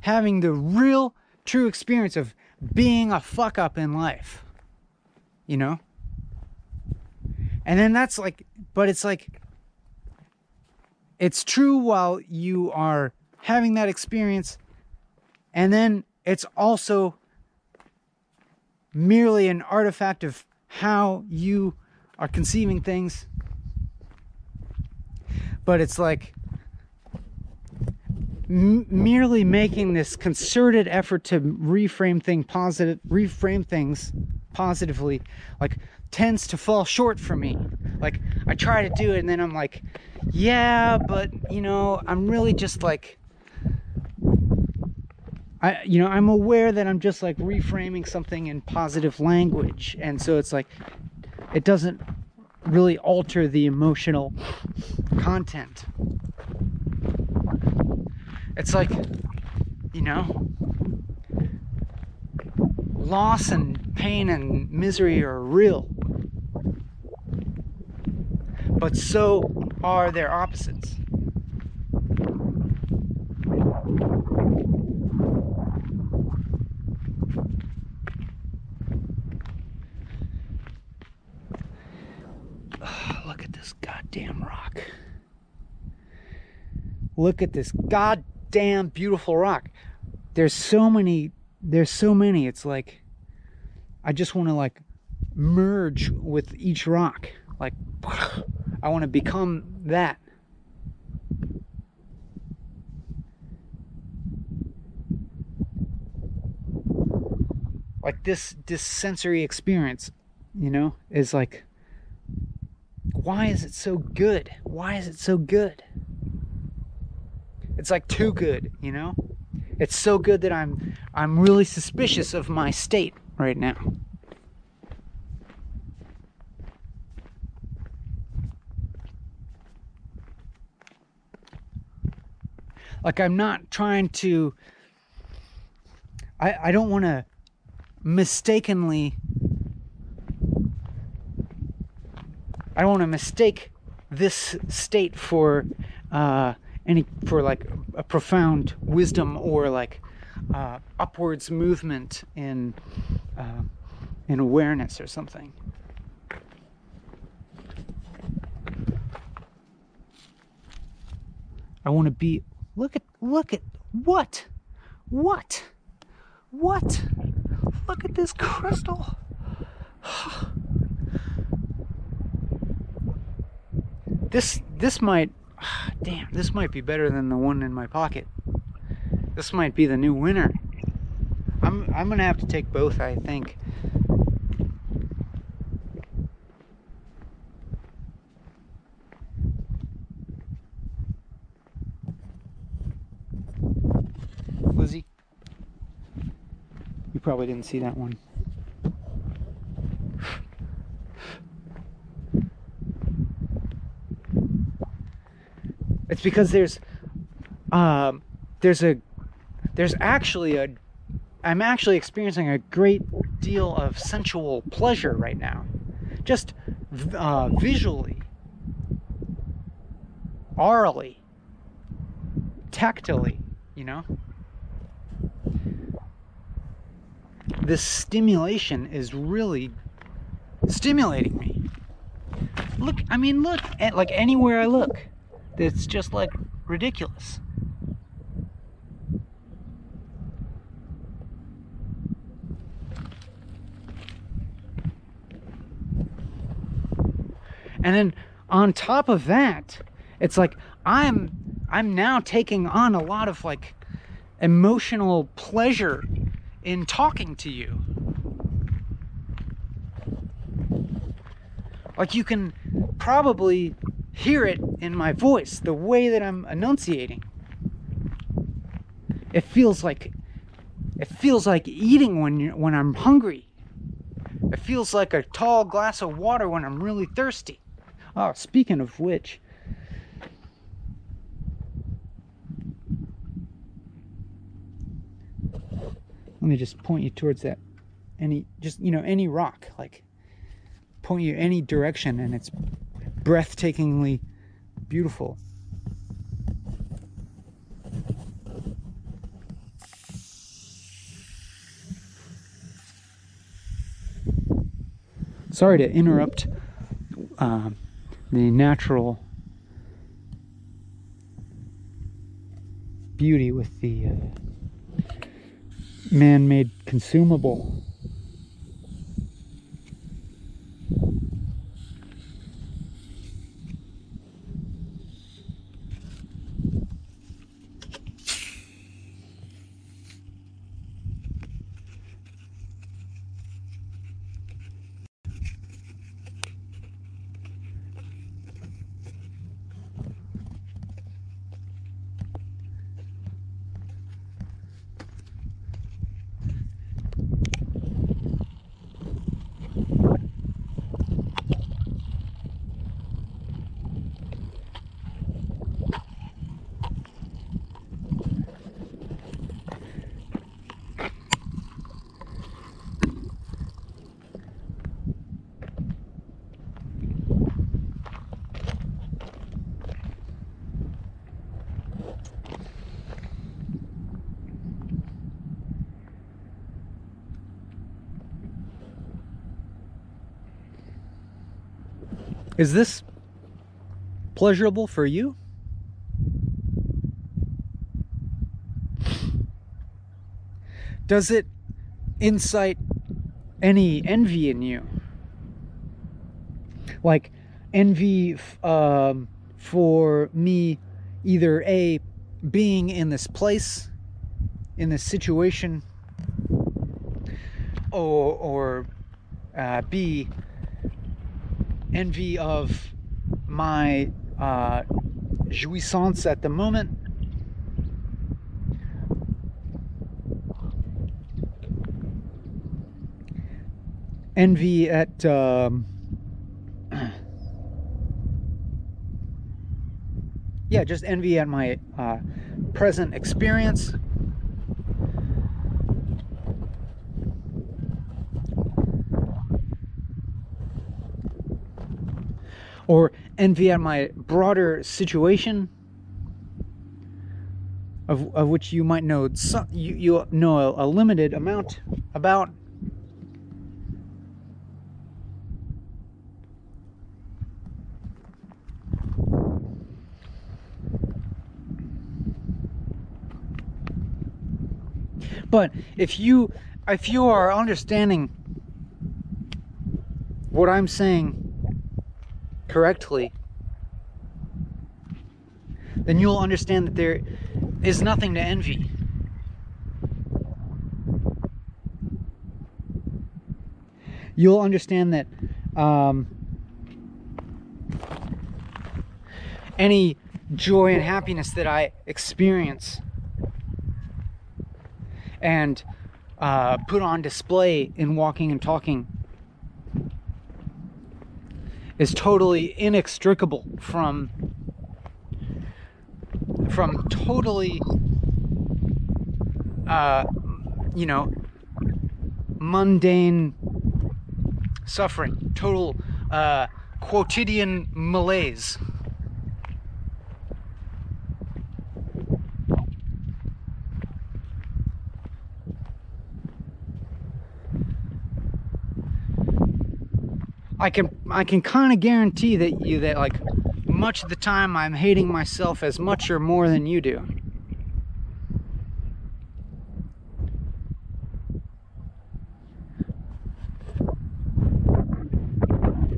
Having the real, true experience of being a fuck up in life. You know? And then that's like, but it's like, it's true while you are having that experience. And then it's also merely an artifact of how you are conceiving things. But it's like m- merely making this concerted effort to reframe thing positive, reframe things positively, like tends to fall short for me. Like I try to do it and then I'm like, yeah, but you know, I'm really just like I you know, I'm aware that I'm just like reframing something in positive language and so it's like it doesn't really alter the emotional content. It's like you know, loss and pain and misery are real but so are their opposites. [sighs] look at this goddamn rock. Look at this goddamn beautiful rock. There's so many, there's so many. It's like, I just want to like merge with each rock. Like, [sighs] I want to become that. Like this this sensory experience, you know, is like why is it so good? Why is it so good? It's like too good, you know? It's so good that I'm I'm really suspicious of my state right now. Like I'm not trying to I I don't want to mistakenly I don't want to mistake this state for uh, any for like a profound wisdom or like uh, upwards movement in uh, in awareness or something. I want to be Look at, look at, what? What? What? Look at this crystal. [sighs] this, this might, [sighs] damn, this might be better than the one in my pocket. This might be the new winner. I'm I'm gonna have to take both, I think. Lizzie, you probably didn't see that one. It's because there's um, there's a there's actually a I'm actually experiencing a great deal of sensual pleasure right now, just uh, visually, orally, tactily, you know. This stimulation is really stimulating me. Look, I mean, look at like anywhere I look, it's just like ridiculous. And then on top of that, it's like I'm I'm now taking on a lot of like emotional pleasure in talking to you. Like you can probably hear it in my voice, the way that I'm enunciating. It feels like it feels like eating when you when I'm hungry. It feels like a tall glass of water when I'm really thirsty. Oh, speaking of which, let me just point you towards that any just you know any rock like point you any direction and it's breathtakingly beautiful. Sorry to interrupt um, the natural beauty with the uh, man made consumable. Is this pleasurable for you? Does it incite any envy in you? Like envy um, for me, either A, being in this place, in this situation, or, or uh, B, envy of my uh, jouissance at the moment. Envy at um, [clears throat] yeah, just envy at my uh, present experience. Or envy at my broader situation of, of which you might know some, you, you know a, a limited amount about. But if you if you are understanding what i'm saying correctly, then you'll understand that there is nothing to envy. You'll understand that um, any joy and happiness that I experience and uh, put on display in walking and talking is totally inextricable from from totally uh, you know mundane suffering total uh, quotidian malaise I can I can kind of guarantee that you that like much of the time I'm hating myself as much or more than you do.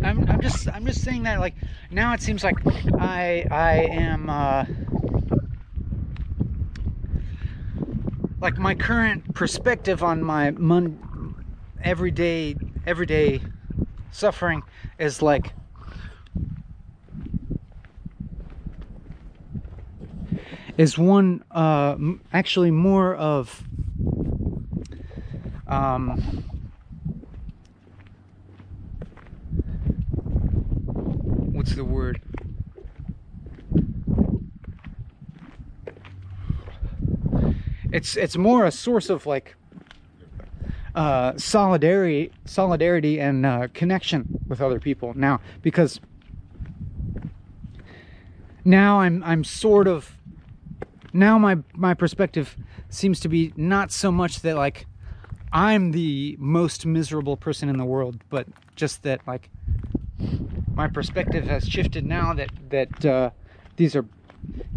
I'm, I'm just I'm just saying that like now it seems like I I am uh, like my current perspective on my mon everyday everyday suffering is like is one uh, actually more of um, what's the word? It's it's more a source of like uh, solidarity, solidarity and uh, connection with other people. Now because now I'm I'm sort of now my my perspective seems to be not so much that like I'm the most miserable person in the world, but just that like my perspective has shifted now that that uh, these are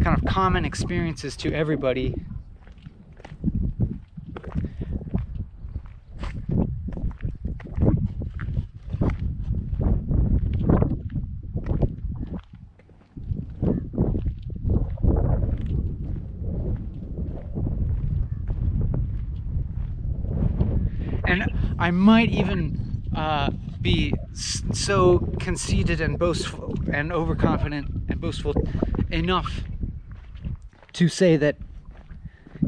kind of common experiences to everybody I might even uh, be so conceited and boastful and overconfident and boastful enough to say that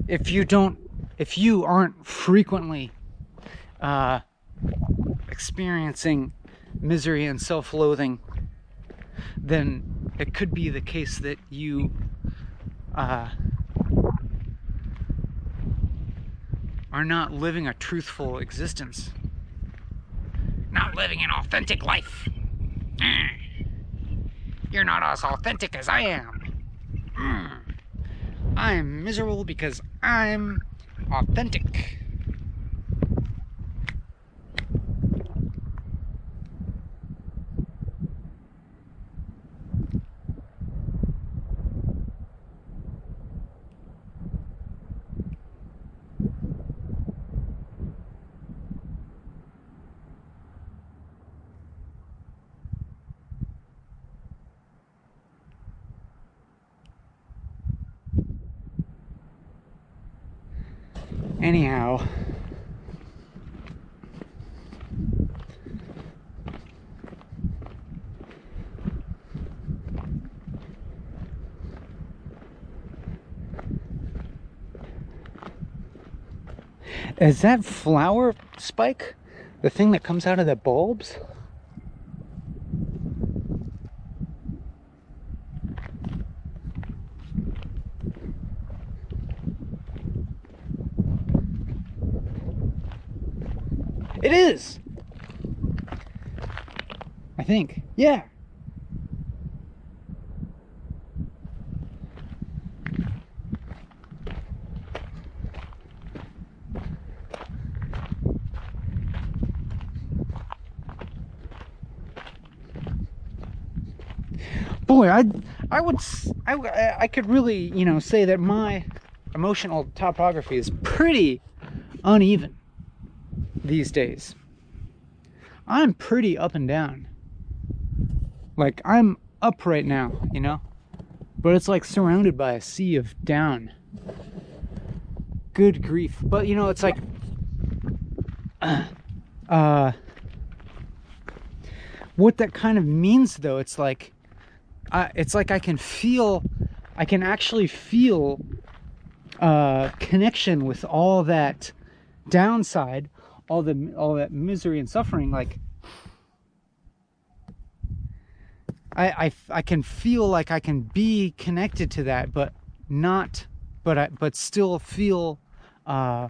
if you don't, if you aren't frequently uh, experiencing misery and self loathing, then it could be the case that you. Uh, are not living a truthful existence. Not living an authentic life. Mm. You're not as authentic as I am. Mm. I'm miserable because I'm authentic. Anyhow, Is that flower spike the thing that comes out of the bulbs? It is. I think. Yeah. Boy, I I would I I could really, you know, say that my emotional topography is pretty uneven these days. I'm pretty up and down. Like, I'm up right now, you know? But it's like surrounded by a sea of down. Good grief. But, you know, it's like. [clears throat] Uh. what that kind of means though it's like I, it's like i can feel i can actually feel uh connection with all that downside all the all that misery and suffering like I, I, I can feel like I can be connected to that, but not, but I, but still feel uh,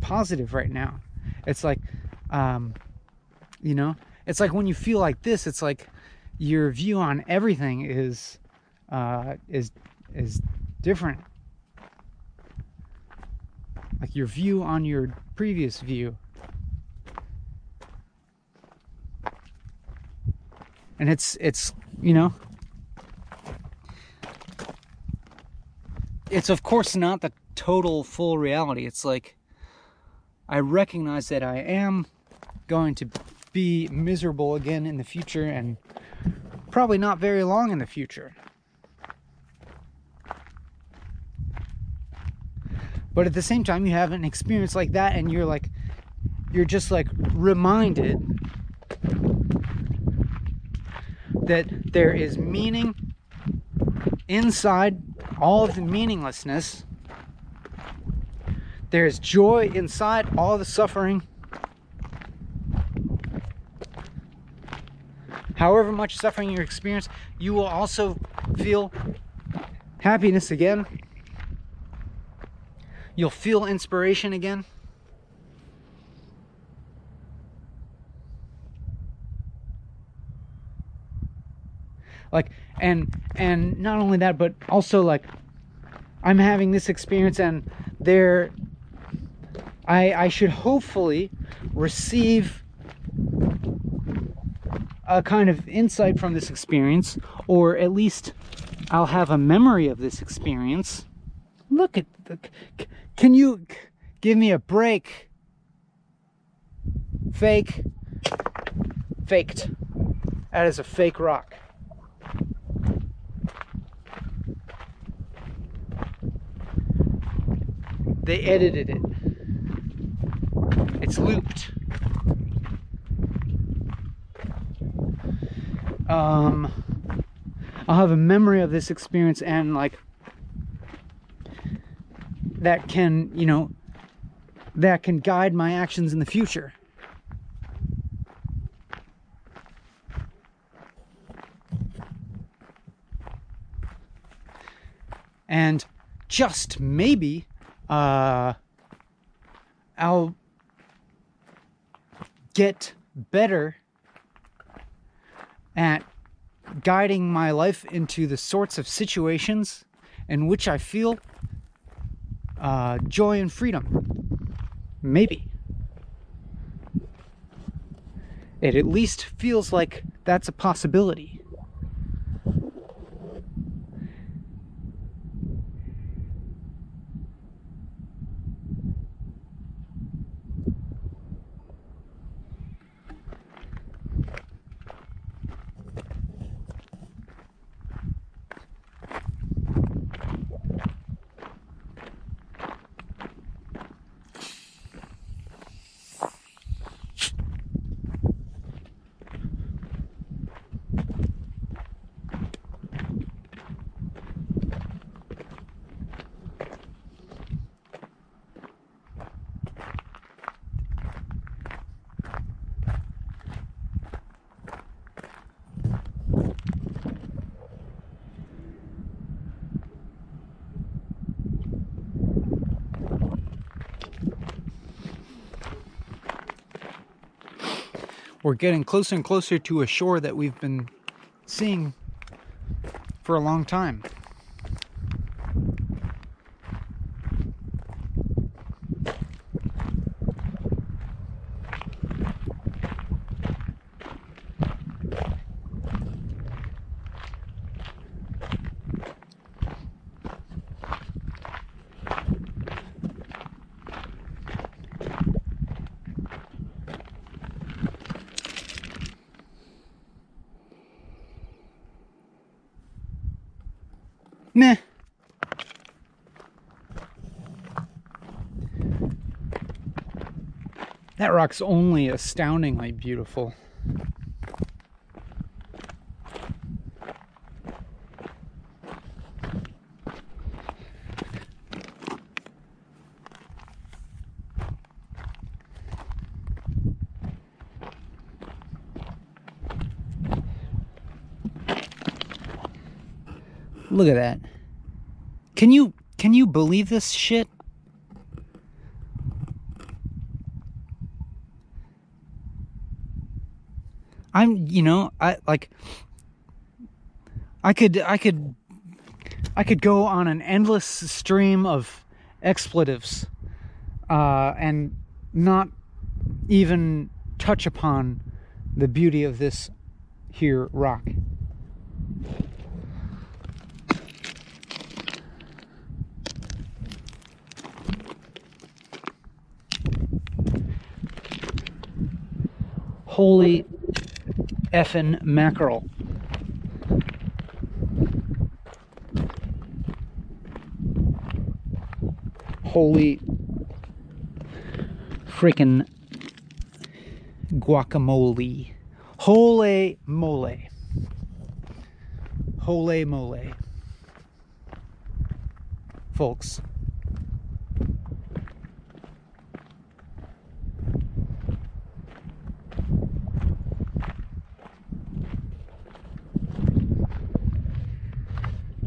positive right now. It's like, um, you know, it's like when you feel like this, it's like your view on everything is uh, is is different. Like your view on your previous view. And it's it's you know it's of course not the total full reality. It's like I recognize that I am going to be miserable again in the future and probably not very long in the future. But at the same time, you have an experience like that, and you're like, you're just like reminded that there is meaning inside all of the meaninglessness. There's joy inside all the suffering. However much suffering you experience, you will also feel happiness again. You'll feel inspiration again. Like and and not only that but also like i'm having this experience and there i i should hopefully receive a kind of insight from this experience or at least i'll have a memory of this experience. Look at the can you give me a break? Fake. Faked. That is a fake rock They edited it. It's looped. Um, I'll have a memory of this experience and like that can, you know, that can guide my actions in the future. And just maybe uh, I'll get better at guiding my life into the sorts of situations in which I feel uh, joy and freedom. Maybe. It at least feels like that's a possibility. We're getting closer and closer to a shore that we've been seeing for a long time. rock's only astoundingly beautiful. Look at that. Can you can you believe this shit? You know, I like I could I could I could go on an endless stream of expletives uh, and not even touch upon the beauty of this here rock. Holy effin' mackerel. Holy freaking guacamole. Holy mole. Holy mole. Folks.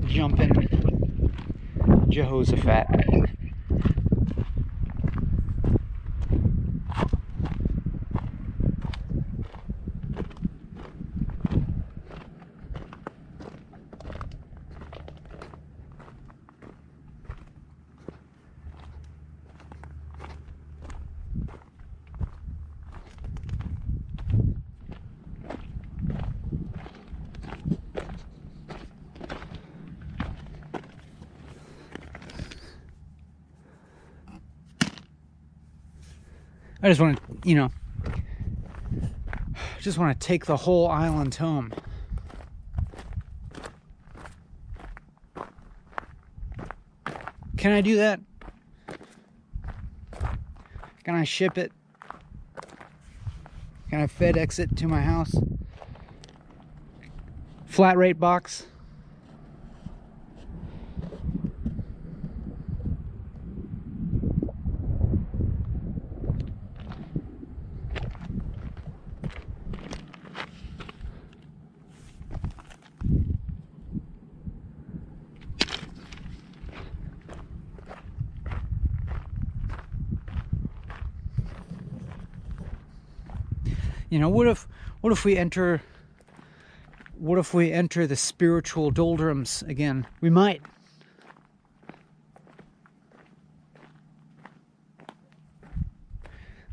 Jumping Jehoshaphat. I just want to, you know, just want to take the whole island home. Can I do that? Can I ship it? Can I FedEx it to my house? Flat rate box? You know, what if what if we enter what if we enter the spiritual doldrums again? We might.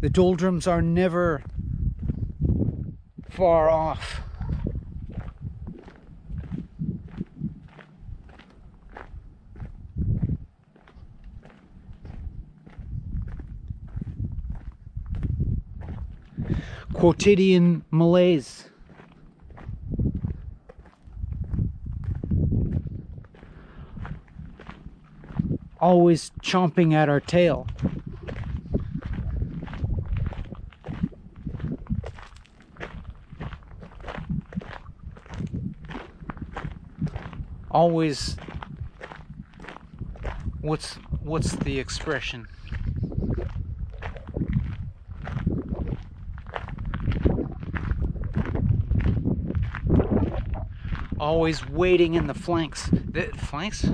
The doldrums are never far off. Quotidian malaise. Always chomping at our tail. Always what's what's the expression? Always waiting in the flanks. The flanks?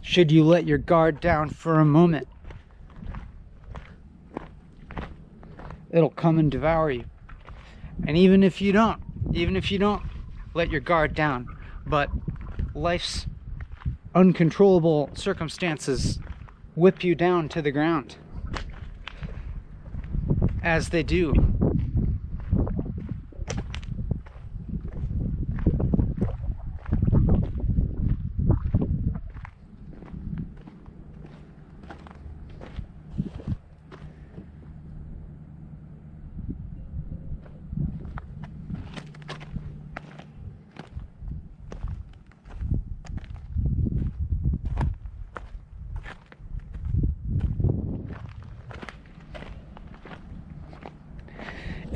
Should you let your guard down for a moment? It'll come and devour you. And even if you don't, even if you don't let your guard down, but life's uncontrollable circumstances whip you down to the ground, as they do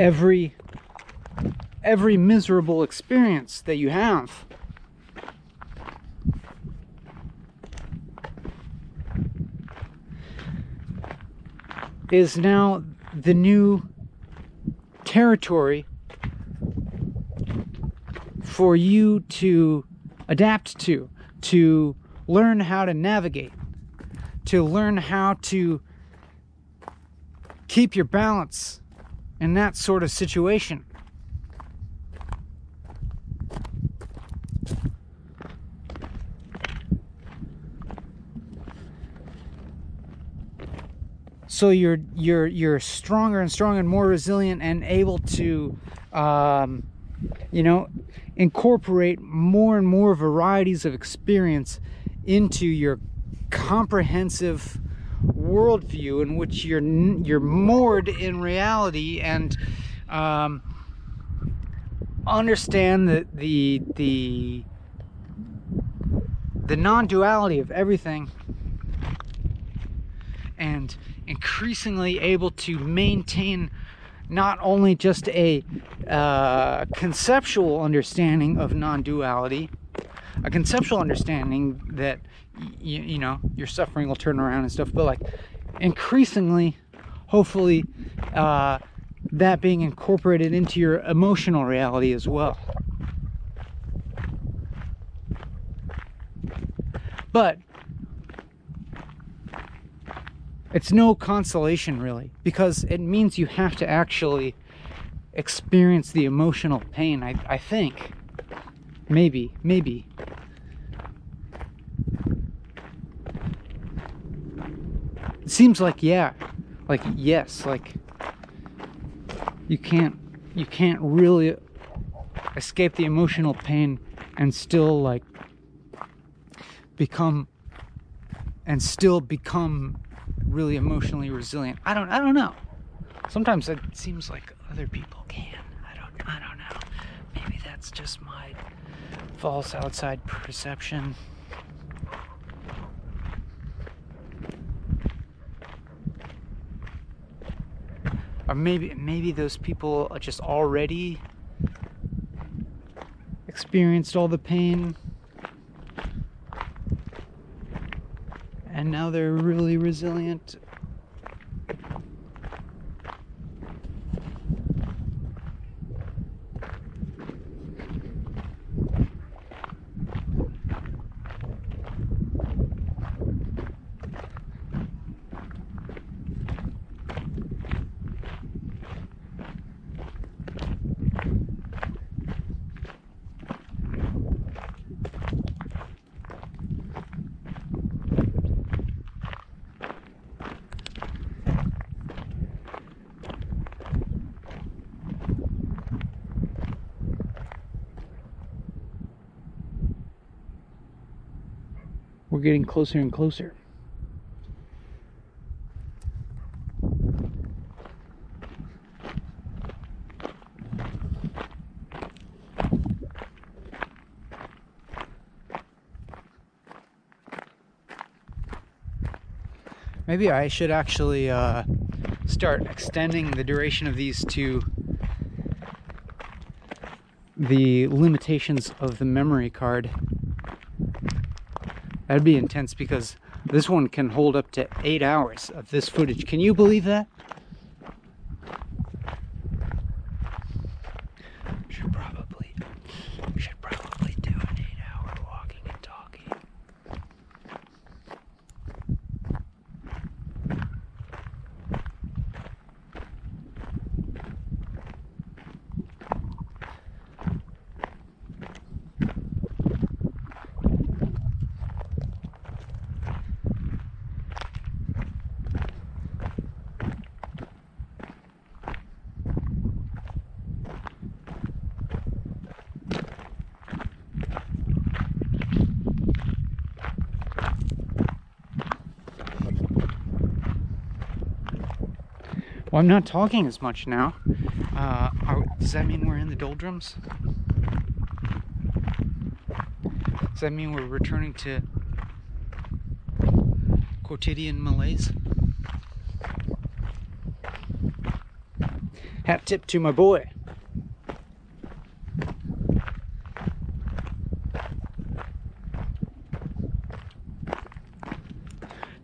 every every miserable experience that you have. Is now the new territory for you to adapt to, to learn how to navigate, to learn how to keep your balance in that sort of situation. so you're you're you're stronger and stronger and more resilient and able to um, you know incorporate more and more varieties of experience into your comprehensive worldview in which you're you're moored in reality and um, understand that the the the non-duality of everything and increasingly able to maintain not only just a uh, conceptual understanding of non-duality a conceptual understanding that you, you know your suffering will turn around and stuff. But like increasingly hopefully uh, that being incorporated into your emotional reality as well. But it's no consolation really because it means you have to actually experience the emotional pain I, I think. Maybe maybe seems like yeah like yes like you can't you can't really escape the emotional pain and still like become and still become really emotionally resilient. I don't I don't know. Sometimes it seems like other people can. I don't I don't know. Maybe that's just my false outside perception. Or maybe maybe those people just already experienced all the pain and now they're really resilient. we're getting closer and closer. Maybe I should actually uh, start extending the duration of these to the limitations of the memory card. That'd be intense because this one can hold up to eight hours of this footage. Can you believe that? I'm not talking as much now. Uh, are, does that mean we're in the doldrums? Does that mean we're returning to quotidian malaise? Hat tip to my boy.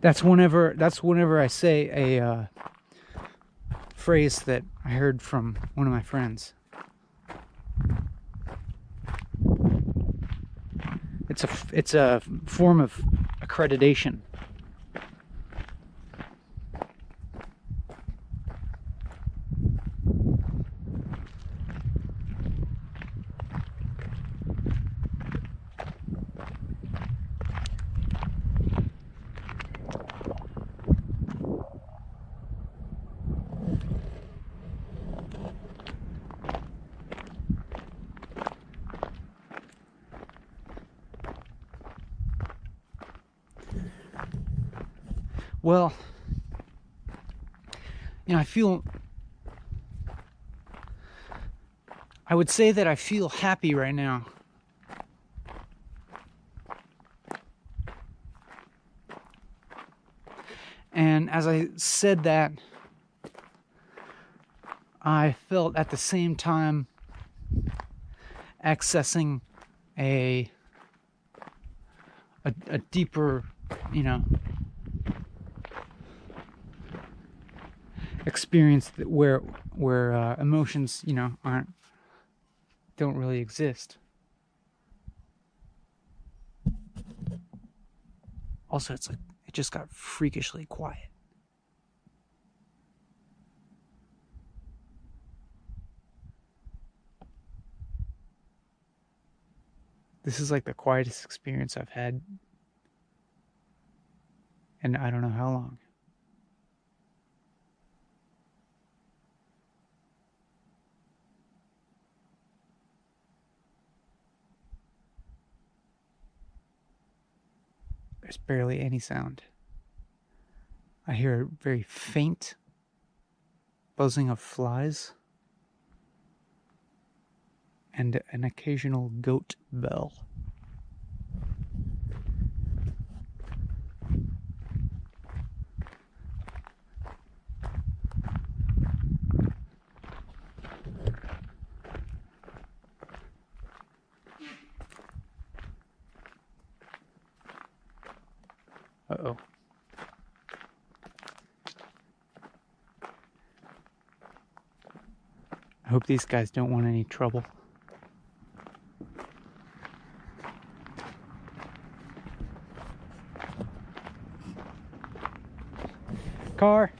That's whenever that's whenever I say a uh, phrase that I heard from one of my friends. It's a it's a form of accreditation. Well, you know, I feel. I would say that I feel happy right now. And as I said that, I felt at the same time accessing a a, a deeper, you know, experience that where where uh, emotions you know aren't don't really exist. Also it's like it just got freakishly quiet. This is like the quietest experience i've had and i don't know how long There's barely any sound. I hear a very faint buzzing of flies and an occasional goat bell. Uh oh. I hope these guys don't want any trouble. Car.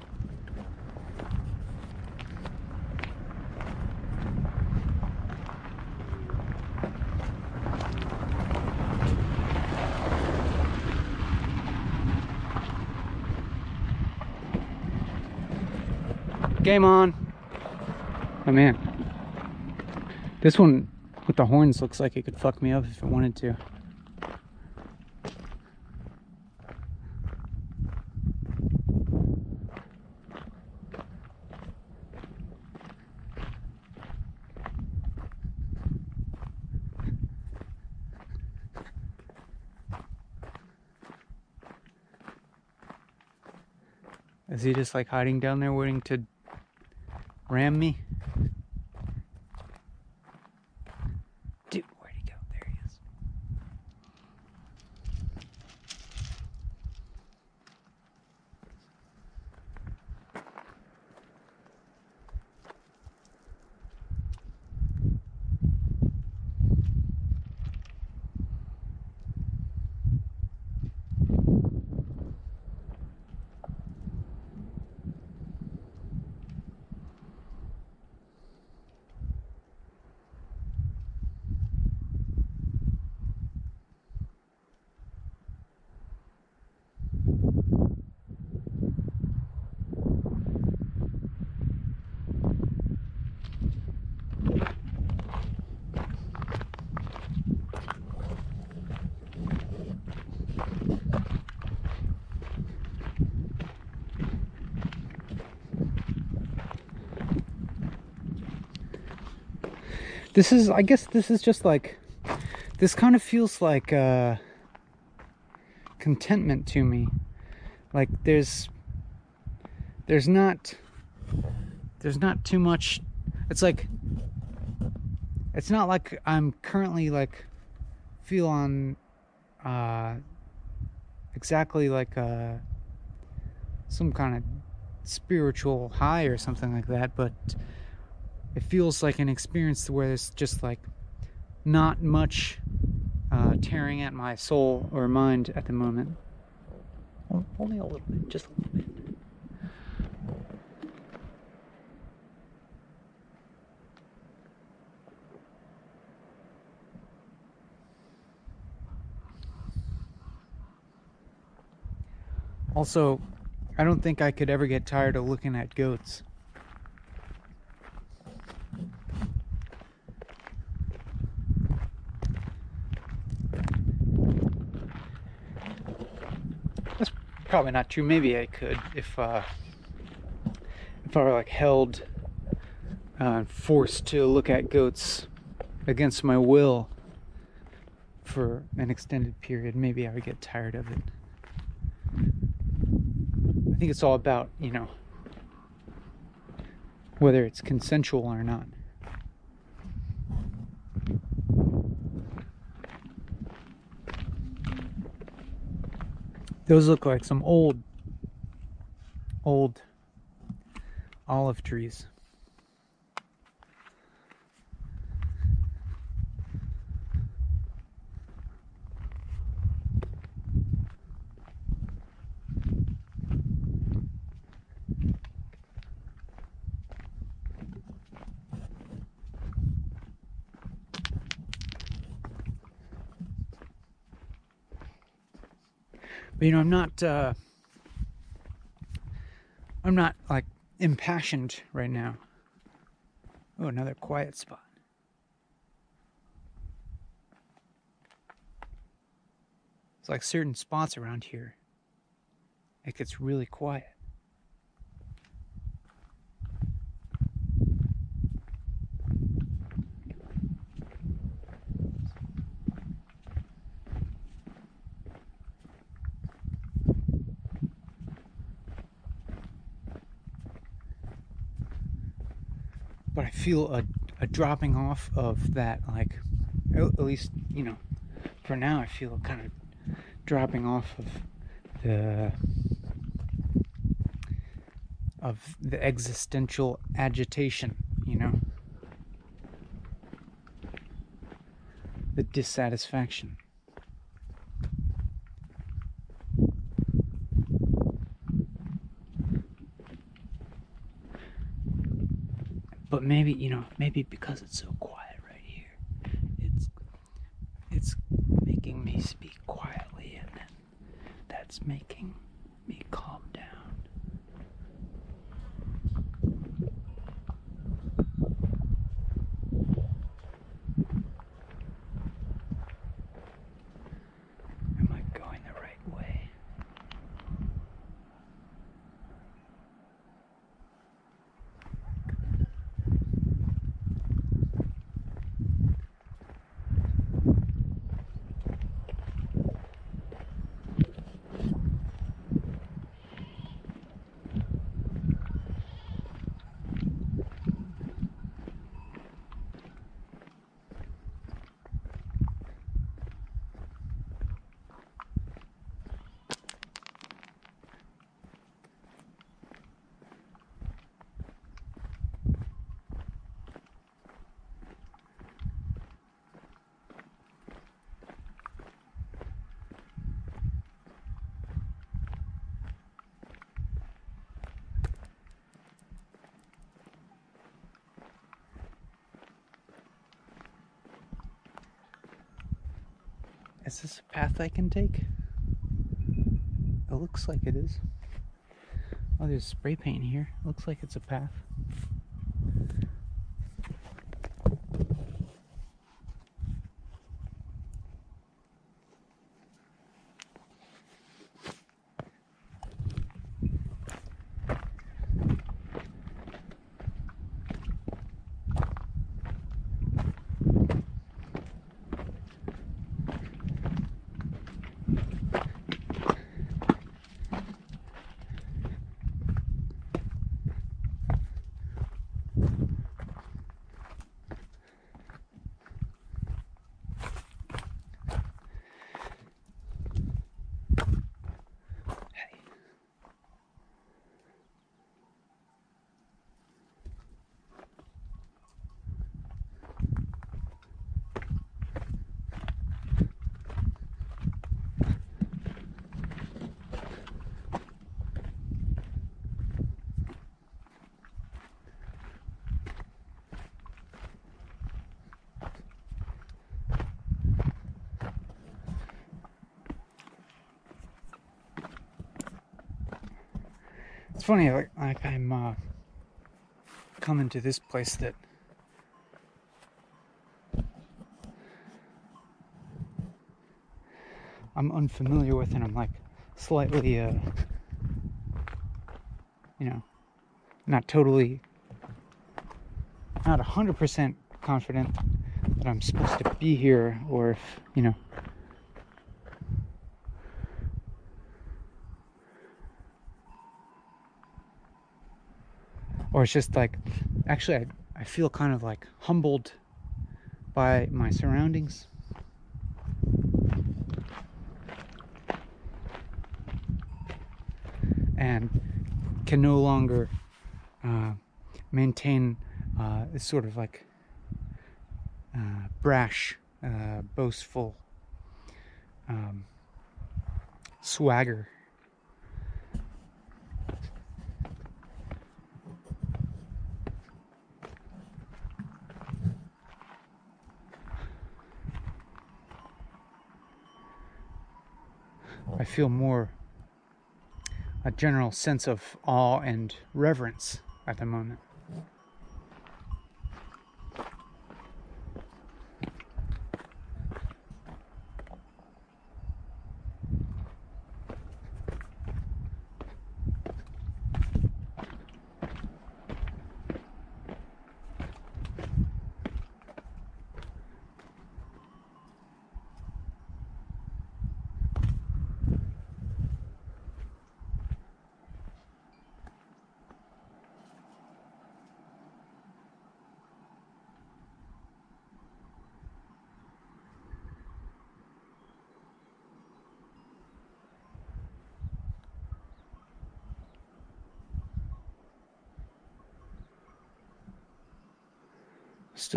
Game on. Oh man. This one with the horns looks like it could fuck me up if it wanted to. Is he just like hiding down there waiting to ram me? Dude, where'd he go? There he is. This is, I guess, this is just like, this kind of feels like uh, contentment to me. Like there's, there's not, there's not too much it's like it's not like I'm currently like feel on uh exactly like uh some kind of spiritual high or something like that, but it feels like an experience where there's just like not much uh, tearing at my soul or mind at the moment. Only a little bit, just a little bit. Also, I don't think I could ever get tired of looking at goats. That's probably not true. Maybe I could if uh, if I were like held, uh, forced to look at goats against my will for an extended period. Maybe I would get tired of it. I think it's all about, you know, whether it's consensual or not. Those look like some old, old olive trees. But you know, I'm not uh I'm not like impassioned right now. Oh, another quiet spot. It's like certain spots around here. It gets really quiet. But I feel a, a dropping off of that, like, at least, you know, for now, I feel kind of dropping off of the of the existential agitation, you know, the dissatisfaction. But maybe you know maybe because it's so quiet right here it's it's making me speak quietly and then that's making me calm down am i going the right way Is this a I can take? It looks like it is. Oh, there's spray paint here. Looks like it's a path. Funny, like, like I'm uh, coming to this place that I'm unfamiliar with, and I'm like slightly, uh, you know, not totally, not 100% confident that I'm supposed to be here, or if, you know, or it's just like actually I, I feel kind of like humbled by my surroundings. And can no longer uh, maintain uh, this sort of like uh, brash, uh, boastful um, swagger I feel more a general sense of awe and reverence at the moment.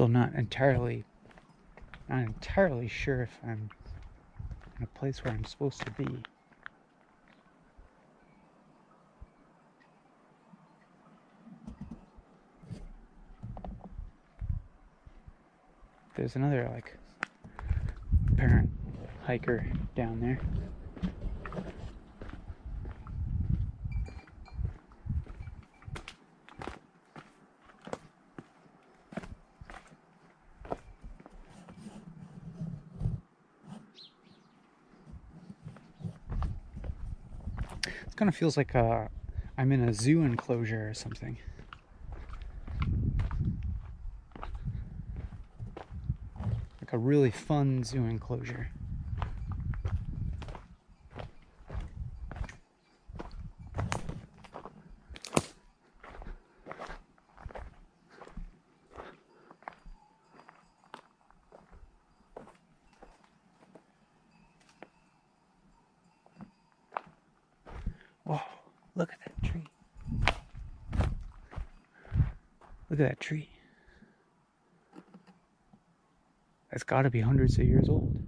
Still not entirely not entirely sure if I'm in a place where I'm supposed to be. There's another like apparent hiker down there. It kind of feels like uh, I'm in a zoo enclosure or something. Like a really fun zoo enclosure. Whoa, look at that tree. Look at that tree. That's got to be hundreds of years old.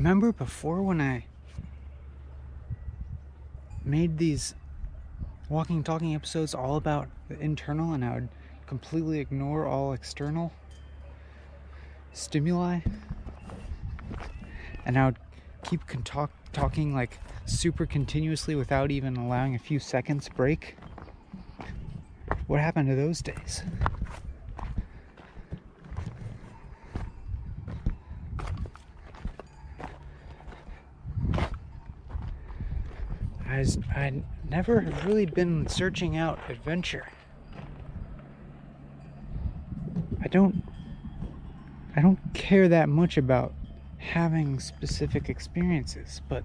Remember before when I made these walking talking episodes all about the internal and I would completely ignore all external stimuli and I would keep con- talk- talking like super continuously without even allowing a few seconds break. What happened to those days? I was, I never have really been searching out adventure. I don't I don't care that much about having specific experiences, but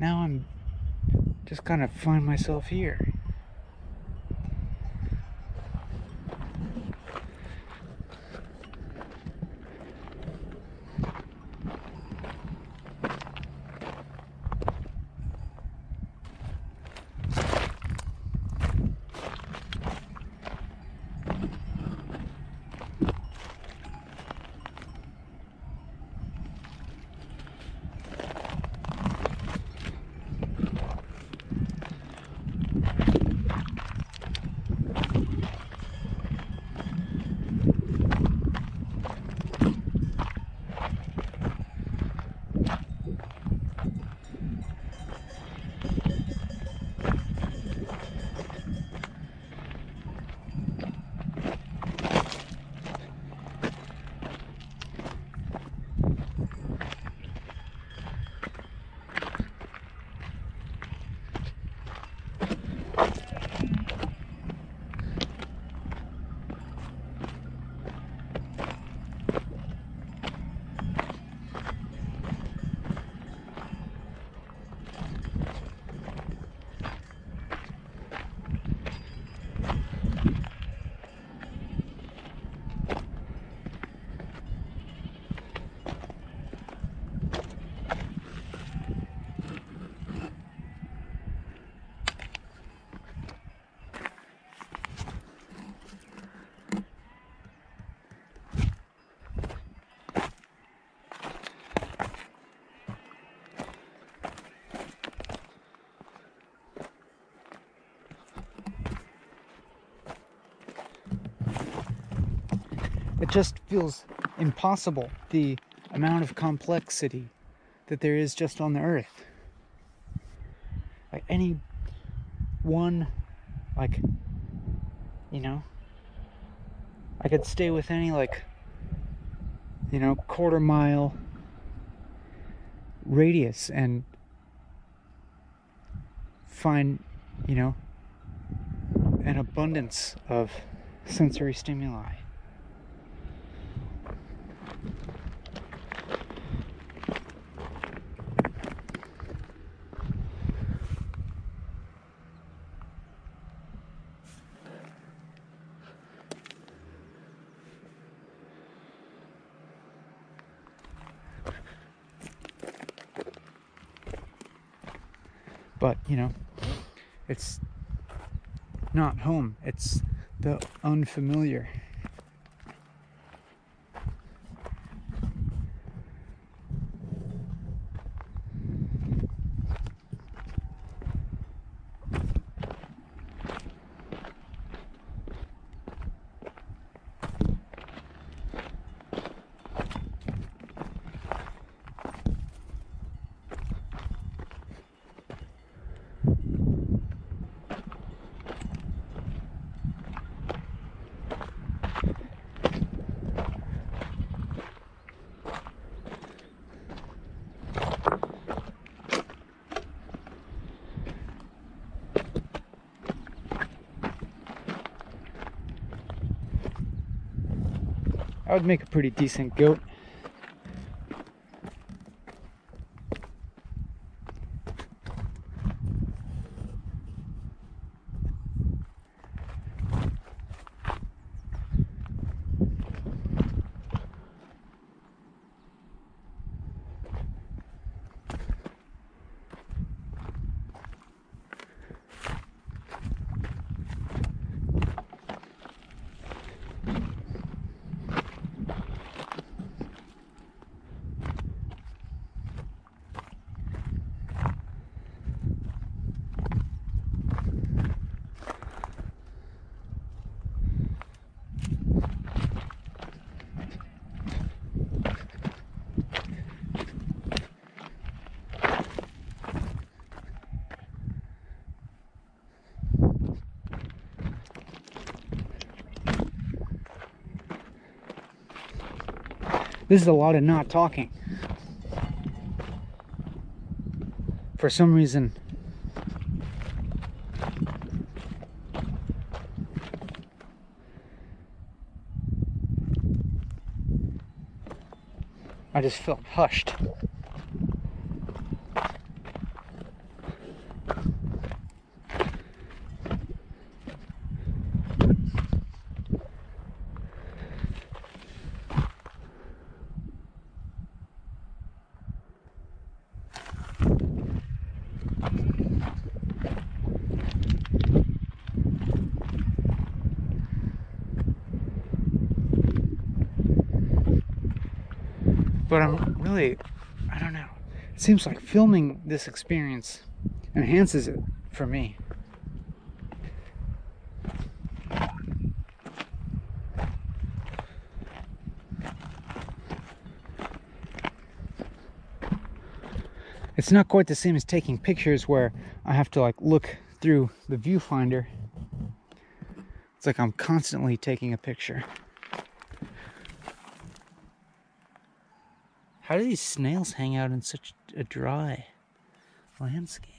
now I'm just kind of find myself here. Just feels impossible the amount of complexity that there is just on the earth. Like any one like you know i could stay with any like you know quarter mile radius and find you know an abundance of sensory stimuli but you know it's not home. It's the unfamiliar I would make a pretty decent goat. This is a lot of not talking. For some reason, I just felt hushed. but I'm really, I don't know. It seems like filming this experience enhances it for me. It's not quite the same as taking pictures where I have to like look through the viewfinder. It's like I'm constantly taking a picture. How do these snails hang out in such a dry landscape?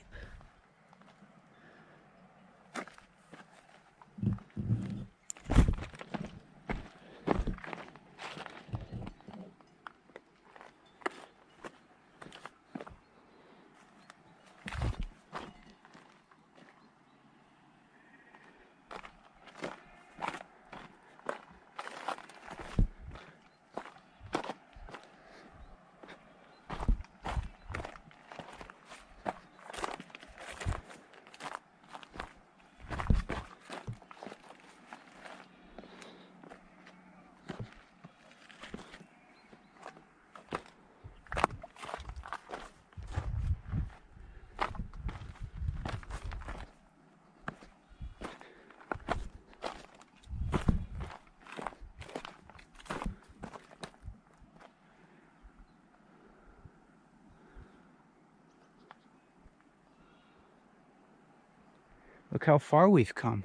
Look how far we've come.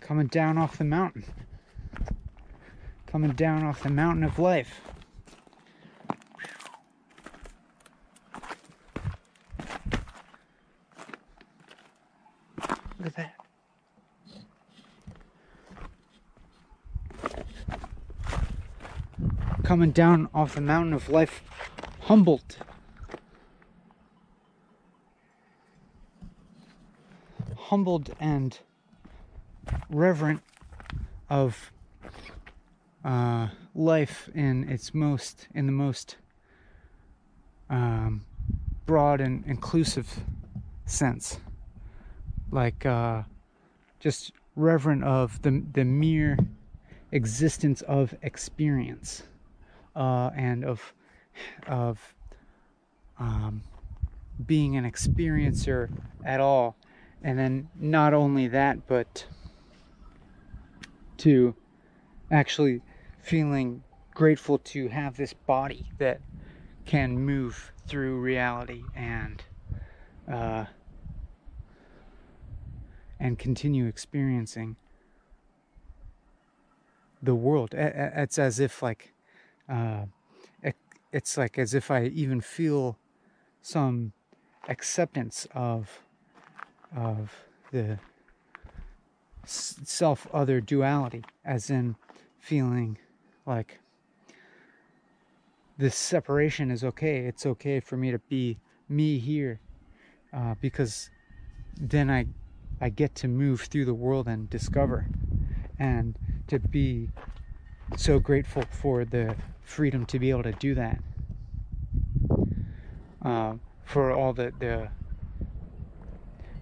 Coming down off the mountain. Coming down off the mountain of life. Look at that. Coming down off the mountain of life, Humboldt. Humbled and reverent of uh, life in its most in the most um, broad and inclusive sense. Like uh, just reverent of the, the mere existence of experience uh, and of of um, being an experiencer at all and then not only that, but to actually feeling grateful to have this body that can move through reality and uh, and continue experiencing the world. It's as if like uh, it's like as if I even feel some acceptance of of the self other duality, as in feeling like this separation is okay. It's okay for me to be me here uh, because then I, I get to move through the world and discover and to be so grateful for the freedom to be able to do that. Uh, for all the, the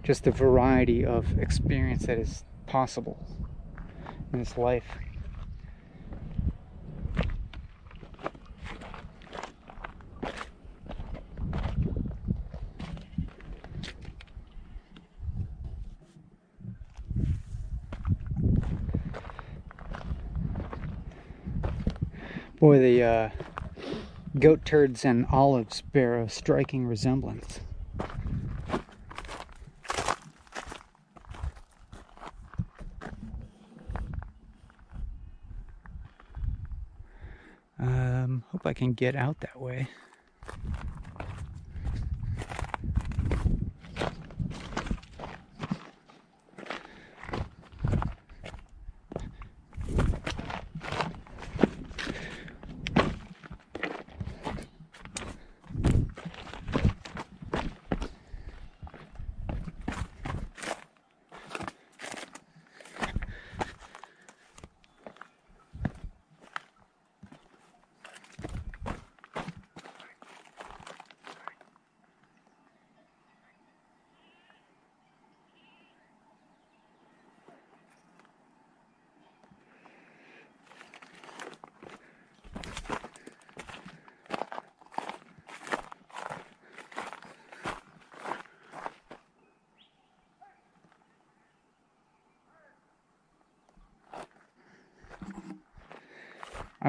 just the variety of experience that is possible in this life. Boy, the uh, goat turds and olives bear a striking resemblance. Hope I can get out that way.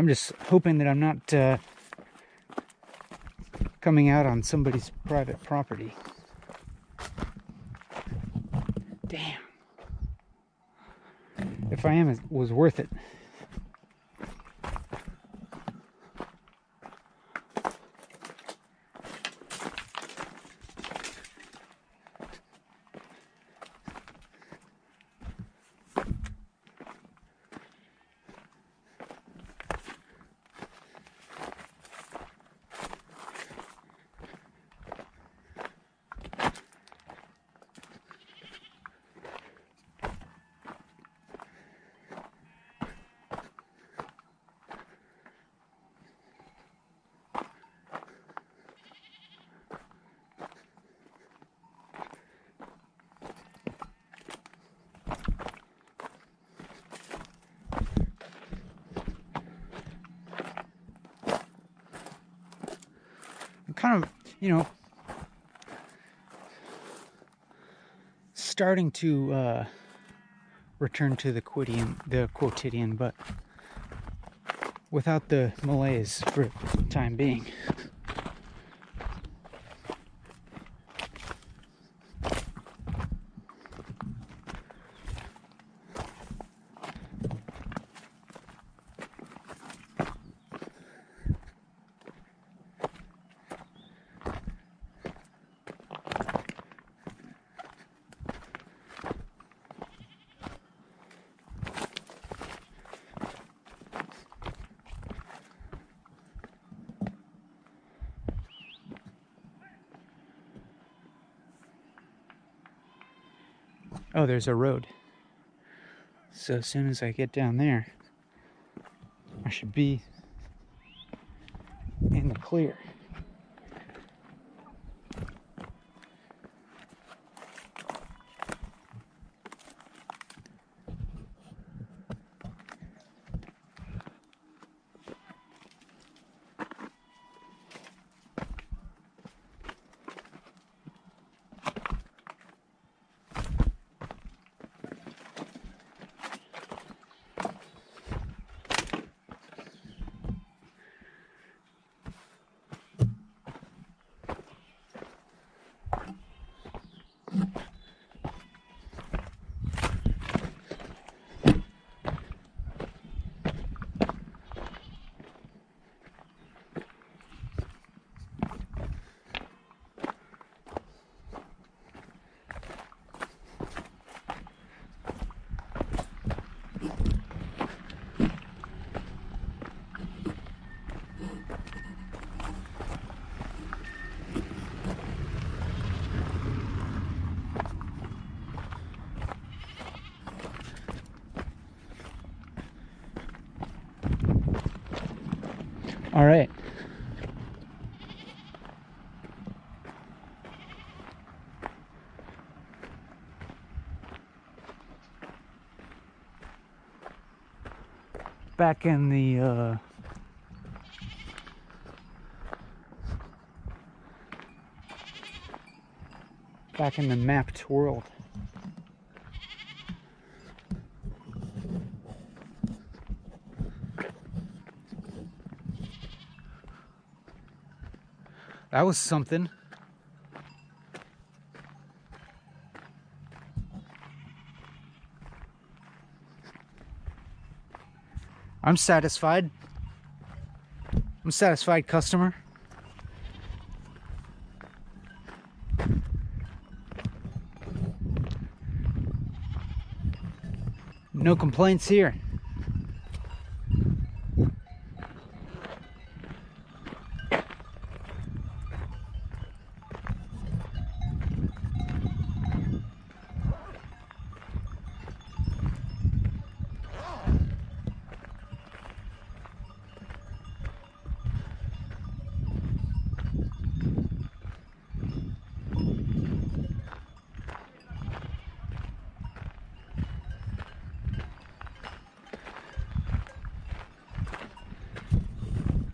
I'm just hoping that I'm not uh, coming out on somebody's private property. Damn. If I am, it was worth it. kind of, you know, starting to uh, return to the quotidian, the quotidian, but without the malaise for the time being. Oh, there's a road. So as soon as I get down there, I should be in the clear. All right. Back in the uh, back in the mapped world. That was something. I'm satisfied. I'm satisfied customer. No complaints here.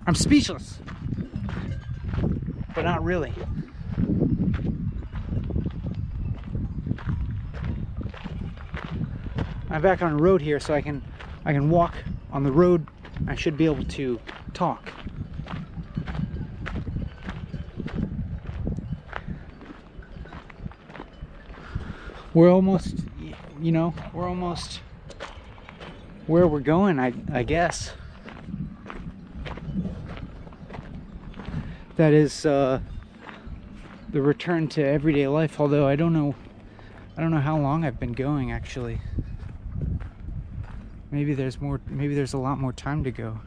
I'm speechless. But not really. I'm back on the road here so I can I can walk on the road. I should be able to talk. We're almost you know, we're almost where we're going, I I guess. That is uh, the return to everyday life. Although I don't know, I don't know how long I've been going actually. Maybe there's more. Maybe there's a lot more time to go.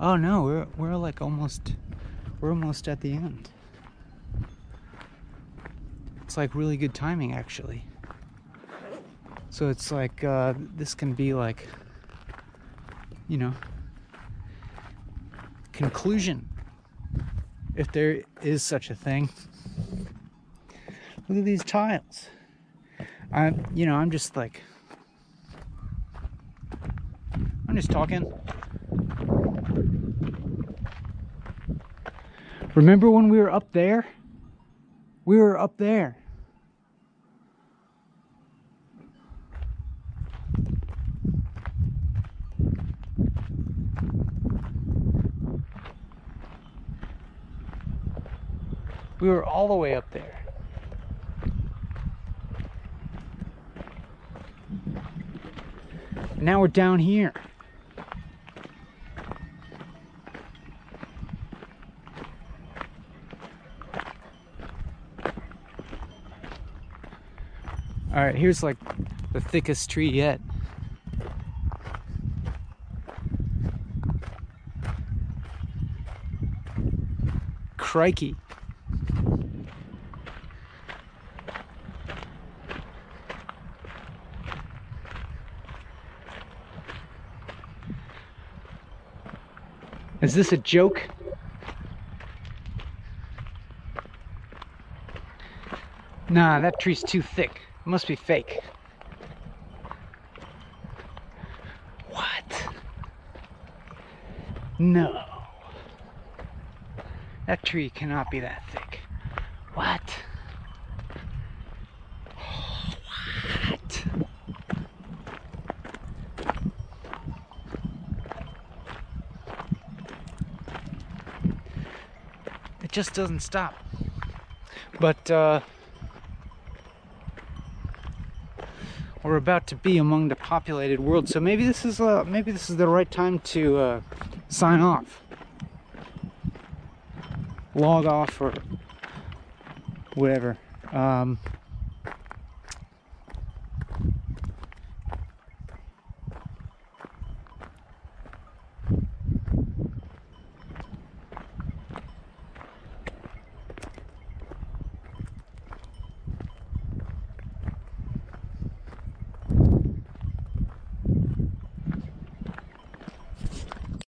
Oh no, we're we're like almost, we're almost at the end. It's like really good timing actually. So it's like uh, this can be like you know, conclusion, if there is such a thing. Look at these tiles. I'm, you know, I'm just like, I'm just talking. Remember when we were up there? We were up there. We were all the way up there. Now we're down here. All right, here's like the thickest tree yet. Crikey. Is this a joke? Nah, that tree's too thick. It must be fake. What? No. That tree cannot be that thick. What? Just doesn't stop. But uh, we're about to be among the populated world, so maybe this is uh, maybe this is the right time to uh, sign off, log off, or whatever. Um,